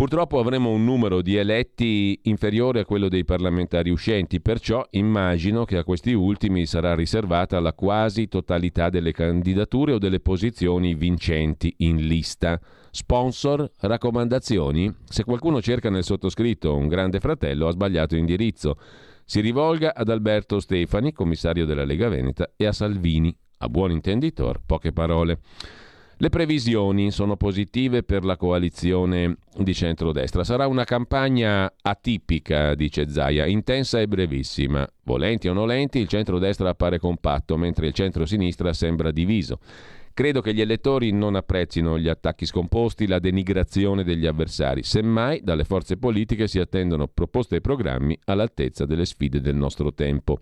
Purtroppo avremo un numero di eletti inferiore a quello dei parlamentari uscenti, perciò immagino che a questi ultimi sarà riservata la quasi totalità delle candidature o delle posizioni vincenti in lista. Sponsor, raccomandazioni? Se qualcuno cerca nel sottoscritto un grande fratello ha sbagliato indirizzo. Si rivolga ad Alberto Stefani, commissario della Lega Veneta, e a Salvini. A buon intenditor, poche parole. Le previsioni sono positive per la coalizione di centrodestra. Sarà una campagna atipica, dice Zaia, intensa e brevissima. Volenti o nolenti, il centrodestra appare compatto, mentre il centrosinistra sembra diviso. Credo che gli elettori non apprezzino gli attacchi scomposti, la denigrazione degli avversari. Semmai dalle forze politiche si attendono proposte e programmi all'altezza delle sfide del nostro tempo.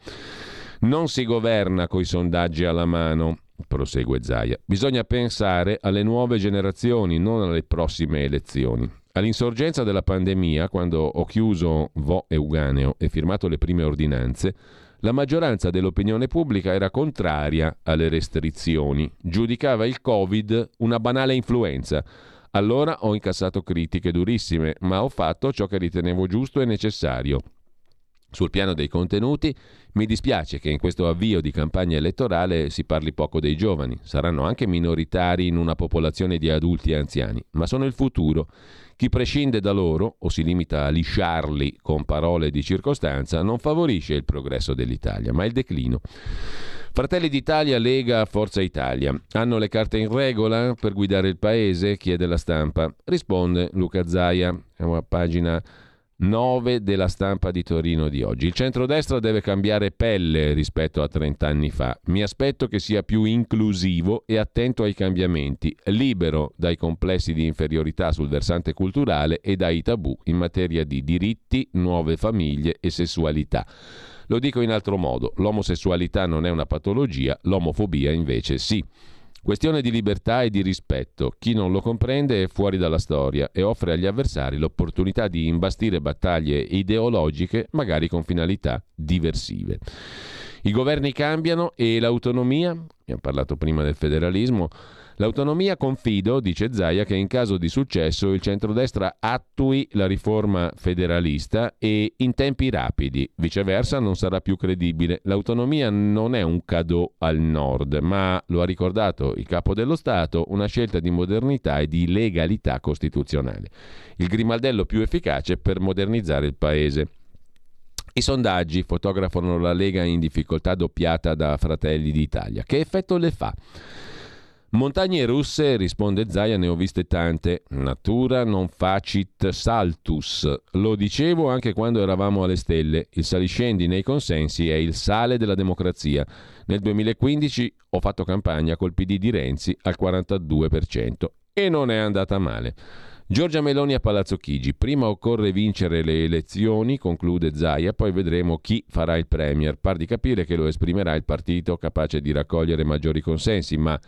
Non si governa coi sondaggi alla mano prosegue Zaia. Bisogna pensare alle nuove generazioni, non alle prossime elezioni. All'insorgenza della pandemia, quando ho chiuso Vo Euganeo e firmato le prime ordinanze, la maggioranza dell'opinione pubblica era contraria alle restrizioni, giudicava il Covid una banale influenza. Allora ho incassato critiche durissime, ma ho fatto ciò che ritenevo giusto e necessario. Sul piano dei contenuti, mi dispiace che in questo avvio di campagna elettorale si parli poco dei giovani. Saranno anche minoritari in una popolazione di adulti e anziani, ma sono il futuro. Chi prescinde da loro o si limita a lisciarli con parole di circostanza non favorisce il progresso dell'Italia, ma il declino. Fratelli d'Italia, Lega, Forza Italia. Hanno le carte in regola per guidare il paese? chiede la stampa. Risponde Luca Zaia, è una pagina 9 della stampa di Torino di oggi. Il centrodestra deve cambiare pelle rispetto a 30 anni fa. Mi aspetto che sia più inclusivo e attento ai cambiamenti, libero dai complessi di inferiorità sul versante culturale e dai tabù in materia di diritti, nuove famiglie e sessualità. Lo dico in altro modo, l'omosessualità non è una patologia, l'omofobia invece sì. Questione di libertà e di rispetto. Chi non lo comprende è fuori dalla storia e offre agli avversari l'opportunità di imbastire battaglie ideologiche, magari con finalità diversive. I governi cambiano e l'autonomia, abbiamo parlato prima del federalismo, L'autonomia confido, dice Zaia, che in caso di successo il centrodestra attui la riforma federalista e in tempi rapidi. Viceversa non sarà più credibile. L'autonomia non è un cadeau al nord, ma, lo ha ricordato il capo dello Stato, una scelta di modernità e di legalità costituzionale. Il grimaldello più efficace per modernizzare il paese. I sondaggi fotografano la Lega in difficoltà doppiata da Fratelli d'Italia. Che effetto le fa? Montagne russe, risponde Zaia, ne ho viste tante. Natura non facit saltus. Lo dicevo anche quando eravamo alle stelle. Il saliscendi nei consensi è il sale della democrazia. Nel 2015 ho fatto campagna col PD di Renzi al 42% e non è andata male. Giorgia Meloni a Palazzo Chigi. Prima occorre vincere le elezioni, conclude Zaia, poi vedremo chi farà il Premier. Par di capire che lo esprimerà il partito capace di raccogliere maggiori consensi, ma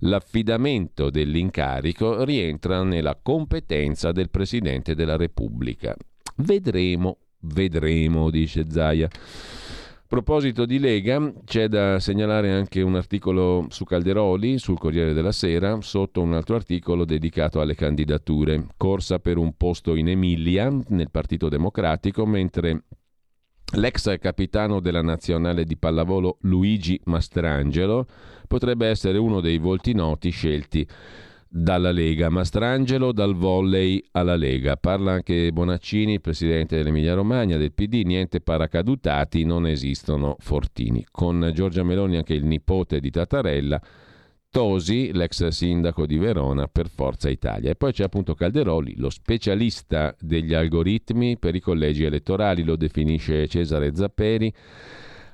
l'affidamento dell'incarico rientra nella competenza del Presidente della Repubblica. Vedremo, vedremo, dice Zaia. A proposito di Lega, c'è da segnalare anche un articolo su Calderoli sul Corriere della Sera, sotto un altro articolo dedicato alle candidature. Corsa per un posto in Emilia nel Partito Democratico, mentre l'ex capitano della nazionale di pallavolo Luigi Mastrangelo potrebbe essere uno dei volti noti scelti dalla Lega, Mastrangelo dal volley alla Lega. Parla anche Bonaccini, presidente dell'Emilia Romagna, del PD, niente paracadutati, non esistono fortini. Con Giorgia Meloni anche il nipote di Tattarella, Tosi, l'ex sindaco di Verona, per Forza Italia. E poi c'è appunto Calderoli, lo specialista degli algoritmi per i collegi elettorali, lo definisce Cesare Zapperi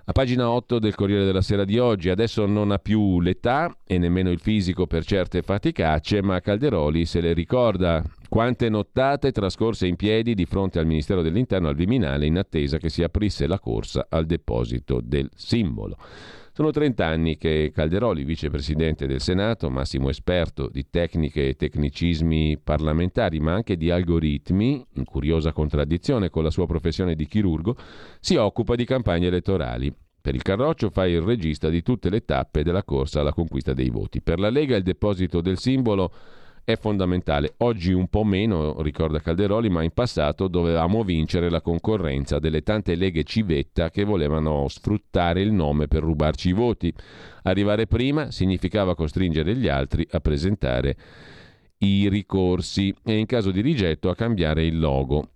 a pagina 8 del Corriere della Sera di oggi, adesso non ha più l'età e nemmeno il fisico per certe faticacce, ma Calderoli se le ricorda quante nottate trascorse in piedi di fronte al Ministero dell'Interno al Viminale in attesa che si aprisse la corsa al deposito del simbolo. Sono 30 anni che Calderoli, vicepresidente del Senato, massimo esperto di tecniche e tecnicismi parlamentari, ma anche di algoritmi, in curiosa contraddizione con la sua professione di chirurgo, si occupa di campagne elettorali. Per il Carroccio fa il regista di tutte le tappe della corsa alla conquista dei voti. Per la Lega il deposito del simbolo è fondamentale. Oggi un po' meno, ricorda Calderoli, ma in passato dovevamo vincere la concorrenza delle tante leghe civetta che volevano sfruttare il nome per rubarci i voti. Arrivare prima significava costringere gli altri a presentare i ricorsi e in caso di rigetto a cambiare il logo.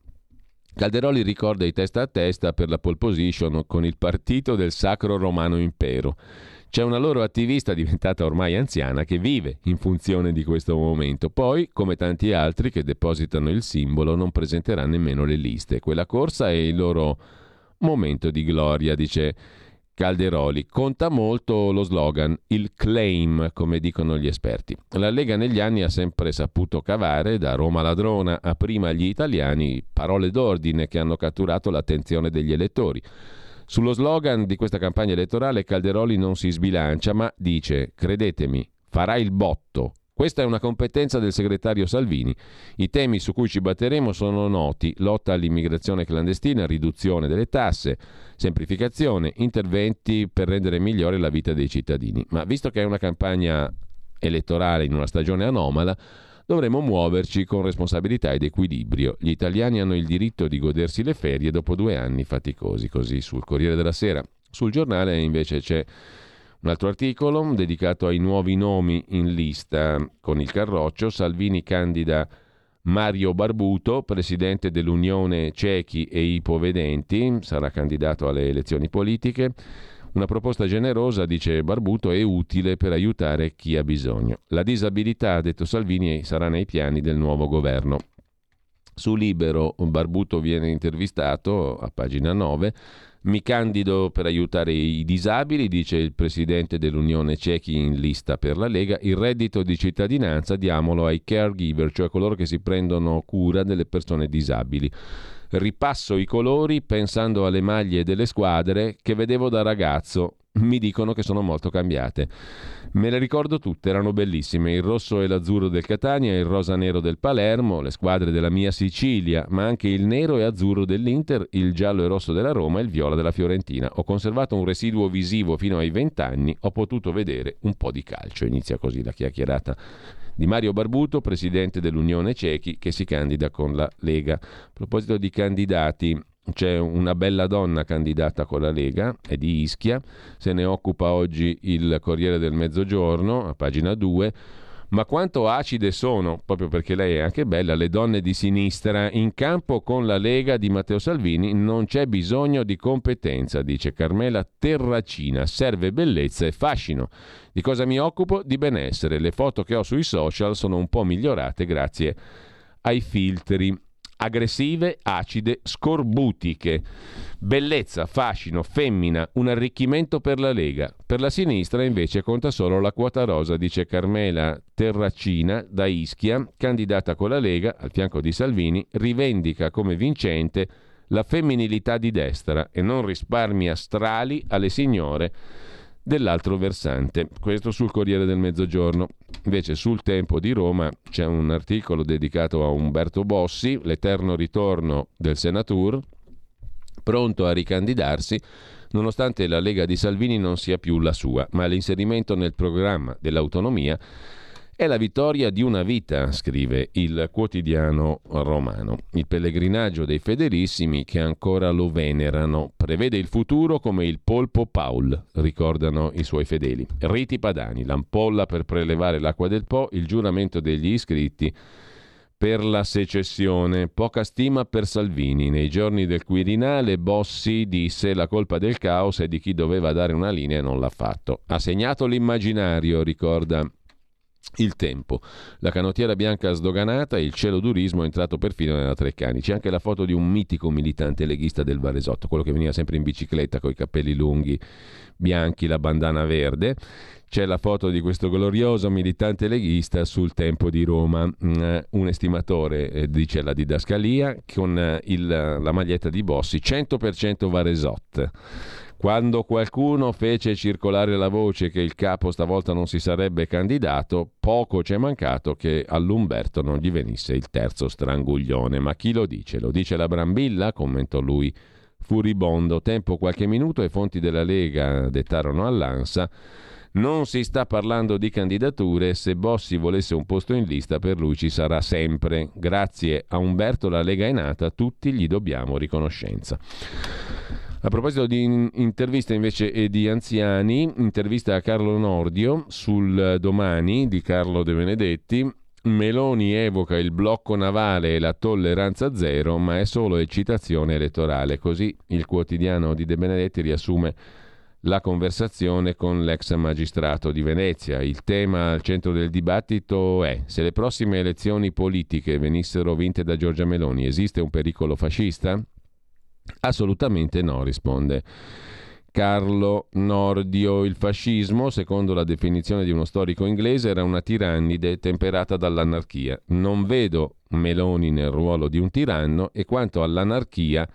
Calderoli ricorda i testa a testa per la pole position con il partito del Sacro Romano Impero. C'è una loro attivista diventata ormai anziana che vive in funzione di questo momento. Poi, come tanti altri che depositano il simbolo, non presenterà nemmeno le liste. Quella corsa è il loro momento di gloria, dice Calderoli. Conta molto lo slogan, il claim, come dicono gli esperti. La Lega negli anni ha sempre saputo cavare, da Roma ladrona a prima gli italiani, parole d'ordine che hanno catturato l'attenzione degli elettori. Sullo slogan di questa campagna elettorale Calderoli non si sbilancia, ma dice, credetemi, farà il botto. Questa è una competenza del segretario Salvini. I temi su cui ci batteremo sono noti, lotta all'immigrazione clandestina, riduzione delle tasse, semplificazione, interventi per rendere migliore la vita dei cittadini. Ma visto che è una campagna elettorale in una stagione anomala, dovremo muoverci con responsabilità ed equilibrio. Gli italiani hanno il diritto di godersi le ferie dopo due anni faticosi, così sul Corriere della Sera. Sul giornale invece c'è un altro articolo dedicato ai nuovi nomi in lista con il Carroccio. Salvini candida Mario Barbuto, presidente dell'Unione Cechi e Ipovedenti, sarà candidato alle elezioni politiche. Una proposta generosa, dice Barbuto, è utile per aiutare chi ha bisogno. La disabilità, ha detto Salvini, sarà nei piani del nuovo governo. Su Libero Barbuto viene intervistato a pagina 9. Mi candido per aiutare i disabili, dice il presidente dell'Unione Cechi in lista per la Lega. Il reddito di cittadinanza diamolo ai caregiver, cioè coloro che si prendono cura delle persone disabili. Ripasso i colori pensando alle maglie delle squadre che vedevo da ragazzo. Mi dicono che sono molto cambiate. Me le ricordo tutte, erano bellissime. Il rosso e l'azzurro del Catania, il rosa nero del Palermo, le squadre della mia Sicilia, ma anche il nero e azzurro dell'Inter, il giallo e rosso della Roma e il viola della Fiorentina. Ho conservato un residuo visivo fino ai vent'anni, ho potuto vedere un po' di calcio. Inizia così la chiacchierata di Mario Barbuto, presidente dell'Unione Cechi, che si candida con la Lega. A proposito di candidati, c'è una bella donna candidata con la Lega, è di Ischia, se ne occupa oggi il Corriere del Mezzogiorno, a pagina 2 ma quanto acide sono, proprio perché lei è anche bella, le donne di sinistra in campo con la Lega di Matteo Salvini non c'è bisogno di competenza, dice Carmela Terracina, serve bellezza e fascino. Di cosa mi occupo? Di benessere. Le foto che ho sui social sono un po' migliorate grazie ai filtri aggressive, acide, scorbutiche. Bellezza, fascino, femmina, un arricchimento per la Lega. Per la sinistra invece conta solo la quota rosa, dice Carmela Terracina da Ischia, candidata con la Lega al fianco di Salvini, rivendica come vincente la femminilità di destra e non risparmia strali alle signore dell'altro versante. Questo sul Corriere del Mezzogiorno. Invece sul Tempo di Roma c'è un articolo dedicato a Umberto Bossi, l'eterno ritorno del Senatur, pronto a ricandidarsi nonostante la Lega di Salvini non sia più la sua, ma l'inserimento nel programma dell'autonomia È la vittoria di una vita, scrive il quotidiano romano. Il pellegrinaggio dei fedelissimi che ancora lo venerano prevede il futuro come il polpo Paul, ricordano i suoi fedeli. Riti padani, l'ampolla per prelevare l'acqua del Po, il giuramento degli iscritti per la secessione. Poca stima per Salvini. Nei giorni del Quirinale Bossi disse la colpa del caos è di chi doveva dare una linea e non l'ha fatto. Ha segnato l'immaginario, ricorda il tempo, la canottiera bianca sdoganata e il cielo durismo è entrato perfino nella Treccani. C'è anche la foto di un mitico militante leghista del Varesotto, quello che veniva sempre in bicicletta con i capelli lunghi bianchi, la bandana verde. C'è la foto di questo glorioso militante leghista sul tempo di Roma, mm, un estimatore, eh, dice la didascalia, con eh, il, la maglietta di Bossi, 100% Varesot. Quando qualcuno fece circolare la voce che il capo stavolta non si sarebbe candidato, poco ci è mancato che all'Umberto non gli venisse il terzo stranguglione. Ma chi lo dice? Lo dice la Brambilla? commentò lui furibondo. Tempo qualche minuto e fonti della Lega dettarono all'ANSA non si sta parlando di candidature, se Bossi volesse un posto in lista per lui ci sarà sempre. Grazie a Umberto la Lega è nata, tutti gli dobbiamo riconoscenza. A proposito di interviste invece e di anziani, intervista a Carlo Nordio sul domani di Carlo De Benedetti. Meloni evoca il blocco navale e la tolleranza zero, ma è solo eccitazione elettorale. Così il quotidiano di De Benedetti riassume la conversazione con l'ex magistrato di Venezia. Il tema al centro del dibattito è se le prossime elezioni politiche venissero vinte da Giorgia Meloni, esiste un pericolo fascista? Assolutamente no, risponde. Carlo Nordio. Il fascismo, secondo la definizione di uno storico inglese, era una tirannide temperata dall'anarchia. Non vedo Meloni nel ruolo di un tiranno e quanto all'anarchia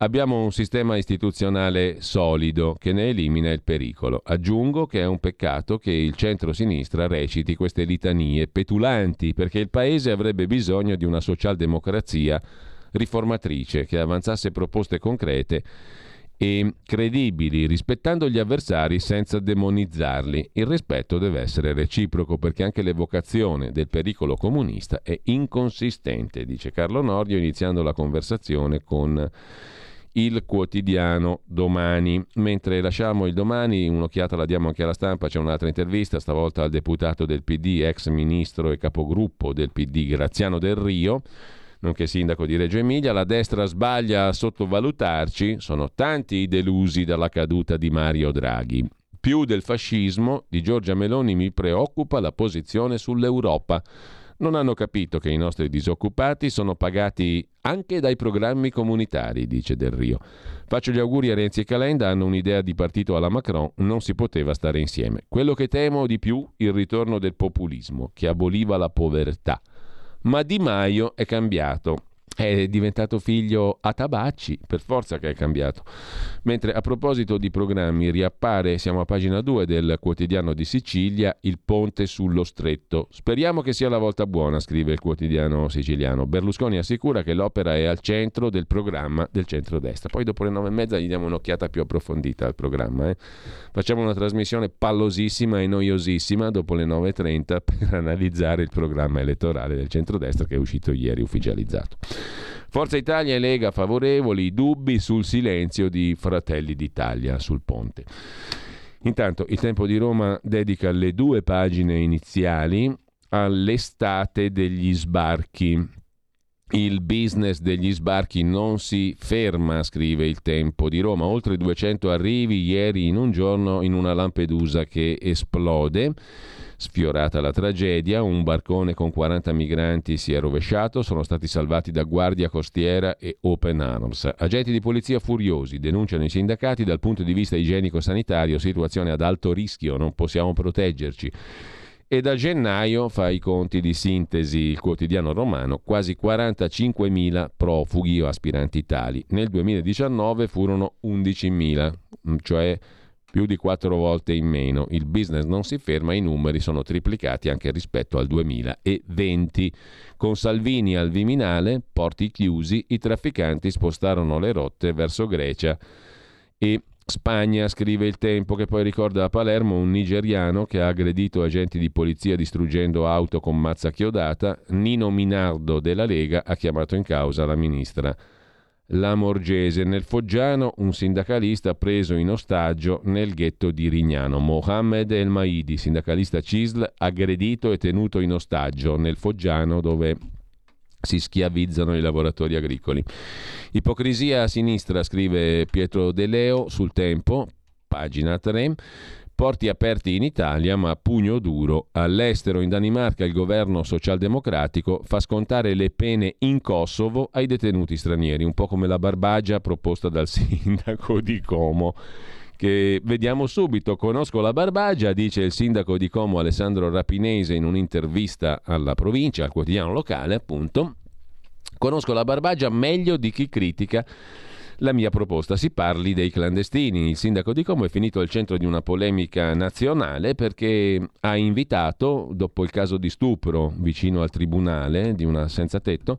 Abbiamo un sistema istituzionale solido che ne elimina il pericolo. Aggiungo che è un peccato che il centro-sinistra reciti queste litanie petulanti perché il Paese avrebbe bisogno di una socialdemocrazia riformatrice che avanzasse proposte concrete e credibili, rispettando gli avversari senza demonizzarli. Il rispetto deve essere reciproco perché anche l'evocazione del pericolo comunista è inconsistente, dice Carlo Nordio iniziando la conversazione con il quotidiano domani. Mentre lasciamo il domani, un'occhiata la diamo anche alla stampa, c'è un'altra intervista, stavolta al deputato del PD, ex ministro e capogruppo del PD Graziano Del Rio, nonché sindaco di Reggio Emilia. La destra sbaglia a sottovalutarci, sono tanti i delusi dalla caduta di Mario Draghi. Più del fascismo di Giorgia Meloni mi preoccupa la posizione sull'Europa non hanno capito che i nostri disoccupati sono pagati anche dai programmi comunitari, dice Del Rio. Faccio gli auguri a Renzi e Calenda, hanno un'idea di partito alla Macron, non si poteva stare insieme. Quello che temo di più, il ritorno del populismo, che aboliva la povertà. Ma Di Maio è cambiato è diventato figlio a tabacci, per forza che è cambiato. Mentre a proposito di programmi riappare, siamo a pagina 2 del quotidiano di Sicilia, il ponte sullo stretto. Speriamo che sia la volta buona, scrive il quotidiano siciliano. Berlusconi assicura che l'opera è al centro del programma del centrodestra. Poi dopo le nove e mezza gli diamo un'occhiata più approfondita al programma. Eh. Facciamo una trasmissione pallosissima e noiosissima dopo le 9.30 per analizzare il programma elettorale del centrodestra che è uscito ieri ufficializzato. Forza Italia e Lega favorevoli, dubbi sul silenzio di Fratelli d'Italia sul ponte. Intanto il Tempo di Roma dedica le due pagine iniziali all'estate degli sbarchi. Il business degli sbarchi non si ferma, scrive il Tempo di Roma. Oltre 200 arrivi ieri in un giorno in una Lampedusa che esplode. Sfiorata la tragedia, un barcone con 40 migranti si è rovesciato, sono stati salvati da Guardia Costiera e Open Arms. Agenti di polizia furiosi denunciano i sindacati dal punto di vista igienico-sanitario, situazione ad alto rischio, non possiamo proteggerci. E da gennaio fa i conti di sintesi il quotidiano romano, quasi 45.000 profughi o aspiranti tali. Nel 2019 furono 11.000, cioè più di quattro volte in meno. Il business non si ferma, i numeri sono triplicati anche rispetto al 2020. Con Salvini al Viminale, porti chiusi, i trafficanti spostarono le rotte verso Grecia e Spagna, scrive il tempo, che poi ricorda a Palermo un nigeriano che ha aggredito agenti di polizia distruggendo auto con mazza chiodata. Nino Minardo della Lega ha chiamato in causa la ministra Lamorgese. Nel Foggiano un sindacalista preso in ostaggio nel ghetto di Rignano. Mohamed El Maidi, sindacalista CISL, aggredito e tenuto in ostaggio nel Foggiano dove si schiavizzano i lavoratori agricoli. Ipocrisia a sinistra, scrive Pietro De Leo sul tempo, pagina 3. Porti aperti in Italia, ma pugno duro. All'estero, in Danimarca, il governo socialdemocratico fa scontare le pene in Kosovo ai detenuti stranieri, un po' come la barbagia proposta dal sindaco di Como che vediamo subito. Conosco la Barbagia, dice il sindaco di Como Alessandro Rapinese in un'intervista alla provincia, al quotidiano locale, appunto. Conosco la Barbagia meglio di chi critica la mia proposta. Si parli dei clandestini. Il sindaco di Como è finito al centro di una polemica nazionale perché ha invitato, dopo il caso di stupro vicino al tribunale di una senza tetto,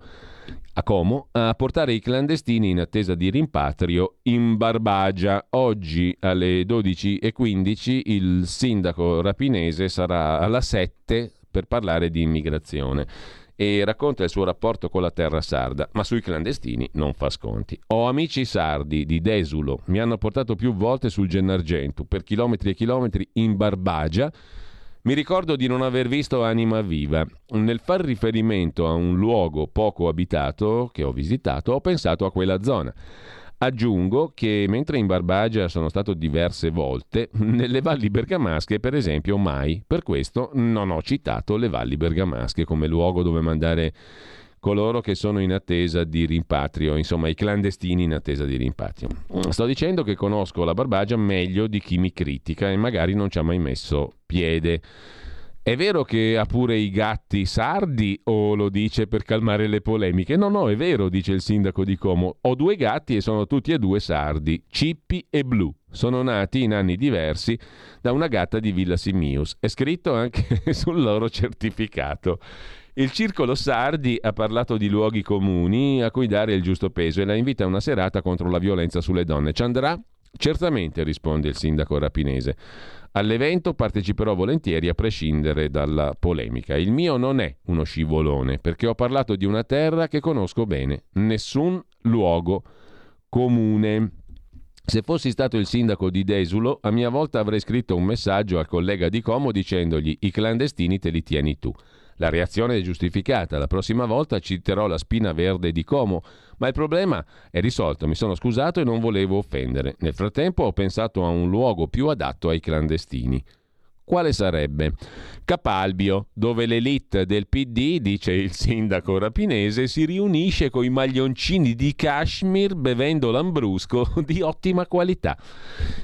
a Como a portare i clandestini in attesa di rimpatrio in Barbagia. Oggi alle 12.15 il sindaco rapinese sarà alla 7 per parlare di immigrazione e racconta il suo rapporto con la terra sarda, ma sui clandestini non fa sconti. Ho amici sardi di Desulo, mi hanno portato più volte sul Gennargentu per chilometri e chilometri in Barbagia mi ricordo di non aver visto anima viva. Nel far riferimento a un luogo poco abitato che ho visitato, ho pensato a quella zona. Aggiungo che mentre in Barbagia sono stato diverse volte, nelle valli bergamasche per esempio mai. Per questo non ho citato le valli bergamasche come luogo dove mandare coloro che sono in attesa di rimpatrio, insomma i clandestini in attesa di rimpatrio. Sto dicendo che conosco la Barbagia meglio di chi mi critica e magari non ci ha mai messo piede. È vero che ha pure i gatti sardi o lo dice per calmare le polemiche? No, no, è vero, dice il sindaco di Como. Ho due gatti e sono tutti e due sardi, Cippi e Blu. Sono nati in anni diversi da una gatta di Villa Simius. È scritto anche sul loro certificato. Il Circolo Sardi ha parlato di luoghi comuni a cui dare il giusto peso e la invita a una serata contro la violenza sulle donne. Ci andrà? Certamente, risponde il sindaco rapinese. All'evento parteciperò volentieri a prescindere dalla polemica. Il mio non è uno scivolone, perché ho parlato di una terra che conosco bene, nessun luogo comune. Se fossi stato il sindaco di Desulo, a mia volta avrei scritto un messaggio al collega di Como dicendogli i clandestini te li tieni tu. La reazione è giustificata, la prossima volta citerò la spina verde di Como, ma il problema è risolto, mi sono scusato e non volevo offendere. Nel frattempo ho pensato a un luogo più adatto ai clandestini. Quale sarebbe? Capalbio, dove l'elite del PD, dice il sindaco rapinese, si riunisce con i maglioncini di Kashmir bevendo lambrusco di ottima qualità.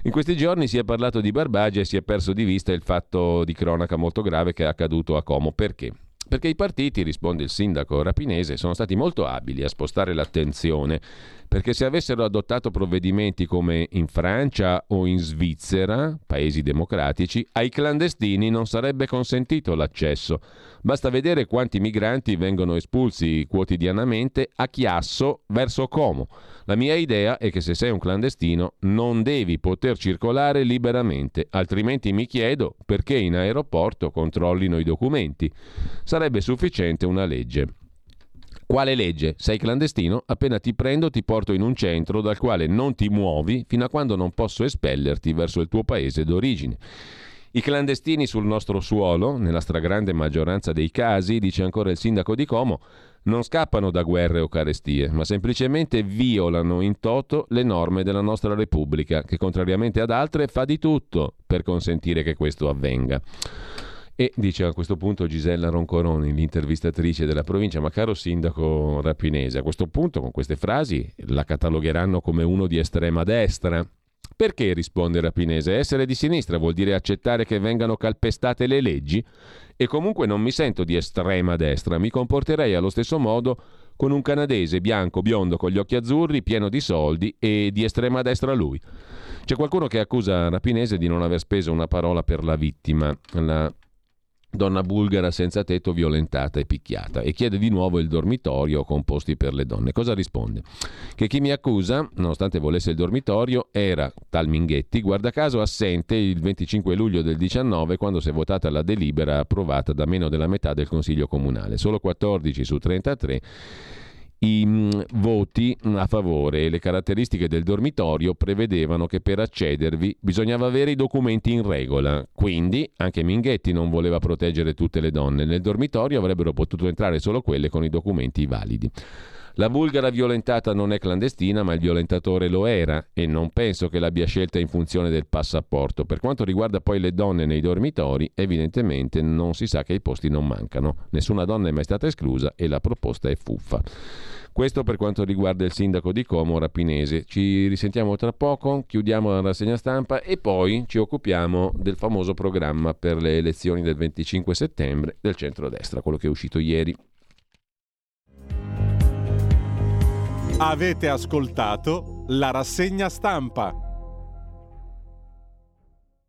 In questi giorni si è parlato di Barbagia e si è perso di vista il fatto di cronaca molto grave che è accaduto a Como. Perché? Perché i partiti, risponde il sindaco rapinese, sono stati molto abili a spostare l'attenzione perché se avessero adottato provvedimenti come in Francia o in Svizzera, paesi democratici, ai clandestini non sarebbe consentito l'accesso. Basta vedere quanti migranti vengono espulsi quotidianamente a Chiasso verso Como. La mia idea è che se sei un clandestino non devi poter circolare liberamente, altrimenti mi chiedo perché in aeroporto controllino i documenti. Sarebbe sufficiente una legge. Quale legge? Sei clandestino? Appena ti prendo ti porto in un centro dal quale non ti muovi fino a quando non posso espellerti verso il tuo paese d'origine. I clandestini sul nostro suolo, nella stragrande maggioranza dei casi, dice ancora il sindaco di Como, non scappano da guerre o carestie, ma semplicemente violano in toto le norme della nostra Repubblica, che contrariamente ad altre fa di tutto per consentire che questo avvenga. E dice a questo punto Gisella Roncoroni, l'intervistatrice della provincia, ma caro sindaco rapinese, a questo punto con queste frasi la catalogheranno come uno di estrema destra. Perché, risponde Rapinese, essere di sinistra vuol dire accettare che vengano calpestate le leggi? E comunque non mi sento di estrema destra, mi comporterei allo stesso modo con un canadese bianco, biondo, con gli occhi azzurri, pieno di soldi e di estrema destra lui. C'è qualcuno che accusa Rapinese di non aver speso una parola per la vittima. La donna bulgara senza tetto violentata e picchiata e chiede di nuovo il dormitorio con posti per le donne. Cosa risponde? Che chi mi accusa, nonostante volesse il dormitorio, era, tal Minghetti, guarda caso assente il 25 luglio del 19 quando si è votata la delibera approvata da meno della metà del Consiglio Comunale. Solo 14 su 33 i mm, voti a favore e le caratteristiche del dormitorio prevedevano che per accedervi bisognava avere i documenti in regola, quindi anche Minghetti non voleva proteggere tutte le donne. Nel dormitorio avrebbero potuto entrare solo quelle con i documenti validi. La bulgara violentata non è clandestina, ma il violentatore lo era e non penso che l'abbia scelta in funzione del passaporto. Per quanto riguarda poi le donne nei dormitori, evidentemente non si sa che i posti non mancano. Nessuna donna è mai stata esclusa e la proposta è fuffa. Questo per quanto riguarda il sindaco di Como, Rapinese. Ci risentiamo tra poco, chiudiamo la rassegna stampa e poi ci occupiamo del famoso programma per le elezioni del 25 settembre del centrodestra, quello che è uscito ieri. Avete ascoltato la rassegna stampa.